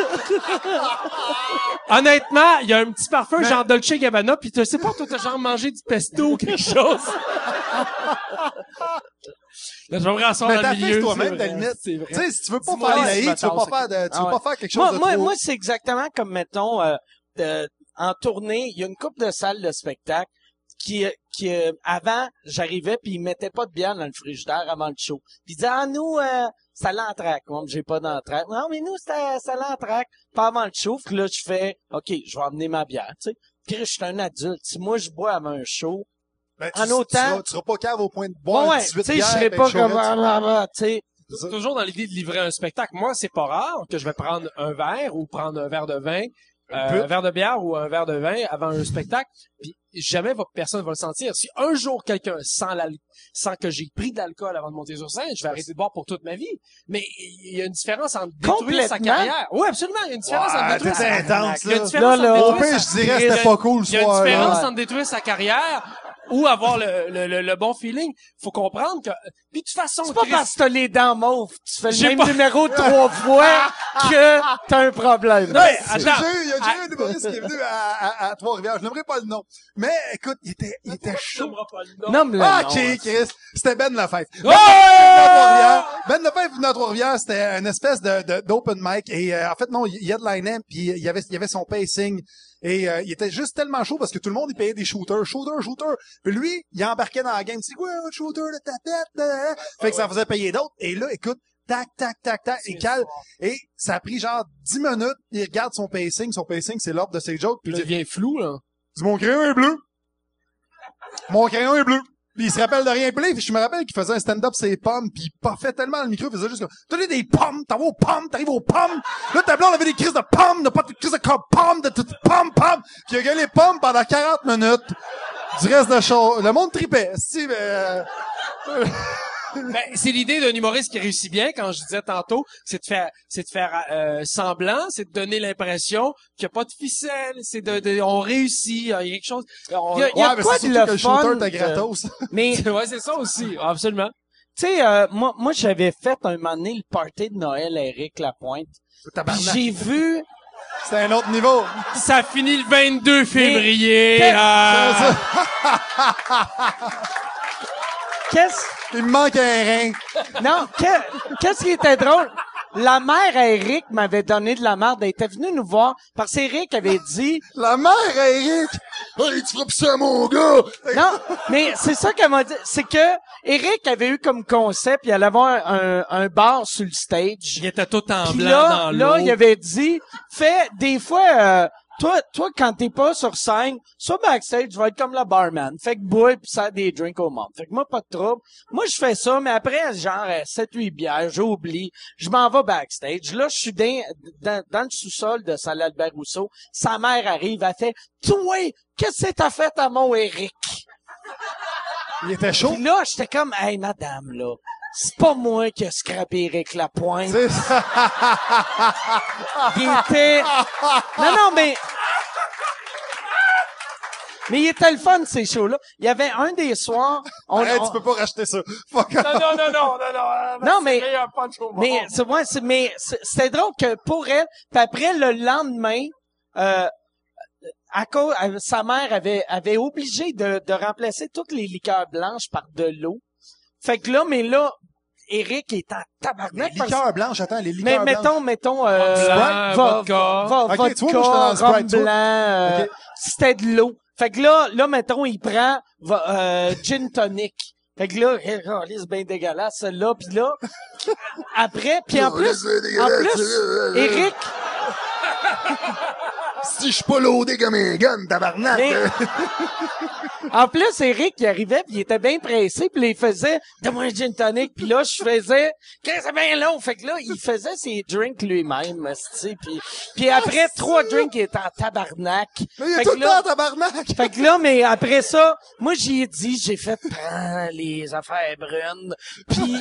honnêtement, il y a un petit parfum genre Dolce Gabbana, puis tu sais pas, toi, t'as genre mangé du pesto ou quelque chose. Là, j'aimerais en Mais dans t'as le fait milieu. toi-même, ta limite. C'est vrai. Tu sais, si tu veux pas faire les tu veux pas faire de, tu Ah veux ouais. pas faire quelque chose Moi, de moi, trop... moi, c'est exactement comme, mettons, euh, en tournée, il y a une coupe de salles de spectacle qui, qui euh, avant, j'arrivais puis ils mettaient pas de bière dans le frigidaire avant le show. Puis ils disaient, ah, nous, euh, ça l'entraque. Moi, j'ai pas d'entraque. Non, mais nous, c'était, ça l'entraque. Pas avant le show. Puis là, je fais, OK, je vais emmener ma bière, tu sais. Puis je suis un adulte. Si moi, je bois avant un show, Ben, tu, en tu autant- seras, tu seras pas cave au point de boire ouais, 18 tu sais, je bières, serais pas comme, chaud, ah, tu sais. ça. toujours dans l'idée de livrer un spectacle. Moi, c'est pas rare que je vais prendre un verre ou prendre un verre de vin, euh, un verre de bière ou un verre de vin avant un spectacle. Puis jamais va, personne va le sentir. Si un jour quelqu'un sent sent que j'ai pris de l'alcool avant de monter sur scène, je vais arrêter de boire pour toute ma vie. Mais il y a une différence entre détruire sa Complètement. carrière. Oui, absolument. Il y a une différence entre Ouais, détruire sa intense, Il y a une différence Là, là. entre Au détruire pire, sa- je dirais Il y a- c'était pas cool ce il y a une soir. différence Ouais. entre détruire sa carrière ou avoir le, le, le, le bon feeling. Faut comprendre que, puis de toute façon, C'est pas Chris- parce que t'as les dents mauves, tu fais le J'ai même pas- numéro trois fois que t'as un problème. Non, mais J'ai attends. eu- Il y a déjà eu un humoriste qui est venu à, à, à Trois-Rivières. Je n'aimerais pas le nom. Mais, écoute, il était, il était chaud. J'aimerais pas le nom? Ah, non. ok, Chris. C'était Ben Lafayette. Oh! Ben Lafayette à Trois-Rivières. Ben Lafayette est venu à Trois-Rivières. C'était une espèce de, de- d'open mic. Et, euh, en fait, non, il y a de line puis il y avait, il y avait son pacing. Et, euh, il était juste tellement chaud parce que tout le monde, il payait des shooters. Shooter, shooter. Puis lui, il embarquait dans la game. C'est quoi, un shooter de ta tête? da, da, da. Fait que ça en faisait payer d'autres. Et là, écoute, tac, tac, tac, tac, il cale. Et ça a pris genre 10 minutes. Il regarde son pacing. Son pacing, c'est l'ordre de ses jokes. Puis Il devient flou, là. dis, mon crayon est bleu. Mon crayon est bleu. Puis il se rappelle de rien. Puis je me rappelle qu'il faisait un stand-up ses pommes, puis il puffait tellement le micro, il faisait juste comme, t'as des pommes, t'en aux pommes, t'arrives aux pommes? Là, ta blonde avait des crises de pommes, n'a pas de crises de pommes, de toutes pommes, pommes. Puis il a gueulé pommes pendant 40 minutes. Du reste de show. Le monde tripait. Si, mais, euh, Ben, c'est l'idée d'un humoriste qui réussit bien, quand je disais tantôt, c'est de faire, c'est de faire euh, semblant, c'est de donner l'impression qu'il n'y a pas de ficelle, c'est de, de- on réussit, il y a quelque chose. on- Il y a- il y a ouais, mais quoi c'est de le que le shooter fun était de- gratos. *laughs* Mais, *laughs* ouais, c'est ça aussi, absolument. tu sais, euh, moi, moi, j'avais fait un moment donné le party de Noël à Eric Lapointe. J'ai vu... C'était un autre niveau. Ça finit le 22 février. Qu'est-ce... *laughs* Il me manque un rein. Non, que- qu'est-ce qui était drôle? La mère à Eric m'avait donné de la merde. Elle était venue nous voir parce qu'Eric avait dit... *laughs* La mère à Eric? Hey, tu frappes ça, mon gars. Non, mais c'est ça qu'elle m'a dit. C'est que Eric avait eu comme concept, il allait avoir un, un bar sur le stage. Il était tout en Puis blanc là, dans l'eau. là, il avait dit, fais des fois, euh, toi, toi, quand t'es pas sur scène, sur backstage, je vais être comme le barman. Fait que bois pis ça des drinks au monde. Fait que moi, pas de trouble. Moi, je fais ça, mais après, genre, 7-8 bières, j'oublie. Je m'en vais backstage. Là, je suis dans, dans, dans le sous-sol de salle Albert Rousseau. Sa mère arrive, elle fait, toi, qu'est-ce que t'as fait à mon Eric? Il était chaud. Puis là, j'étais comme, hey, madame, là, c'est pas moi qui ai scrappé Eric Lapointe. C'est ça. Il était... Non, non, mais... Mais il était le fun, ces shows-là. Il y avait un des soirs... On, on- tu peux pas racheter ça. Fuck off. Non, non, non, non, non, non. Non, mais-. Mais c'est ouais, c'est- mais c'était drôle que pour elle, puis après le lendemain, euh, à cause, euh, sa mère avait avait obligé de, de remplacer toutes les liqueurs blanches par de l'eau. Fait que là, mais là, Eric est en Les tabarnak. parce- liqueurs blanches, attends, les mais liqueurs blanches. mettons, mettons, euh, Sprite, va- vodka. va- Ok, vodka, tu vois, moi, blanc, euh, Ok. c'était de l'eau. Fait que là, là, mettons, il prend va- euh, gin tonic. Fait que là, c'est bien dégueulasse, celle-là. Puis là, après, puis en plus, en plus, Eric, Si je suis pas loadé comme un gun, tabarnak. Mais- *laughs* en plus, Eric, il arrivait, puis il était bien pressé, puis il faisait « Donne-moi un gin tonic », puis là, je faisais « Qu'est-ce que c'est bien long », fait que là, il faisait ses drinks lui-même, puis puis après trois drinks, il était en tabarnak. Mais il est tout le temps, tabarnak. Fait que là, mais après ça, moi, j'y ai dit, j'ai fait prendre les affaires brunes, puis...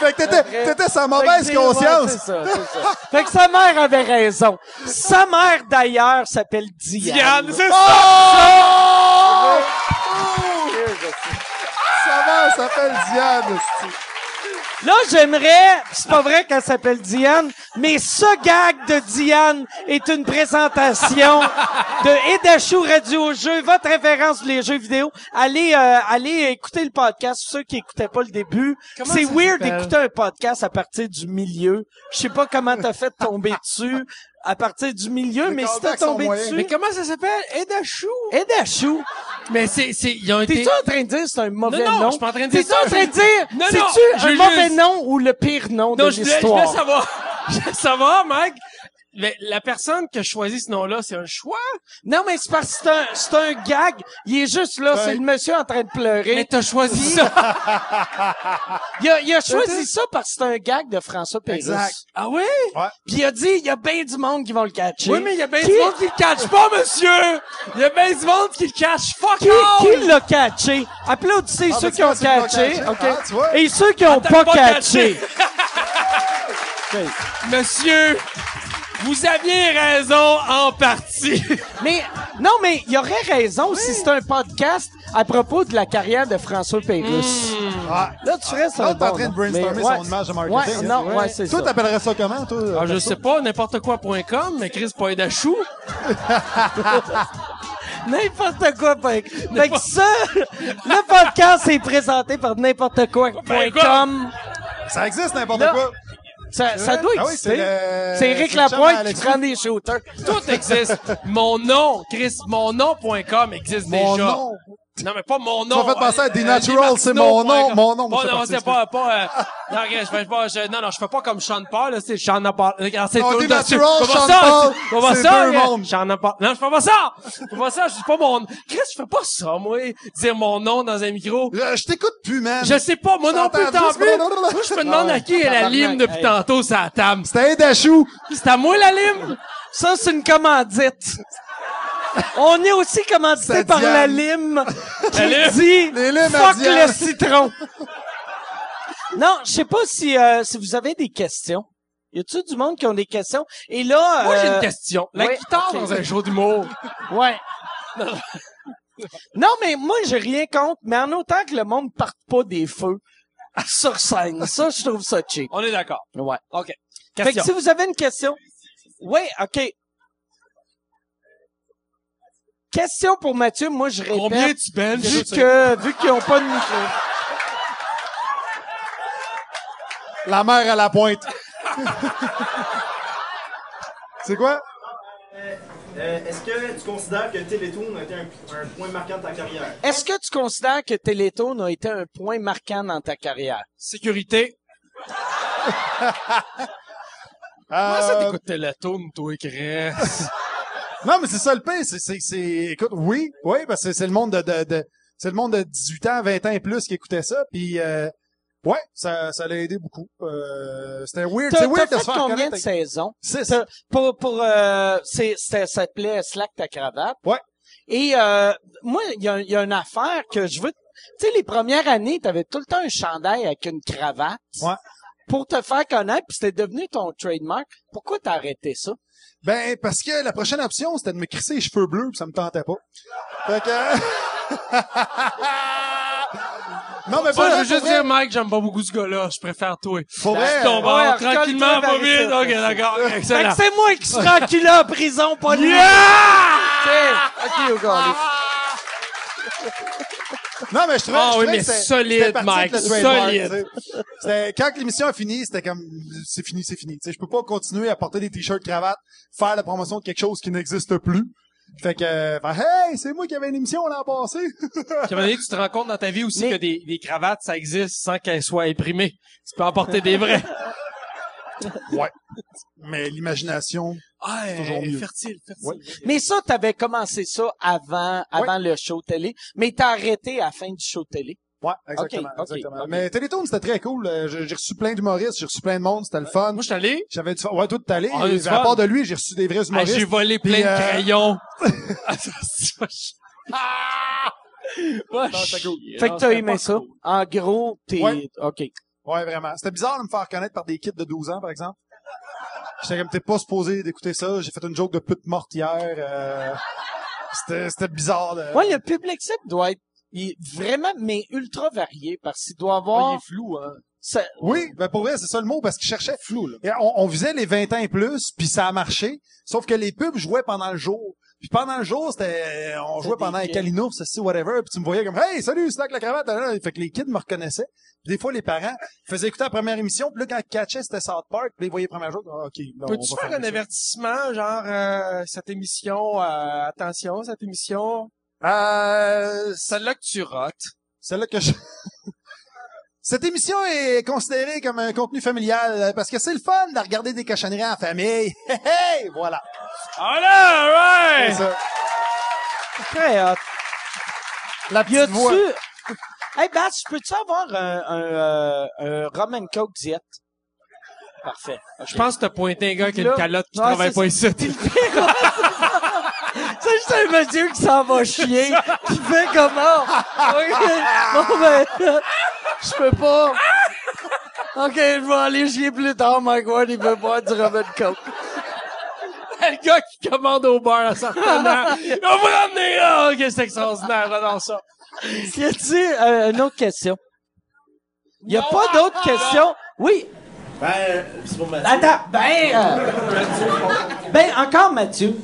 Fait que t'étais, t'étais sa mauvaise conscience. ouais, c'est ça, c'est ça. Fait que sa mère avait raison. Sa mère, d'ailleurs, s'appelle Diane. Diane, c'est Oh! Sa mère s'appelle Diane. Là, j'aimerais, c'est pas vrai qu'elle s'appelle Diane, mais ce gag de Diane est une présentation de Edachou Radio Jeux, votre référence pour les jeux vidéo. Allez, euh, allez écouter le podcast, ceux qui écoutaient pas le début. C'est weird d'écouter un podcast à partir du milieu. Je sais pas comment t'as fait tomber dessus à partir du milieu, mais si t'as tombé dessus, Mais comment ça s'appelle? Edachou? Edachou. Mais c'est, c'est, ils ont été... T'es-tu en train de dire c'est un mauvais Non, non, nom? je suis pas en train de dire T'es-tu ça, en train de dire, Non, non, c'est-tu un mauvais juste- nom ou le pire nom Non, de je voulais, je l'histoire? voulais savoir. *laughs* Je voulais savoir, Mike. Mais la personne qui a choisi ce nom-là, c'est un choix? Non, mais c'est parce que c'est un, gag. Il est juste là, Ouais. c'est le monsieur en train de pleurer. Mais t'as choisi ça. *laughs* Il a, il a choisi ça parce que c'est un gag de François Pérusse. Exact. ah oui? Puis il a dit, il y a bien du monde qui vont le catcher. Oui, mais il y a bien Qui- du monde qui le catch pas, monsieur! Il y a bien du monde qui le cache. Fuck Qui, qui l'a catché? Applaudissez Ah, ceux ben, qui ont catché. Ah, tu vois? Et ceux qui ont Attends, pas, pas catché. *laughs* Monsieur, vous aviez raison en partie. *laughs* Mais, non, mais il aurait raison si c'était un podcast à propos de la carrière de François Pérusse. Ah. Là, tu ferais ça. Là, t'es en bon, train de brainstormer Mais, son ouais. image de marketing. Ouais, hein. non, ouais, c'est Toi, ça. t'appellerais ça comment, toi? Ah, je sais pas, n'importe quoi.com, mais Chris Poindachou. *laughs* N'importe quoi. Fait que fait que ça, le podcast est présenté par n'importe quoi.com. Ça existe n'importe Là, quoi. Ça, ça doit Ah oui, exister. c'est le... c'est Eric Lapointe qui prend des shooters. Tout existe. Mon nom, Chris, mon nom.com existe Mon déjà. nom. *laughs* Non, mais pas mon nom. m'as fait penser à Euh, The Natural, c'est mon nom, mon nom, Pas, c'est non, c'est pas, pas, euh, non, je fais pas, je, non, non, je fais pas comme Sean Paul, là, c'est Sean Paul. Regarde, c'est Non, tout The le Sean ça, Paul, pas ça. Sean Paul. Non, je fais pas ça! Je fais pas ça, je dis pas mon, Chris, je fais pas ça, moi, dire mon nom dans un micro. Je, je t'écoute plus, man. Je sais pas, moi non plus, tant plus. Moi, je me demande à qui est la lime depuis tantôt, ça table. C'était un dachou. C'est à moi, la lime? Ça, c'est une commandite. On est aussi commandité par Diane. la lime qui lime. dit Les limes à fuck le citron. non, je sais pas si euh, si vous avez des questions. Y a-tu du monde qui ont des questions? Et là, Moi, j'ai euh, une question. La oui, guitare dans un show d'humour. Ouais. non, mais moi, j'ai rien contre, mais en autant que le monde parte pas des feux sur scène. Ça, je trouve ça cheap. On est d'accord. Ouais. OK. Fait que Question. si vous avez une question. Oui, OK. Question pour Mathieu. Moi, je répète. Combien tu benches? Vu que, vu qu'ils ont pas de micro. La mère à la pointe. c'est quoi? Euh, Est-ce que tu considères que Télétoon a été un, un point marquant de ta carrière? Est-ce que tu considères que Télétoon a été un point marquant dans ta carrière? Sécurité. Comment ça Euh, t'écoutes Télétoon, toi, Chris? Non, mais c'est ça le pire. C'est, c'est, c'est, écoute, oui, oui, parce que c'est le monde de, de, de- c'est le monde de 18 ans, 20 ans et plus qui écoutait ça, puis euh, ouais, ça, ça l'a aidé beaucoup. Euh, c'était weird, c'est t'as weird de fait se faire combien de saisons? C'est T'as- Pour, pour, euh, c'est, c'était- ça s'appelait Slack ta cravate? Ouais. Et, euh, moi, il y a, il y a une affaire que je veux, tu sais, les premières années, t'avais tout le temps un chandail avec une cravate. Ouais. Pour te faire connaître, puis c'était devenu ton trademark. Pourquoi t'as arrêté ça? Ben, parce que la prochaine option, c'était de me crisser les cheveux bleus, puis ça me tentait pas. Fait que... *laughs* non, mais Ça, pas je veux juste dire, Mike, j'aime pas beaucoup ce gars-là. Je préfère toi. Pour vrai, Je tombe Ouais, tranquillement, pas vite. Ok, d'accord. *laughs* Fait que Excellent. c'est moi qui serai enculé en prison, pas lui. Yeah! Ok, au gars. *laughs* Non, mais je trouvais, Ah je oui, trouvais mais que c'était- solide, c'était parti Mike, avec le trademark, solide. tu sais. C'était, quand l'émission a fini, c'était comme, c'est fini, c'est fini. Tu sais, je peux pas continuer à porter des t-shirts cravates, faire la promotion de quelque chose qui n'existe plus. Fait que, euh, fait, hey, c'est moi qui avais une émission l'an passé. *laughs* Puis à un moment donné, tu te rends compte dans ta vie aussi Mais- que des, des cravates, ça existe sans qu'elles soient imprimées. Tu peux en porter des vrais. *laughs* ouais. Mais l'imagination, Ah, toujours mieux. fertile, fertile. Ouais. Mais ça, t'avais commencé ça avant, avant le show télé, mais t'as arrêté à la fin du show télé. ouais, exactement. Mais Télétoon, c'était très cool. Euh, J'ai reçu plein d'humoristes, j'ai reçu plein de monde, c'était le fun. Moi, je suis allé. J'avais du fun. Ouais, tout est allé. Ah, Et à part de lui, j'ai reçu des vrais Ah, humoristes. j'ai volé plein de euh, crayons. *laughs* Ah, c'est Ah! Ouais, cool. Fait que t'as aimé ça. cool. En gros, t'es, Ouais. ok. Ouais, vraiment. C'était bizarre de me faire connaître par des kids de 12 ans, par exemple. J'étais comme, t'es pas supposé d'écouter ça. J'ai fait une joke de pute morte hier. euh, C'était, c'était bizarre. De... Ouais, le public cible doit être il est vraiment, mais ultra varié, parce qu'il doit avoir... il est flou, hein. ça- Oui, ben pour vrai, c'est ça le mot, parce qu'ils cherchaient flou. Là. Et on, on visait les 20 ans et plus, puis ça a marché. Sauf que les pubs jouaient pendant le jour. Puis pendant le jour, c'était, on jouait pendant les kids. Kalinours, ceci, whatever. Puis tu me voyais comme, hey, salut, c'est là que la cravate. là, là. Fait que les kids me reconnaissaient. Puis des fois, les parents faisaient écouter la première émission. Puis là, quand ils catchaient, c'était South Park. Puis ils voyaient le premier jour. Ah, OK. là, on Peux-tu faire un avertissement, genre, euh, cette émission, euh, attention, cette émission, Euh, celle-là que tu rotes. celle-là que je... *laughs* Cette émission est considérée comme un contenu familial euh, parce que c'est le fun de regarder des cochonneries en famille. *laughs* Hey, hey, voilà. Voilà, C'est ça. Très hot. La Y voix. a-tu... Hey, Bats, peux-tu avoir un, un, euh, un rum and coke diète? Parfait. Je pense que t'as pointé un gars qui a une calotte qui travaille pas ici. *laughs* C'est juste un monsieur qui s'en va chier, *laughs* qui fait comment? OK. Bon, ben, je peux pas. OK, je vais aller chier plus tard. Mike Ward, il veut boire du and coke. le gars qui commande au bar à certains *laughs* heures. On va ramener là! Ok, c'est extraordinaire, dans ça. Y a-tu euh, une autre question? Y a pas d'autres questions? Oui. Ben, c'est pour Mathieu. Attends, ben, euh, ben, encore Mathieu.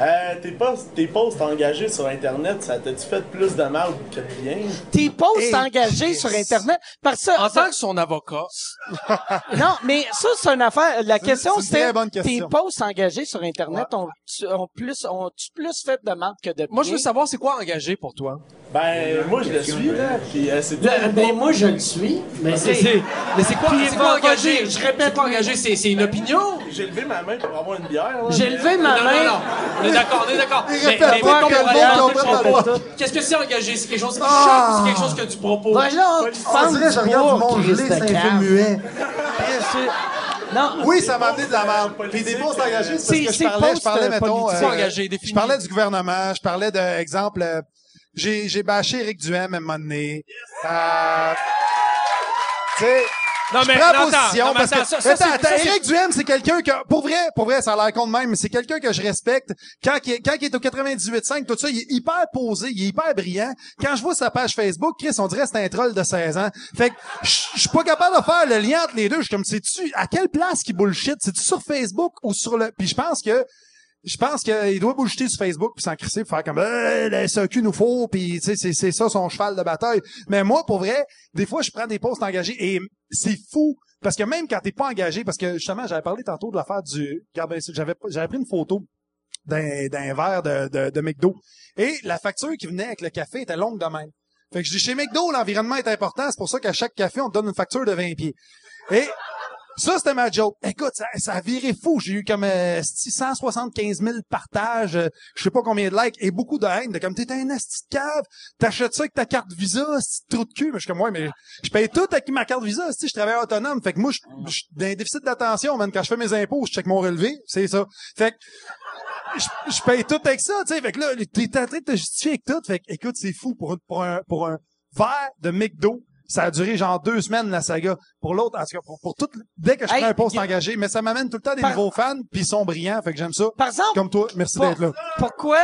Euh, tes posts, tes posts engagés sur Internet, ça t'a-tu fait plus de mal que de bien? Tes posts Hey, engagés sur Internet. Parce que, En tant que son avocat, *laughs* non, mais ça, c'est une affaire. La question, c'est une c'était, très bonne tes posts engagés sur Internet ont, ont plus, ont plus fait de mal que de bien? moi, je veux savoir c'est quoi engagé pour toi? Ben, moi, je le suis, là, pis euh, c'est. Ben, ben, moi, je le suis. Mais c'est, c'est, mais c'est quoi, c'est quoi va- engagé? je répète. Quoi engagé? C'est, c'est une opinion? J'ai levé ma main pour avoir une bière, là. J'ai mais- levé ma non, main. non, non. On est d'accord, on est d'accord. Il Mais, répète mais pas mettons aller- pas. Qu'est-ce que c'est engagé? C'est quelque chose qui Ah. choque ou c'est quelque chose que tu proposes? Voilà, On dirait que je regarde du monde gelé, c'est un film muet. Non, Oui, ça m'a amené de la merde. Puis des posts engagés, c'est parce C'est- que je c'est parlais, je parlais, euh, mettons. C'est engagé, défini. je parlais du gouvernement, je parlais de, exemple, euh, j'ai, j'ai bâché Éric Duhem à un moment donné. Euh, tu sais, Non, je mais, prends non, attends, position non, mais parce que, attends, ça- ça, attends, c'est- attends, ça, Éric Duhem, c'est quelqu'un que, pour vrai, pour vrai, ça a l'air con de même, mais c'est quelqu'un que je respecte. Quand il, est- quand il est au 98.5, tout ça, il est hyper posé, il est hyper brillant. Quand je vois sa page Facebook, Chris, on dirait que c'est un troll de 16 ans. Fait que, je je suis pas capable de faire le lien entre les deux. Je suis comme, sais-tu, à quelle place qui bullshit? C'est-tu sur Facebook ou sur le, puis je pense que, je pense qu'il doit bullshiter sur Facebook puis s'en crisser pour faire comme euh, le SAQ nous faut puis tu sais c'est ça son cheval de bataille. Mais moi pour vrai, des fois je prends des postes engagés et c'est fou parce que même quand t'es pas engagé parce que justement j'avais parlé tantôt de l'affaire du bien, j'avais j'avais pris une photo d'un d'un verre de, de de McDo et la facture qui venait avec le café était longue de même. Fait que je dis chez McDo l'environnement est important, c'est pour ça qu'à chaque café on te donne une facture de 20 pieds. Et ça, c'était ma joke. Écoute, ça, ça a viré fou. J'ai eu comme euh, 675 000 partages, euh, je sais pas combien de likes, et beaucoup de haine. De comme, t'es un asti de cave, t'achètes ça avec ta carte Visa, c'est trou de cul. Mais je suis comme, ouais, mais je paye tout avec ma carte Visa, si je travaille autonome. Fait que moi, je suis dans un déficit d'attention, man. Quand je fais mes impôts, je check mon relevé, c'est ça. Fait que je, je paye tout avec ça, tu sais. Fait que là, t'es en train de te justifier avec tout. Fait que, écoute, c'est fou pour, pour un, pour un verre de McDo. Ça a duré genre deux semaines, la saga. Pour l'autre, en tout cas, pour, pour tout, dès que je Hey, prends un poste y engagé, mais ça m'amène tout le temps des Par- nouveaux fans, puis ils sont brillants, fait que j'aime ça. par exemple, Comme toi, merci Pour- d'être là. pourquoi?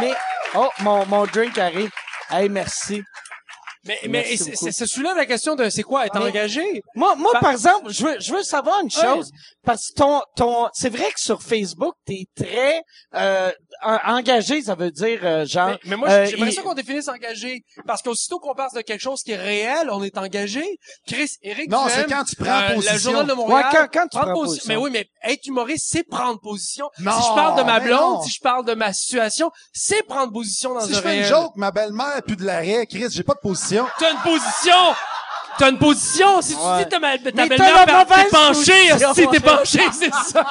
Mais, oh, mon, mon drink arrive. Hey, merci. Mais, mais ça soulève la question de c'est quoi être Mais- engagé? Moi, moi, Par- par exemple, je veux, je veux savoir une chose. Parce que ton, ton, c'est vrai que sur Facebook, t'es très, euh, en- engagé, ça veut dire, euh, genre, Mais, mais moi, euh, j'aimerais il- ça qu'on définisse engagé. Parce qu'aussitôt qu'on parle de quelque chose qui est réel, on est engagé. Chris, Eric Non, c'est quand tu prends euh, position. Le Journal de Montréal. Ouais, quand- quand tu prends posi- position. Mais oui, mais être humoriste, c'est prendre position. Non, si je parle de ma blonde, si je parle de ma situation, c'est prendre position dans Si un je fais une joke, ma belle-mère, plus de l'arrêt, Chris, j'ai pas de position. T'as une position! T'as une position! Si tu Ouais. dis ta, ma- ta t'as belle-mère, t'es penché, si t'es penché, c'est ça!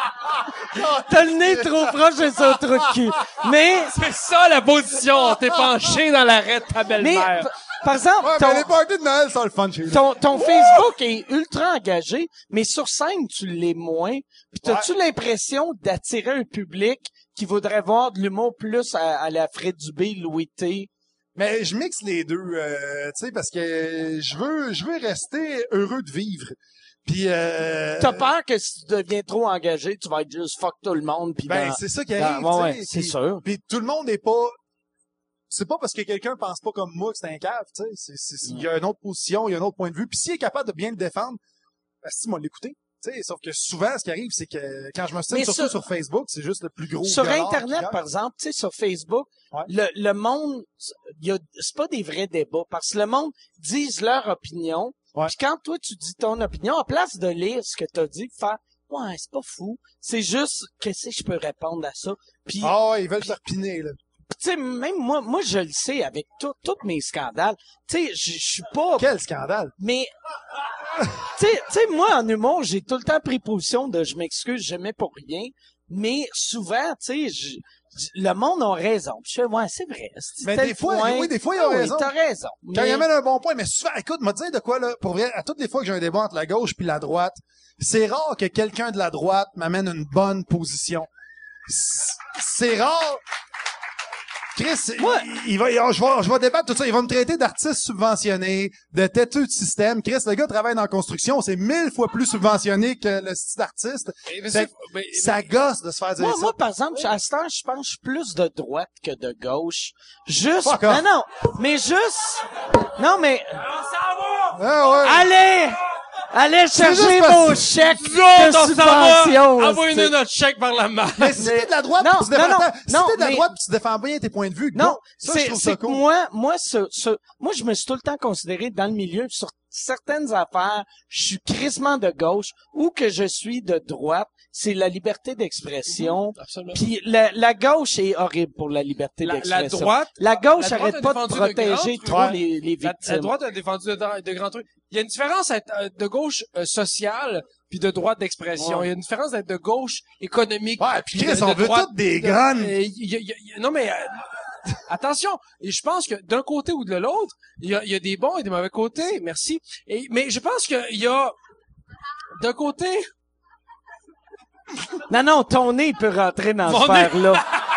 *laughs* t'as le nez trop proche de son trou de cul. Mais, C'est ça la position! T'es penché dans l'arrêt de ta mais, belle-mère. par exemple, Ouais, ton, les parties de Noël sont le fun chez ton, ton Facebook est ultra engagé, mais sur scène, tu l'es moins. Puis t'as-tu l'impression d'attirer un public qui voudrait voir de l'humour plus à, à la Fred Dubé, Louis T? Mais je mixe les deux, euh, tu sais, parce que je veux, je veux rester heureux de vivre. Puis, euh, T'as peur que si tu deviens trop engagé, tu vas être juste fuck tout le monde puis ben c'est ça qui arrive, tu ouais, c'est sûr. Puis tout le monde n'est pas. C'est pas parce que quelqu'un pense pas comme moi que c'est un cave, tu sais. Il y a une autre position, il y a un autre point de vue. Puis s'il est capable de bien le défendre, ben, si m'a l'écouter. Tu sais, sauf que souvent, ce qui arrive, c'est que quand je signe, surtout sur- sur Facebook, c'est juste le plus gros. Sur Internet, par exemple, tu sais, sur Facebook, Ouais. le, le monde, il y a, c'est pas des vrais débats parce que le monde dise leur opinion. Puis quand toi tu dis ton opinion, en place de lire ce que t'as dit, faire ouais, c'est pas fou. C'est juste qu'est-ce que je peux répondre à ça? Puis Ah, ouais, ils veulent te repiner, là. Tu sais, même moi, moi, je le sais avec tous mes scandales. Tu sais, je suis pas... Quel scandale? Mais, tu sais, moi, en humour, j'ai tout le temps pris position de je m'excuse, je mets pour rien. Mais souvent, tu sais, le monde a raison. Puis Je fais, ouais, c'est vrai. Mais des fois, point. oui, des fois, ils ont Ah oui, raison. t'as raison. Quand Mais- il amène un bon point, mais souvent, écoute, m'a dire de quoi, là, pour vrai, à toutes les fois que j'ai un débat entre la gauche puis la droite, c'est rare que quelqu'un de la droite m'amène une bonne position. C'est rare. Chris, il, il va, il- je, vais, je vais débattre tout ça. Il va me traiter d'artiste subventionné, de têteux de système. Chris, le gars travaille dans la construction. C'est mille fois plus subventionné que le style d'artiste. Mais- Ça gosse de se faire dire Moi, ça. moi, par exemple, à ce temps, je pense que je suis plus de droite que de gauche. Juste, Fuck off. non, non, mais juste, non, mais, Ah ouais. allez, allez chercher vos chèques de subvention. Envoyez-nous notre chèque par la main. Mais si t'es de la droite, tu défends, non, si t'es de la mais- droite pis tu défends bien tes points de vue, Non, c'est, moi, moi, ce, ce, moi, je me suis tout le temps considéré dans le milieu sur certaines affaires, je suis crissement de gauche ou que je suis de droite. C'est la liberté d'expression. Absolument. Puis la, la gauche est horrible pour la liberté La, la d'expression. droite, La gauche La droite arrête a pas de de protéger grands trop les, les victimes. la droite a défendu de, de grands trucs. Il y a une différence être euh, de gauche euh, sociale puis de droite d'expression. Ouais. Il y a une différence d'être de gauche économique. Ouais, puis Chris, de- on de veut droite- toutes des de- euh, a- non mais euh, *laughs* attention, et je pense que d'un côté ou de l'autre, il y a, il y a des bons et des mauvais côtés. Merci. Et mais je pense qu'il y a d'un côté Non, non, ton nez peut rentrer dans Mon ce nez. *laughs*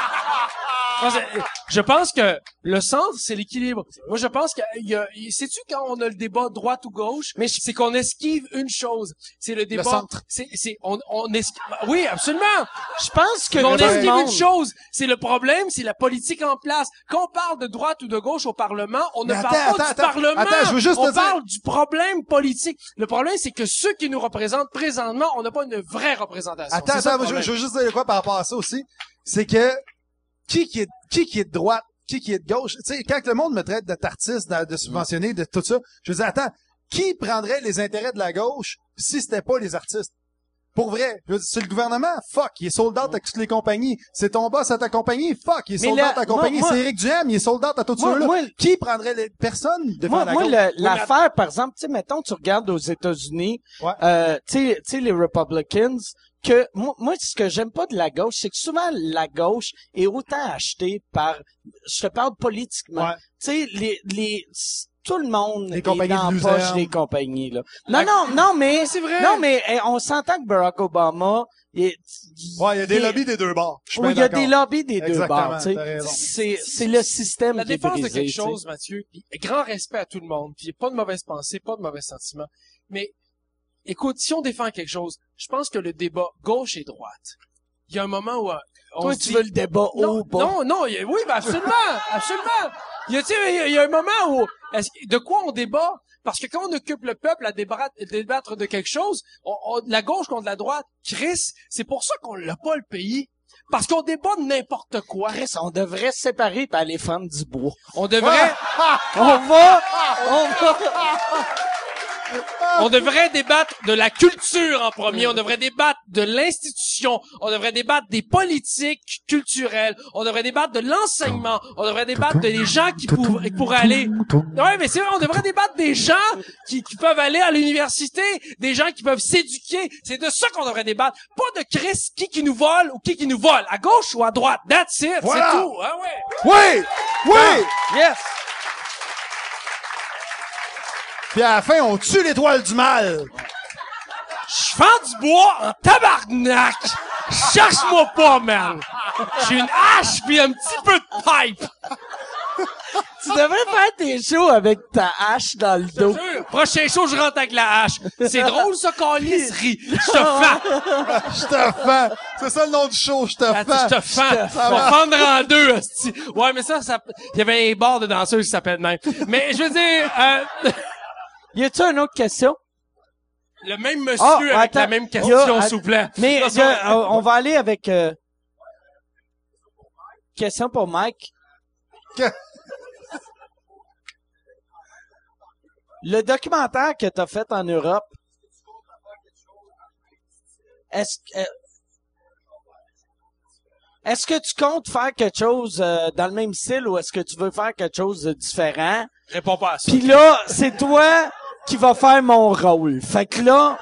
Je pense- que le centre, c'est l'équilibre. Moi, je pense a, sais-tu quand on a le débat droite ou gauche, Mais c'est qu'on esquive une chose. C'est le débat. centre. C'est, c'est, on, on esquive, oui, absolument. Je pense que on le esquive monde- une chose. C'est le problème, c'est la politique en place. Quand on parle de droite ou de gauche au Parlement, on ne Mais parle attends, pas attends, du attends. Parlement. Attends, je veux juste on te dire- parle du problème politique. Le problème, c'est que ceux qui nous représentent présentement, on n'a pas une vraie représentation. Attends, attends, le je, je veux juste dire quoi par rapport à ça aussi. C'est que, qui qui est, qui qui est de droite, qui qui est de gauche, tu sais, quand le monde me traite de tartiste, de, de subventionné, de tout ça, je veux dire, attends, qui prendrait les intérêts de la gauche si c'était pas les artistes? Pour vrai, c'est le gouvernement, fuck, il est sold out à toutes les compagnies. C'est ton boss à ta compagnie, fuck, il est sold out à ta compagnie. C'est Eric Duhem, il est sold out à ceux-là. moi- Qui prendrait les personnes de Moi, la moi l'affaire, par exemple, tu sais, mettons, tu regardes aux États-Unis, euh, tu sais, les Republicans, que moi, moi, ce que j'aime pas de la gauche, c'est que souvent la gauche est autant achetée par, je te parle politiquement, Ouais. tu sais, les, les, tout le monde Les est compagnies dans de la poche des compagnies là. Non, non, non, mais *laughs* C'est vrai. non, mais eh, on s'entend que Barack Obama, il est- Ouais, il y a des il- lobbies des deux bords. Oui, il y a des lobbies des deux bords. C'est, c'est le système la qui est défense de brisé, quelque tu sais. chose, Mathieu, puis grand respect à tout le monde, puis pas de mauvaise pensée, pas de mauvais sentiments. Mais écoute, si on défend quelque chose, je pense que le débat gauche et droite, il y a un moment où euh, on Toi, se tu dit- veux le débat haut non, ou bas? non, non, y a- oui, ben absolument, *laughs* absolument. Il y a, tu sais, il y a- il y a un moment où, est-ce- de quoi on débat? Parce que quand on occupe le peuple à débattre, débattre de quelque chose, on- on- la gauche contre la droite, Chris, c'est pour ça qu'on l'a pas le pays. Parce qu'on débat de n'importe quoi. Chris, on devrait se séparer par les femmes du bois. On devrait, On va, on va. On devrait débattre de la culture en premier. On devrait débattre de l'institution. On devrait débattre des politiques culturelles. On devrait débattre de l'enseignement. On devrait débattre des gens qui pour- pourraient aller. Ouais, mais c'est vrai, on devrait débattre des gens qui, qui peuvent aller à l'université, des gens qui peuvent s'éduquer. C'est de ça qu'on devrait débattre. Pas de Chris qui qui nous vole ou qui qui nous vole. À gauche ou à droite. That's it. Voilà. C'est tout. Ah ouais. Oui! Oui! Yes! Puis à la fin, on tue l'étoile du mal. Je fends du bois en tabarnak. Cherche-moi pas, man. J'ai une hache puis un petit peu de pipe. Tu devrais faire tes shows avec ta hache dans le dos. Sûr. Prochain show, je rentre avec la hache. C'est drôle, ça, Calis rit. Je te fends. Je te fends. C'est ça le nom du show, je te fends. Je te fends. On va fendre en deux, hostie. Ouais, mais ça, ça, il y avait un bar de danseuses qui s'appelle même. Mais je veux dire, euh, Y a-tu une autre question? le même monsieur Ah, avec attends. la même question, s'il vous plaît. Mais a- euh, on va aller avec euh, question pour Mike. Que- Le documentaire que t'as fait en Europe. Est-ce que euh, est-ce que tu comptes faire quelque chose euh, dans le même style ou est-ce que tu veux faire quelque chose de différent? Réponds pas à ça. Puis là, c'est toi qui va faire mon rôle. Fait que là,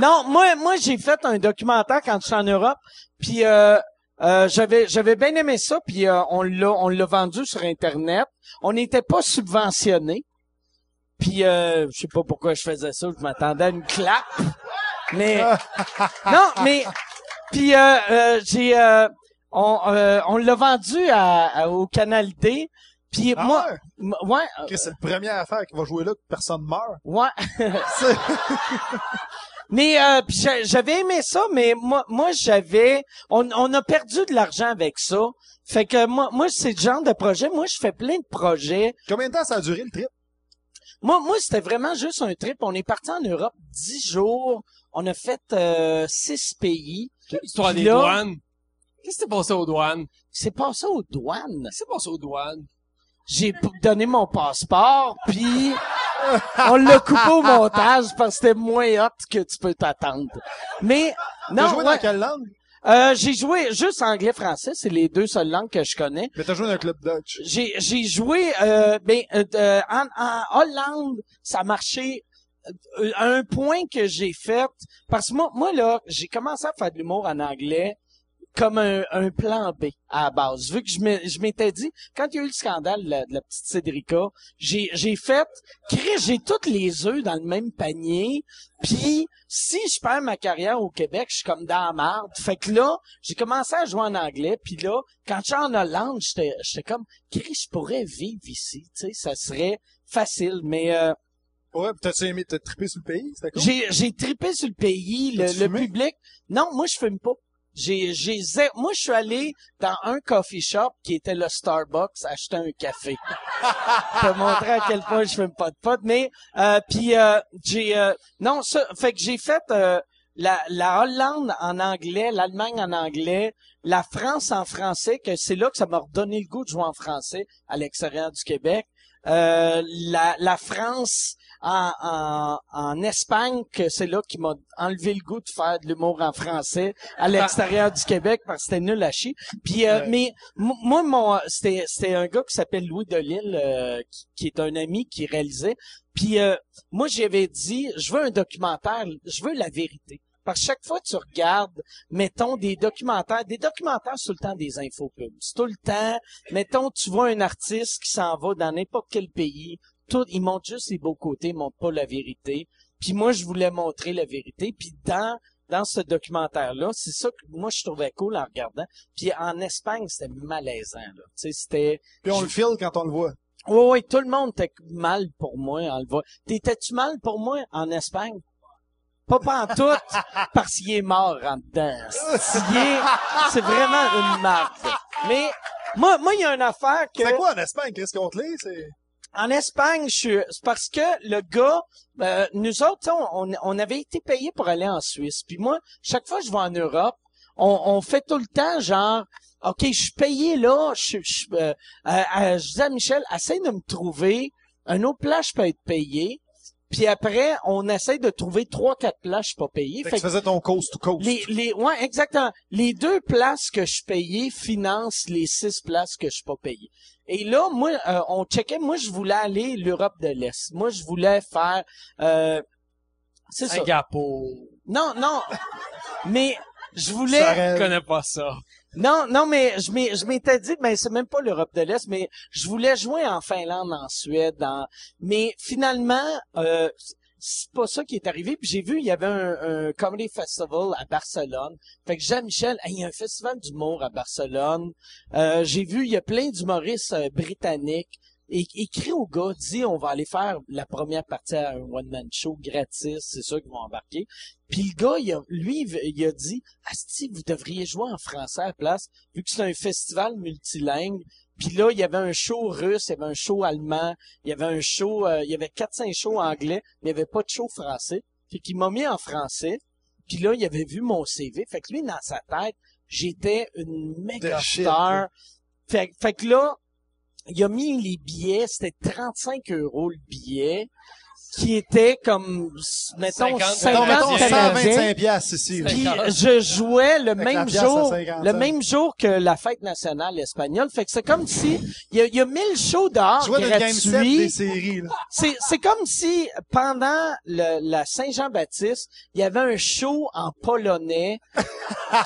non, moi, moi, j'ai fait un documentaire quand je suis en Europe. Puis euh, euh, j'avais, j'avais bien aimé ça. Puis euh, on l'a, on l'a vendu sur Internet. On n'était pas subventionné. Puis euh, je sais pas pourquoi je faisais ça. Je m'attendais à une clap. Mais *laughs* non, mais puis euh, euh, j'ai, euh, on, euh, on l'a vendu à, à- au Canal D. Puis Ah moi, ouais? euh, Chris, C'est la première affaire qui va jouer là que personne meurt? Ouais. *laughs* mais euh, j'avais aimé ça, mais moi, moi j'avais, on, on a perdu de l'argent avec ça. Fait que moi, moi c'est le genre de projet. Moi, je fais plein de projets. Combien de temps ça a duré le trip? Moi, moi, c'était vraiment juste un trip. On est parti en Europe dix jours. On a fait euh, six pays. Histoire des là- douanes? Qu'est-ce qui s'est passé aux douanes? C'est passé aux douanes. Qu'est-ce qui s'est passé aux douanes? J'ai donné mon passeport, puis on l'a coupé au montage parce que c'était moins hot que tu peux t'attendre. Mais T'as non, joué ouais. dans quelle langue? Euh, j'ai joué juste anglais-français, c'est les deux seules langues que je connais. Mais t'as joué dans un club Dutch. J'ai j'ai joué euh, ben euh, en, en Hollande, ça a marché euh, à un point que j'ai fait parce que moi moi là, j'ai commencé à faire de l'humour en anglais comme un, un plan B à la base. Vu que je m'étais dit, quand il y a eu le scandale de la, de la petite Cédrica, j'ai j'ai fait, Chris, j'ai toutes les œufs dans le même panier, puis si je perds ma carrière au Québec, je suis comme dans la marde. Fait que là, j'ai commencé à jouer en anglais, puis là, quand je suis en Hollande, j'étais j'étais comme, Chris, je pourrais vivre ici, tu sais, ça serait facile, mais... euh, Ouais, t'as-tu aimé, t'as trippé sur le pays? C'était cool? j'ai, j'ai trippé sur le pays, le, le public. Non, moi, je fume pas. J'ai, j'ai, moi, je suis allé dans un coffee shop qui était le Starbucks acheter un café. Je te montrer à quel point je fume pas de pot, mais, euh, puis, euh, j'ai, euh, non, ça, fait que j'ai fait, euh, la, la Hollande en anglais, l'Allemagne en anglais, la France en français, que c'est là que ça m'a redonné le goût de jouer en français à l'extérieur du Québec. Euh, la, la France en, en, en Espagne, que c'est là qui m'a enlevé le goût de faire de l'humour en français à l'extérieur du Québec parce que c'était nul à chier. Puis, euh, Ouais. mais mo- moi, mon, c'était, c'était un gars qui s'appelle Louis Delisle, euh, qui, qui est un ami qui réalisait. Puis euh, moi, j'avais dit, je veux un documentaire, je veux la vérité. Parce que chaque fois que tu regardes, mettons, des documentaires, des documentaires sur le temps des infopubs. C'est tout le temps, mettons, tu vois un artiste qui s'en va dans n'importe quel pays, tout, il montre juste les beaux côtés, il montre pas la vérité. Puis moi, je voulais montrer la vérité. Puis dans dans ce documentaire-là, c'est ça que moi je trouvais cool en regardant. Puis en Espagne, c'était malaisant. Là. C'était Puis on le file quand on le voit. oui, oui, tout le monde était mal pour moi en le voyant. T'étais-tu mal pour moi en Espagne? Pas pantoute, *laughs* parce qu'il est mort en dedans. C'est *laughs* il est- c'est vraiment une marque. Mais moi, moi, il y a une affaire que... C'est quoi en Espagne, Chris Contley? C'est... En Espagne, je suis... c'est parce que le gars, euh, nous autres, on, on avait été payés pour aller en Suisse. Puis moi, chaque fois que je vais en Europe, on, on fait tout le temps genre, OK, je suis payé là, je, je, euh, euh, je dis à Michel, essaye de me trouver un autre place, je peux être payé. Puis après, on essaye de trouver trois, quatre places, je suis pas payé. Fait Fait que tu faisais ton coast to coast. les, les, ouais, exactement. Les deux places que je payais financent les six places que je suis pas payé. Et là, moi, euh, on checkait, moi, je voulais aller l'Europe de l'Est. Moi, je voulais faire, euh, c'est ça. Singapour. Non, non. Mais, je voulais, Je connais pas ça. non, non, mais je m'étais dit, ben c'est même pas l'Europe de l'Est, mais je voulais jouer en Finlande, en Suède, en... mais finalement, euh, c'est pas ça qui est arrivé. Puis j'ai vu, il y avait un, comedy festival à Barcelone. Fait que Jean-Michel, il y a un festival d'humour à Barcelone. Euh, j'ai vu, il y a plein d'humoristes euh, britanniques. Et écrit au gars, dit on va aller faire la première partie à un one-man show gratis, c'est sûr qu'ils vont embarquer. Puis le gars, lui, il a dit Asti, vous devriez jouer en français à la place, vu que c'est un festival multilingue. Puis là, il y avait un show russe, il y avait un show allemand, il y avait un show, euh, il y avait 4-5 shows anglais, mais il n'y avait pas de show français. Fait qu'il m'a mis en français. Puis là, il avait vu mon CV. Fait que lui, dans sa tête, j'étais une méga star. Fait, fait que là, il a mis les billets, c'était 35 euros le billet. Qui était comme, mettons, 50, 50 Mettons, mettons Canadiens. 125 piastres ici. Puis je jouais le Avec même jour, 55. le même jour que la fête nationale espagnole. Fait que c'est comme si il y a, il y a 1000 shows d'art gratuits. séries, là. C'est c'est comme si pendant le, la Saint-Jean-Baptiste, il y avait un show en polonais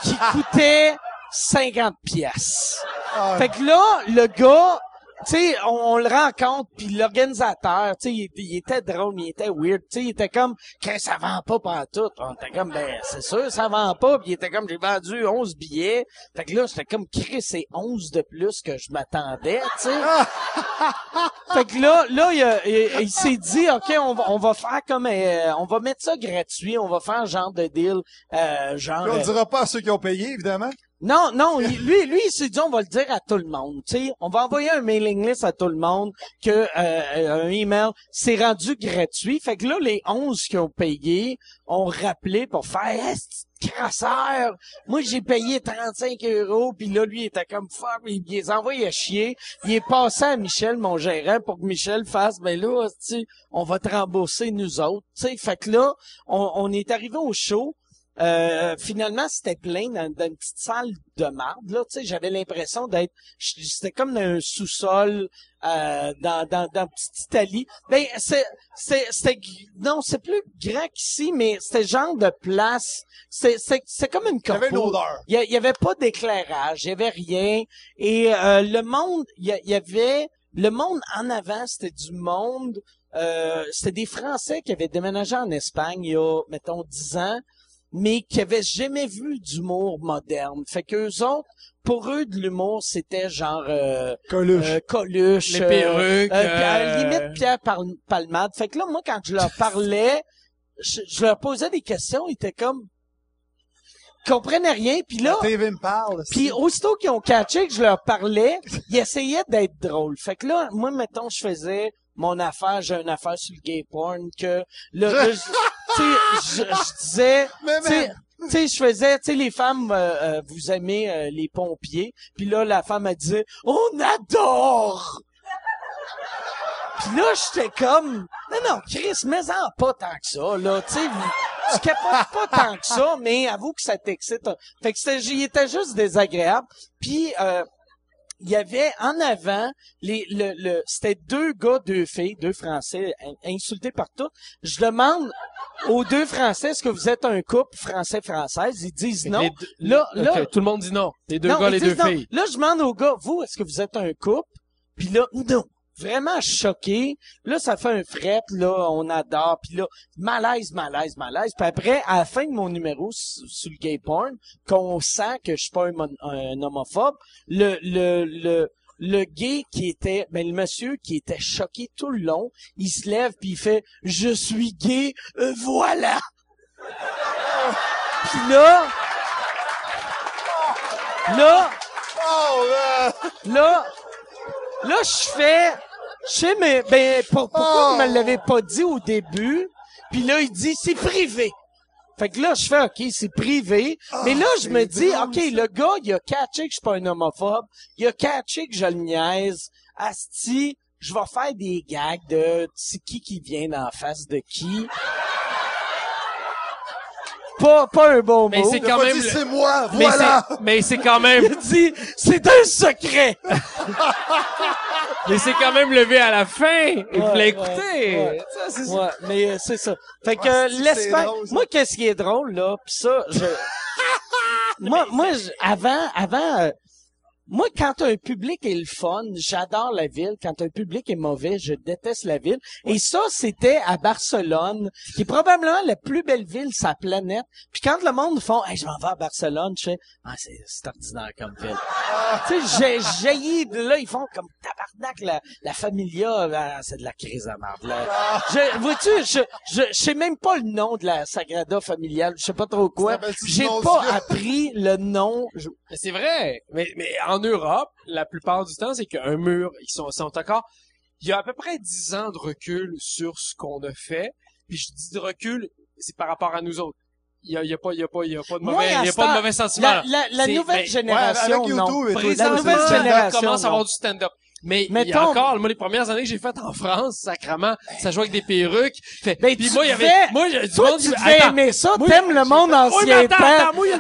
qui *laughs* coûtait 50 pièces. Ah, Fait que là, le gars, tu sais, on, on le rencontre, puis l'organisateur, tu sais, il, il était drôle, mais il était weird, tu sais, il était comme, que ça vend pas pantoute. On était comme, ben, c'est sûr, ça vend pas, puis il était comme, j'ai vendu 11 billets. Fait que là, j'étais comme, Chris, c'est 11 de plus que je m'attendais, tu sais. *laughs* fait que là, là, il, a- il- il s'est dit, OK, on va, on va faire comme, euh, on va mettre ça gratuit, on va faire un genre de deal, euh, genre... On euh, le dira pas à ceux qui ont payé, évidemment. Non, non, lui, lui, il s'est dit, on va le dire à tout le monde. Sais, on va envoyer un mailing list à tout le monde que euh, un email, c'est rendu gratuit. Fait que là, les 11 qui ont payé ont rappelé pour faire crasseur? Moi, j'ai payé 35 euros, puis là, lui, il était comme fuck, il, les envoyé à chier. Il est passé à Michel, mon gérant, pour que Michel fasse, ben là, on va te rembourser nous autres. Sais, fait que là, on, on est arrivé au show. Euh, finalement, c'était plein dans, dans une petite salle de marde. Là, tu sais, j'avais l'impression d'être, c'était comme dans un sous-sol euh, dans, dans, dans petite Italie. Ben, c'est, c'est, c'était, g- non, c'est plus grand qu'ici, mais c'était genre de place. C'est, c'est, c'est comme une Il y avait une corpo. odeur. Il y, avait pas d'éclairage, il y avait rien. Et euh, le monde, il y, y avait le monde en avant, c'était du monde. Euh, c'était des Français qui avaient déménagé en Espagne il y a, mettons, 10 ans, mais qui avaient jamais vu d'humour moderne. Fait qu'eux autres, pour eux, de l'humour, c'était genre euh, Coluche. euh, Coluche, Les euh, perruques, euh, la euh, limite Pierre Pal- Palmade. Fait que là, moi, quand je leur parlais, je, je leur posais des questions, ils étaient comme ils comprenaient rien, puis là, La TV me parle. puis aussitôt qu'ils ont catché que je leur parlais, ils essayaient d'être drôles. Fait que là, moi, mettons, je faisais mon affaire, j'ai une affaire sur le gay porn, que là, je- *laughs* je, je disais, *laughs* tu sais, je faisais, tu sais, les femmes, euh, euh, vous aimez euh, les pompiers. Puis là, la femme a dit, on adore! Puis là, j'étais comme, non, non, Chris, mais en pas tant que ça, là, tu sais, tu capotes pas tant que ça, mais avoue que ça t'excite. Fait que c'était, j'y étais juste désagréable. Puis, euh, il y avait en avant les le, le c'était deux gars deux filles deux français in- insultés partout je demande aux deux français est-ce que vous êtes un couple français française ils disent non deux- là là Ok, tout le monde dit non. Les deux non, gars, les deux non. filles. là je demande aux gars vous est-ce que vous êtes un couple? Puis là non vraiment choqué. Là ça fait un fret là on adore puis là malaise malaise malaise. Puis après à la fin de mon numéro sur, sur le gay porn qu'on sent que je suis pas un, homophobe le le le le gay qui était ben le monsieur qui était choqué tout le long il se lève puis il fait je suis gay euh, voilà *laughs* puis là là oh, là. là, là, je fais, je sais, mais, ben, pour- pourquoi Oh. vous me l'avez pas dit au début? Puis là, il dit, c'est privé. Fait que là, je fais, OK, c'est privé. mais là, je me dis, OK, le gars, il a catché que je suis pas un homophobe. Il a catché que je le niaise. Asti, je vais faire des gags de c'est qui qui vient en face de qui? Pas, pas un bon Mais mot. c'est Il a quand pas même. dit, le- c'est moi, Mais voilà. c'est- Mais c'est quand même. *laughs* Il dit, c'est un secret. *laughs* Mais c'est quand même levé à la fin. Il Ouais, ouais, écouter. ouais. Ça, c'est ça. Ouais, mais euh, c'est ça. Fait que Ouais, euh, c'est- c'est l'Espagne, moi qu'est-ce qui est drôle là, pis ça je *laughs* Moi moi je- avant avant euh, moi, quand un public est le fun, j'adore la ville. Quand un public est mauvais, je déteste la ville. Et ça, c'était à Barcelone, qui est probablement la plus belle ville sur la planète. Puis quand le monde font, hey, je m'en vais à Barcelone, je fais, ah, c'est, ordinaire comme ville. *laughs* tu sais, j'ai jailli de là, ils font comme tabarnak, la, la familia, ah, c'est de la crise à marde, là. *laughs* Je, vois-tu, je, je, je sais même pas le nom de la Sagrada familiale, je sais pas trop quoi. J'ai pas appris le nom. Je- c'est vrai. Mais, mais en Europe, la plupart du temps, c'est qu'un mur, ils sont, sont encore... Il y a à peu près 10 ans de recul sur ce qu'on a fait. Puis je dis de recul, c'est par rapport à nous autres. Il y a, y a pas, il y a pas, il y a pas de Moi, mauvais, il y a pas de mauvais sentiment. La, la, la C'est- nouvelle mais- génération, Ouais, avec non. YouTube et tout, La nouvelle on génération, commence à avoir du stand-up. Mais il y a Mettons- encore, moi, les premières années que j'ai faites en France, sacrement, ça jouait avec des perruques. Fait, Ben, tu moi, il y avait, moi, du monde tu devais aimer ça. T'aimes le monde ancien temps.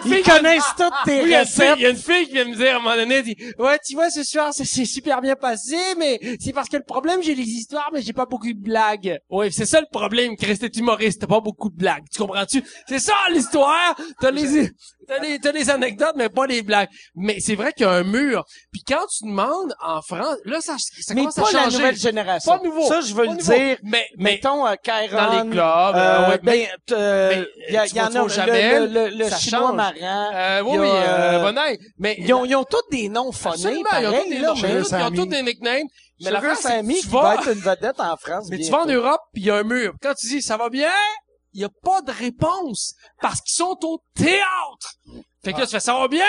Ils qui- connaissent toutes tes Oui, il y a une fille- recettes. il y a une fille qui vient me dire à un moment donné, elle dit, ouais, tu vois, ce soir, ça s'est super bien passé, mais c'est parce que le problème, j'ai les histoires, mais j'ai pas beaucoup de blagues. Ouais, c'est ça le problème, Chris, t'es humoriste, t'as pas beaucoup de blagues. Tu comprends-tu? C'est ça, l'histoire! T'as les, t'as les, t'as les anecdotes, mais pas les blagues. Mais c'est vrai qu'il y a un mur. Puis quand tu demandes en France, là, ça, ça Mais commence pas à la changer. nouvelle génération. Pas nouveau. Ça, je veux Pas le nouveau. dire. Mais, mais, Mettons, euh, Kairon. dans les clubs, euh, euh, ouais, ben, mais- euh, mais, il y, a- tu il y en a au Jamel, le, le, le ça chinois change. marrant. euh, oui, y a, oui, euh, euh, Bonaille. Mais, Ils ont, ils ont tous des noms pareil, ils ont tous des noms, mais- ils ont tous- des nicknames. Mais la Sugar c'est que tu vas- va être une vedette en France. Mais tu vas en Europe, puis il y a un mur. Quand tu dis ça va bien, il y a pas de réponse parce qu'ils sont au théâtre. Fait que là, tu fais ça va bien.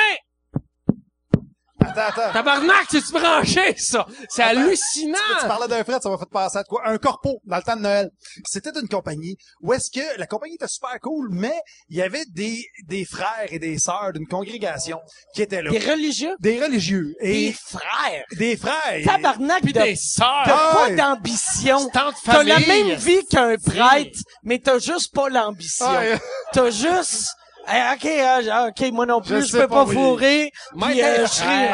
Attends, attends. Tabarnak, c'est-tu branché, ça? C'est hallucinant. Tu parlais d'un fret, ça m'a fait penser à quoi? Un corpo, dans le temps de Noël. C'était une compagnie où est-ce que la compagnie était super cool, mais il y avait des, des frères et des sœurs d'une congrégation qui étaient là. Des religieux? Des religieux. Des Et frères? des frères. Tabarnak Puis de des sœurs. T'as pas d'ambition. T'as la même vie qu'un prêtre, mais t'as juste pas l'ambition. T'as juste... Eh, ok, euh, ok, moi non plus, Je je, peux pas, pas fourrer. Puis, euh, je serais-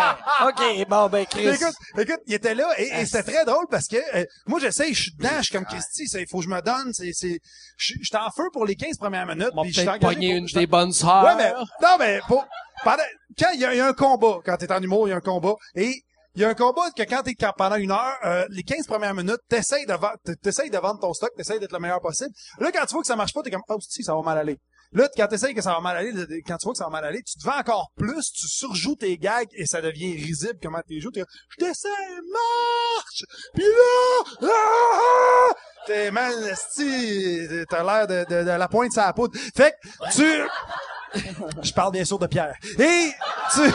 Ok, bon ben Chris. Écoute, écoute, il était là et, et c'était très drôle parce que euh, moi j'essaie, je suis dedans, je suis comme Christy, il faut que je me donne, c'est c'est je j'étais en feu pour les 15 premières minutes puis je suis pour- une suis- des bonnes sœurs. Ouais, mais non mais pour pendant quand il y, a- il y a un combat, quand t'es en humour, il y a un combat et il y a un combat que quand t'es pendant une heure, euh, les 15 premières minutes, t'essayes de, vendre- t'essayes de vendre ton stock, t'essayes d'être le meilleur possible. Là, quand tu vois que ça marche pas, t'es comme, oh, si, ça va mal aller. Là, quand t'essayes que ça va mal aller, quand tu vois que ça va mal aller, tu te vends encore plus, tu surjoues tes gags et ça devient risible comment t'es joues. T'es je t'essaie, marche! Pis là, ah! T'es man, esti, t'as l'air de, de, de la pointe sur la poudre. Fait que, tu, je parle bien sûr de Pierre. Et tu... *laughs*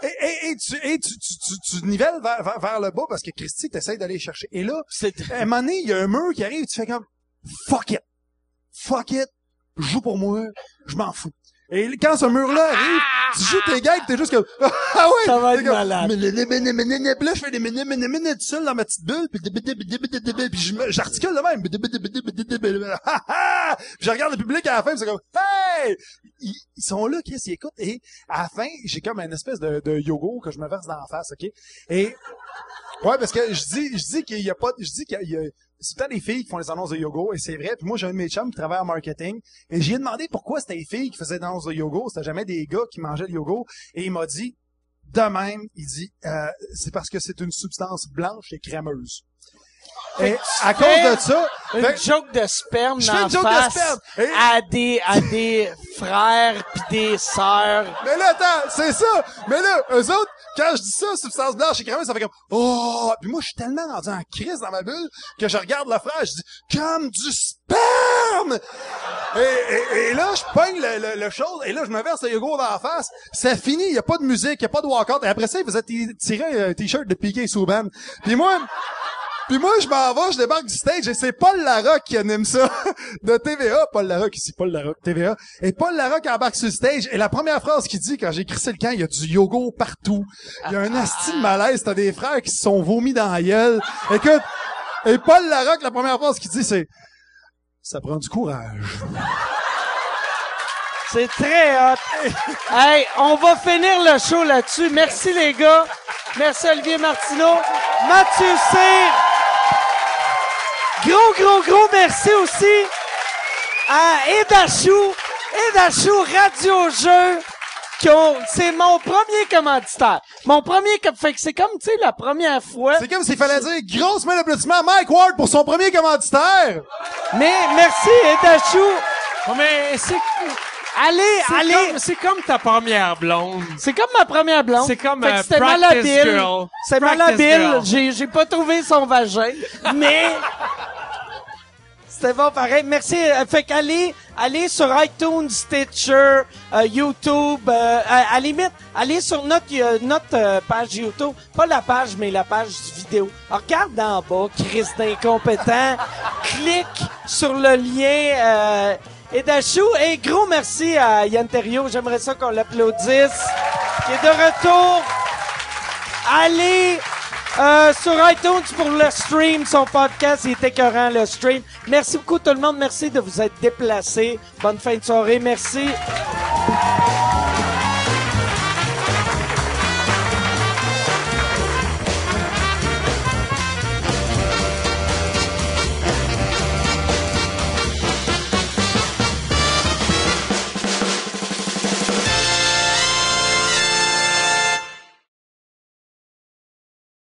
Et, et, et tu, et tu, tu, tu, tu nivelles vers, vers, vers le bas parce que Christy t'essayes d'aller chercher. Et là, à un moment donné, il y a un mur qui arrive, tu fais comme fuck it. Fuck it. Joue pour moi. Je m'en fous. Et quand ce mur-là arrive, tu joues tes gars t'es juste comme, ah ouais! Ça va être malade. Puis là, je fais des ménéné tout seul dans ma petite bulle, puis puis j'articule de même. Je regarde le public à la fin, c'est comme, hey! Ils, ils sont là, Chris, ils écoutent. Et à la fin, j'ai comme une espèce de, de yogourt que je me verse dans la face, OK? Et, ouais, parce que je dis, je dis qu'il y a pas, je dis qu'il y a, c'est peut-être des filles qui font les annonces de yogourt, et c'est vrai. Puis moi, j'ai un de mes chums qui travaille en marketing, et j'ai demandé pourquoi c'était les filles qui faisaient des annonces de yogourt, c'était jamais des gars qui mangeaient le yogourt, et il m'a dit, de même, il dit, euh, c'est parce que c'est une substance blanche et crémeuse. Et à cause de ça, Une fait- joke de sperme je fais dans une joke de face sperme. Et- à des à des frères pis des sœurs. Mais là, attends, c'est ça! Mais là, eux autres, quand je dis ça, substance blanche et crémeuse, ça fait comme, oh! Puis moi, je suis tellement rendu en crise dans ma bulle que je regarde le frère, je dis, comme du sperme! Et, et, et là, je pogne le, le, le chose, et là, je me verse le yogourt dans la face. C'est fini, il y a pas de musique, il y a pas de walkout. Et après ça, il faisait t- tirer un t-shirt de Piqué Souban. Puis moi, puis moi, je m'en vais, je débarque du stage et c'est Paul Larocque qui anime ça *laughs* de TVA. Paul Larocque ici, Paul Larocque, TVA. Et Paul Larocque embarque sur le stage et la première phrase qu'il dit quand j'ai crissé le camp, il y a du yogourt partout. Il y a un *laughs* asti de malaise, t'as des frères qui se sont vomis dans la gueule. Écoute, et Paul Larocque, la première phrase qu'il dit, c'est « Ça prend du courage. *laughs* C'est très hot. hey, on va finir le show là-dessus. Merci les gars. Merci Olivier Martineau. Mathieu Cyr. Gros, gros, gros merci aussi à Edachou. Edachou Radio Jeu. Qui ont, c'est mon premier commanditaire. Mon premier, fait que c'est comme, tu sais, la première fois. » C'est comme s'il fallait dire « Grosse main d'applaudissement à Mike Ward pour son premier commanditaire! Mais merci Edachou. Mais c'est, Allez, c'est allez. comme, c'est comme ta première blonde. C'est comme ma première blonde. C'est comme, euh, c'était Practice malhabile. Girl. C'est Practice malhabile. Girl. J'ai, j'ai pas trouvé son vagin. mais, *laughs* c'était bon pareil. Merci. Euh, Fait qu'allez, allez sur iTunes, Stitcher, euh, YouTube, euh, à, à limite, allez sur notre, euh, notre page YouTube. Pas la page, mais la page vidéo. Alors, regarde d'en bas, Chris d'incompétent. *laughs* Clique sur le lien, et Dachou. Et gros merci à Yann. J'aimerais ça qu'on l'applaudisse. Qui est de retour allez euh, sur iTunes pour le stream, son podcast, il est écœurant, le stream. Merci beaucoup tout le monde, merci de vous être déplacés. Bonne fin de soirée, merci.